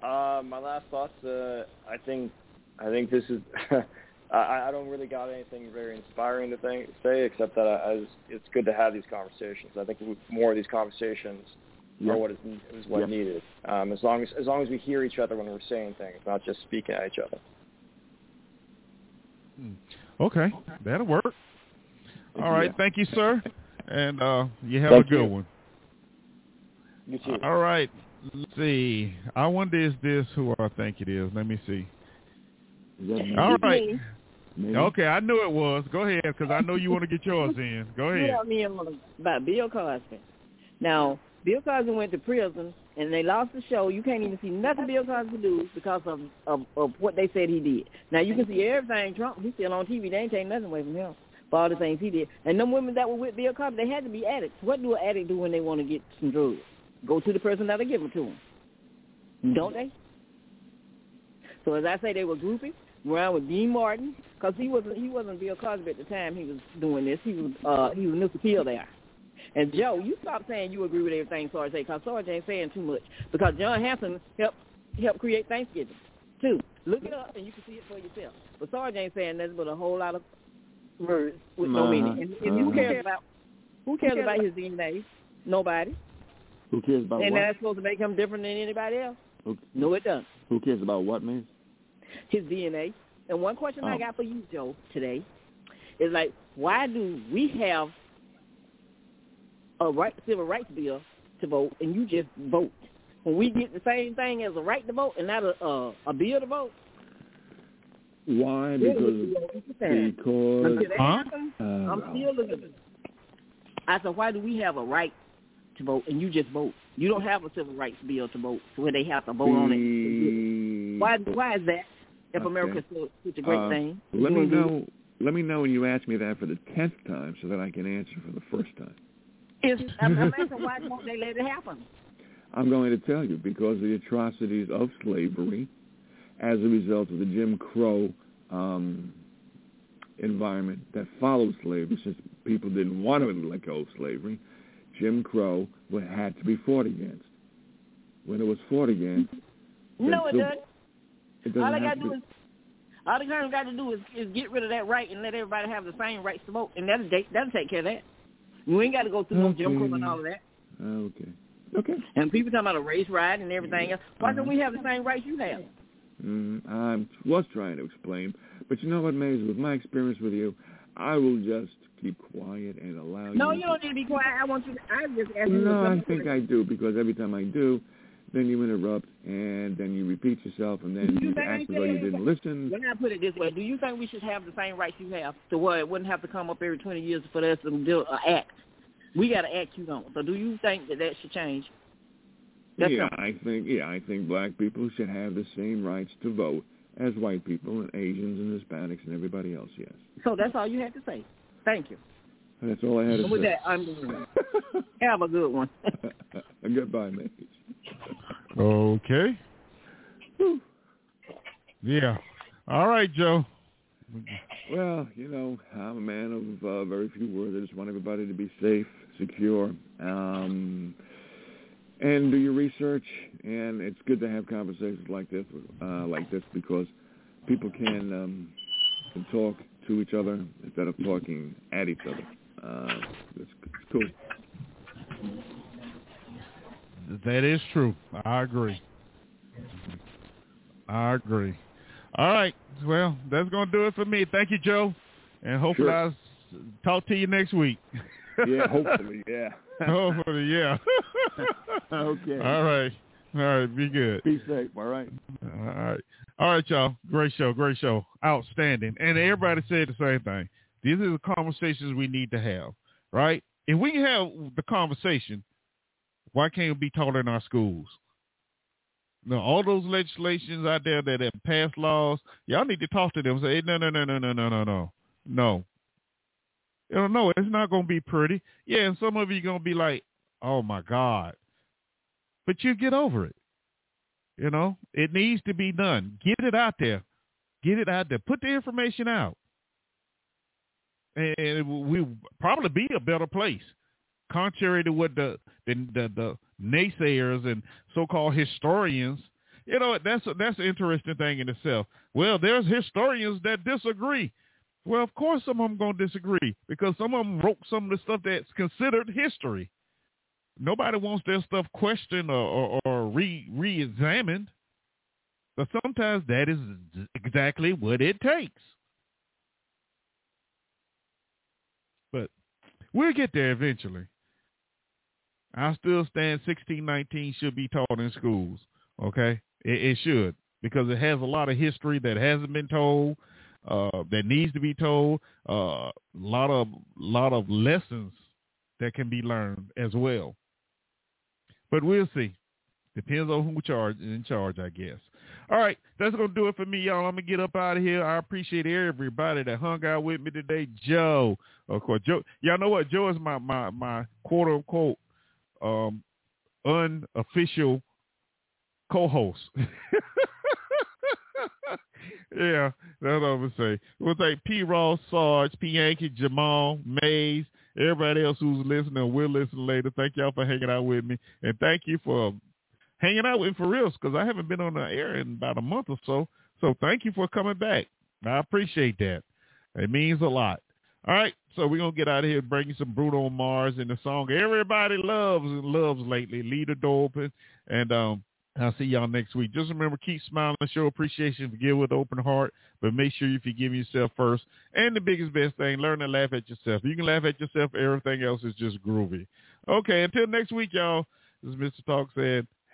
uh, my last thoughts. Uh, I think, I think this is. I, I don't really got anything very inspiring to think, say, except that I, I was, it's good to have these conversations. I think more of these conversations Yeah. are what is, is what Yeah. needed. Um, as long as as long as we hear each other when we're saying things, not just speaking at each other. Okay, that'll work. All right. Yeah. Thank you, sir. And uh, you have Thank a good you. one. You too. All right. Let's see. I wonder is this who I think it is. Let me see. Is that me? All right. Me. Me? Okay, I knew it was. Go ahead, because I know you want to get yours in. Go You ahead. tell me about Bill Cosby. Now, Bill Cosby went to prison, and they lost the show. You can't even see nothing Bill Cosby do because of, of of what they said he did. Now you can see everything Trump. He's still on TV. They ain't taking nothing away from him for all the things he did. And them women that were with Bill Cosby, they had to be addicts. What do an addict do when they want to get some drugs? Go to the person that'll give them to them, don't they? So as I say, they were groupies around with Dean Martin because he wasn't he wasn't Bill Cosby at the time he was doing this. He was uh he was Mr. Peel there. And Joe, you stop saying you agree with everything Sarge because Sarge ain't saying too much because John Hanson helped helped create Thanksgiving too. Look it up and you can see it for yourself. But Sarge ain't saying nothing but a whole lot of words with no Uh-huh. meaning. And, and who Uh-huh. cares about who cares about his DNA? Nobody. Who cares about and what? that's supposed to make him different than anybody else. Who, No, it doesn't. who cares about what, man? his DNA. And one question I Oh. got for you, Joe, today is like, why do we have a right civil rights bill to vote and you just vote when we get the same thing as a right to vote and not a a, a bill to vote? Why? Because what you saying? because Until Huh? uh, I'm still looking. I said, why do we have a right to vote, and you just vote. You don't have a civil rights bill to vote where they have to vote on it. Why? Why is that? If Okay. America's such a great Uh, thing, Let me know. Let me know when you ask me that for the tenth time, so that I can answer for the first time. Is I'm, I'm why won't they let it happen? I'm going to tell you because of the atrocities of slavery, as a result of the Jim Crow um, environment that followed slavery, since people didn't want to let go of slavery, Jim Crow wa- had to be fought against. When it was fought against, No, it so- doesn't. it doesn't All I got to to do is all they got to do is, is get rid of that right and let everybody have the same rights to vote, and that'll take that'll take care of that. You ain't got to go through no Jim Crow and all of that. Okay. Okay. And people talking about a race riot and everything else. Why don't we have the same rights you have? Mm, I was trying to explain, but you know what, Maze? With my experience with you, I will just keep quiet and allow No, you. No, you don't need to be quiet. I want you. To, I just asked you. No, I think I do because every time I do, then you interrupt and then you repeat yourself and then You you act as though you didn't listen. Let me put it this way: Do you think we should have the same rights you have, to where it wouldn't have to come up every twenty years for us to do an act? We got to act you don't. So, do you think that that should change? That's yeah, simple. I think yeah, I think black people should have the same rights to vote as white people and Asians and Hispanics and everybody else. Yes, So that's all you had to say. Thank you. That's all I had to And with say. that, I'm moving. Have a good one. Goodbye, Maze. Okay. Yeah. All right, Joe. Well, you know, I'm a man of uh, very few words. I just want everybody to be safe, secure, um, and do your research. And it's good to have conversations like this, uh, like this, because people can um, can talk to each other instead of talking at each other. Uh, it's, it's cool. That is true. I agree. I agree. All right. Well, that's going to do it for me. Thank you, Joe. And hopefully Sure. I'll talk to you next week. Yeah, hopefully, yeah. hopefully, yeah. Okay. All right. All right. Be good. Be safe. All right. All right. All right, y'all. Great show. Great show. Outstanding. And everybody said the same thing. These are the conversations we need to have, right? If we have the conversation, why can't it be taught in our schools? No, all those legislations out there that have passed laws, y'all need to talk to them. Say, no, no, no, no, no, no, no, no, no. You know, no, it's not going to be pretty. Yeah, and some of you going to be like, oh my God. But you get over it. You know, it needs to be done. Get it out there. Get it out there. Put the information out. And we probably be a better place. Contrary to what the the, the, the naysayers and so-called historians, you know, that's a, that's an interesting thing in itself. Well, there's historians that disagree. Well, of course some of them to disagree because some of them wrote some of the stuff that's considered history. Nobody wants their stuff questioned or, or, or re re-examined. But sometimes that is exactly what it takes. But we'll get there eventually. I still stand 1619 should be taught in schools. Okay, it, it should because it has a lot of history that hasn't been told, uh, that needs to be told. A uh, lot of lot of lessons that can be learned as well. But we'll see. Depends on who charge in charge, I guess. All right, that's gonna do it for me, y'all. I'm gonna get up out of here. I appreciate everybody that hung out with me today. Joe, of course, Joe. Y'all know what? Joe is my my my quote unquote um, unofficial co-host. yeah, that's what I'm gonna say. We'll thank P. Ross, Sarge, Pianki, Jamal, Mays, everybody else who's listening. We'll listen later. Thank y'all for hanging out with me, and thank you for hanging out with for real because I haven't been on the air in about a month or so. So thank you for coming back. I appreciate that. It means a lot. All right, so we're gonna get out of here and bring you some Bruno Mars and the song everybody loves and loves lately. Leave the door open, and um, I'll see y'all next week. Just remember, keep smiling, show appreciation, forgive with open heart, but make sure you forgive yourself first. And the biggest best thing, learn to laugh at yourself. You can laugh at yourself. Everything else is just groovy. Okay, until next week, y'all. This is Mr. Talk said,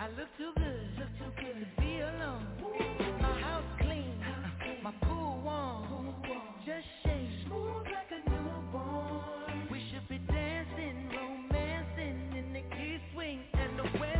I look too good, look too good to be alone. My house clean, clean. my pool warm. just shake smooth like a newborn. We should be dancing, romancing in the key swing and the.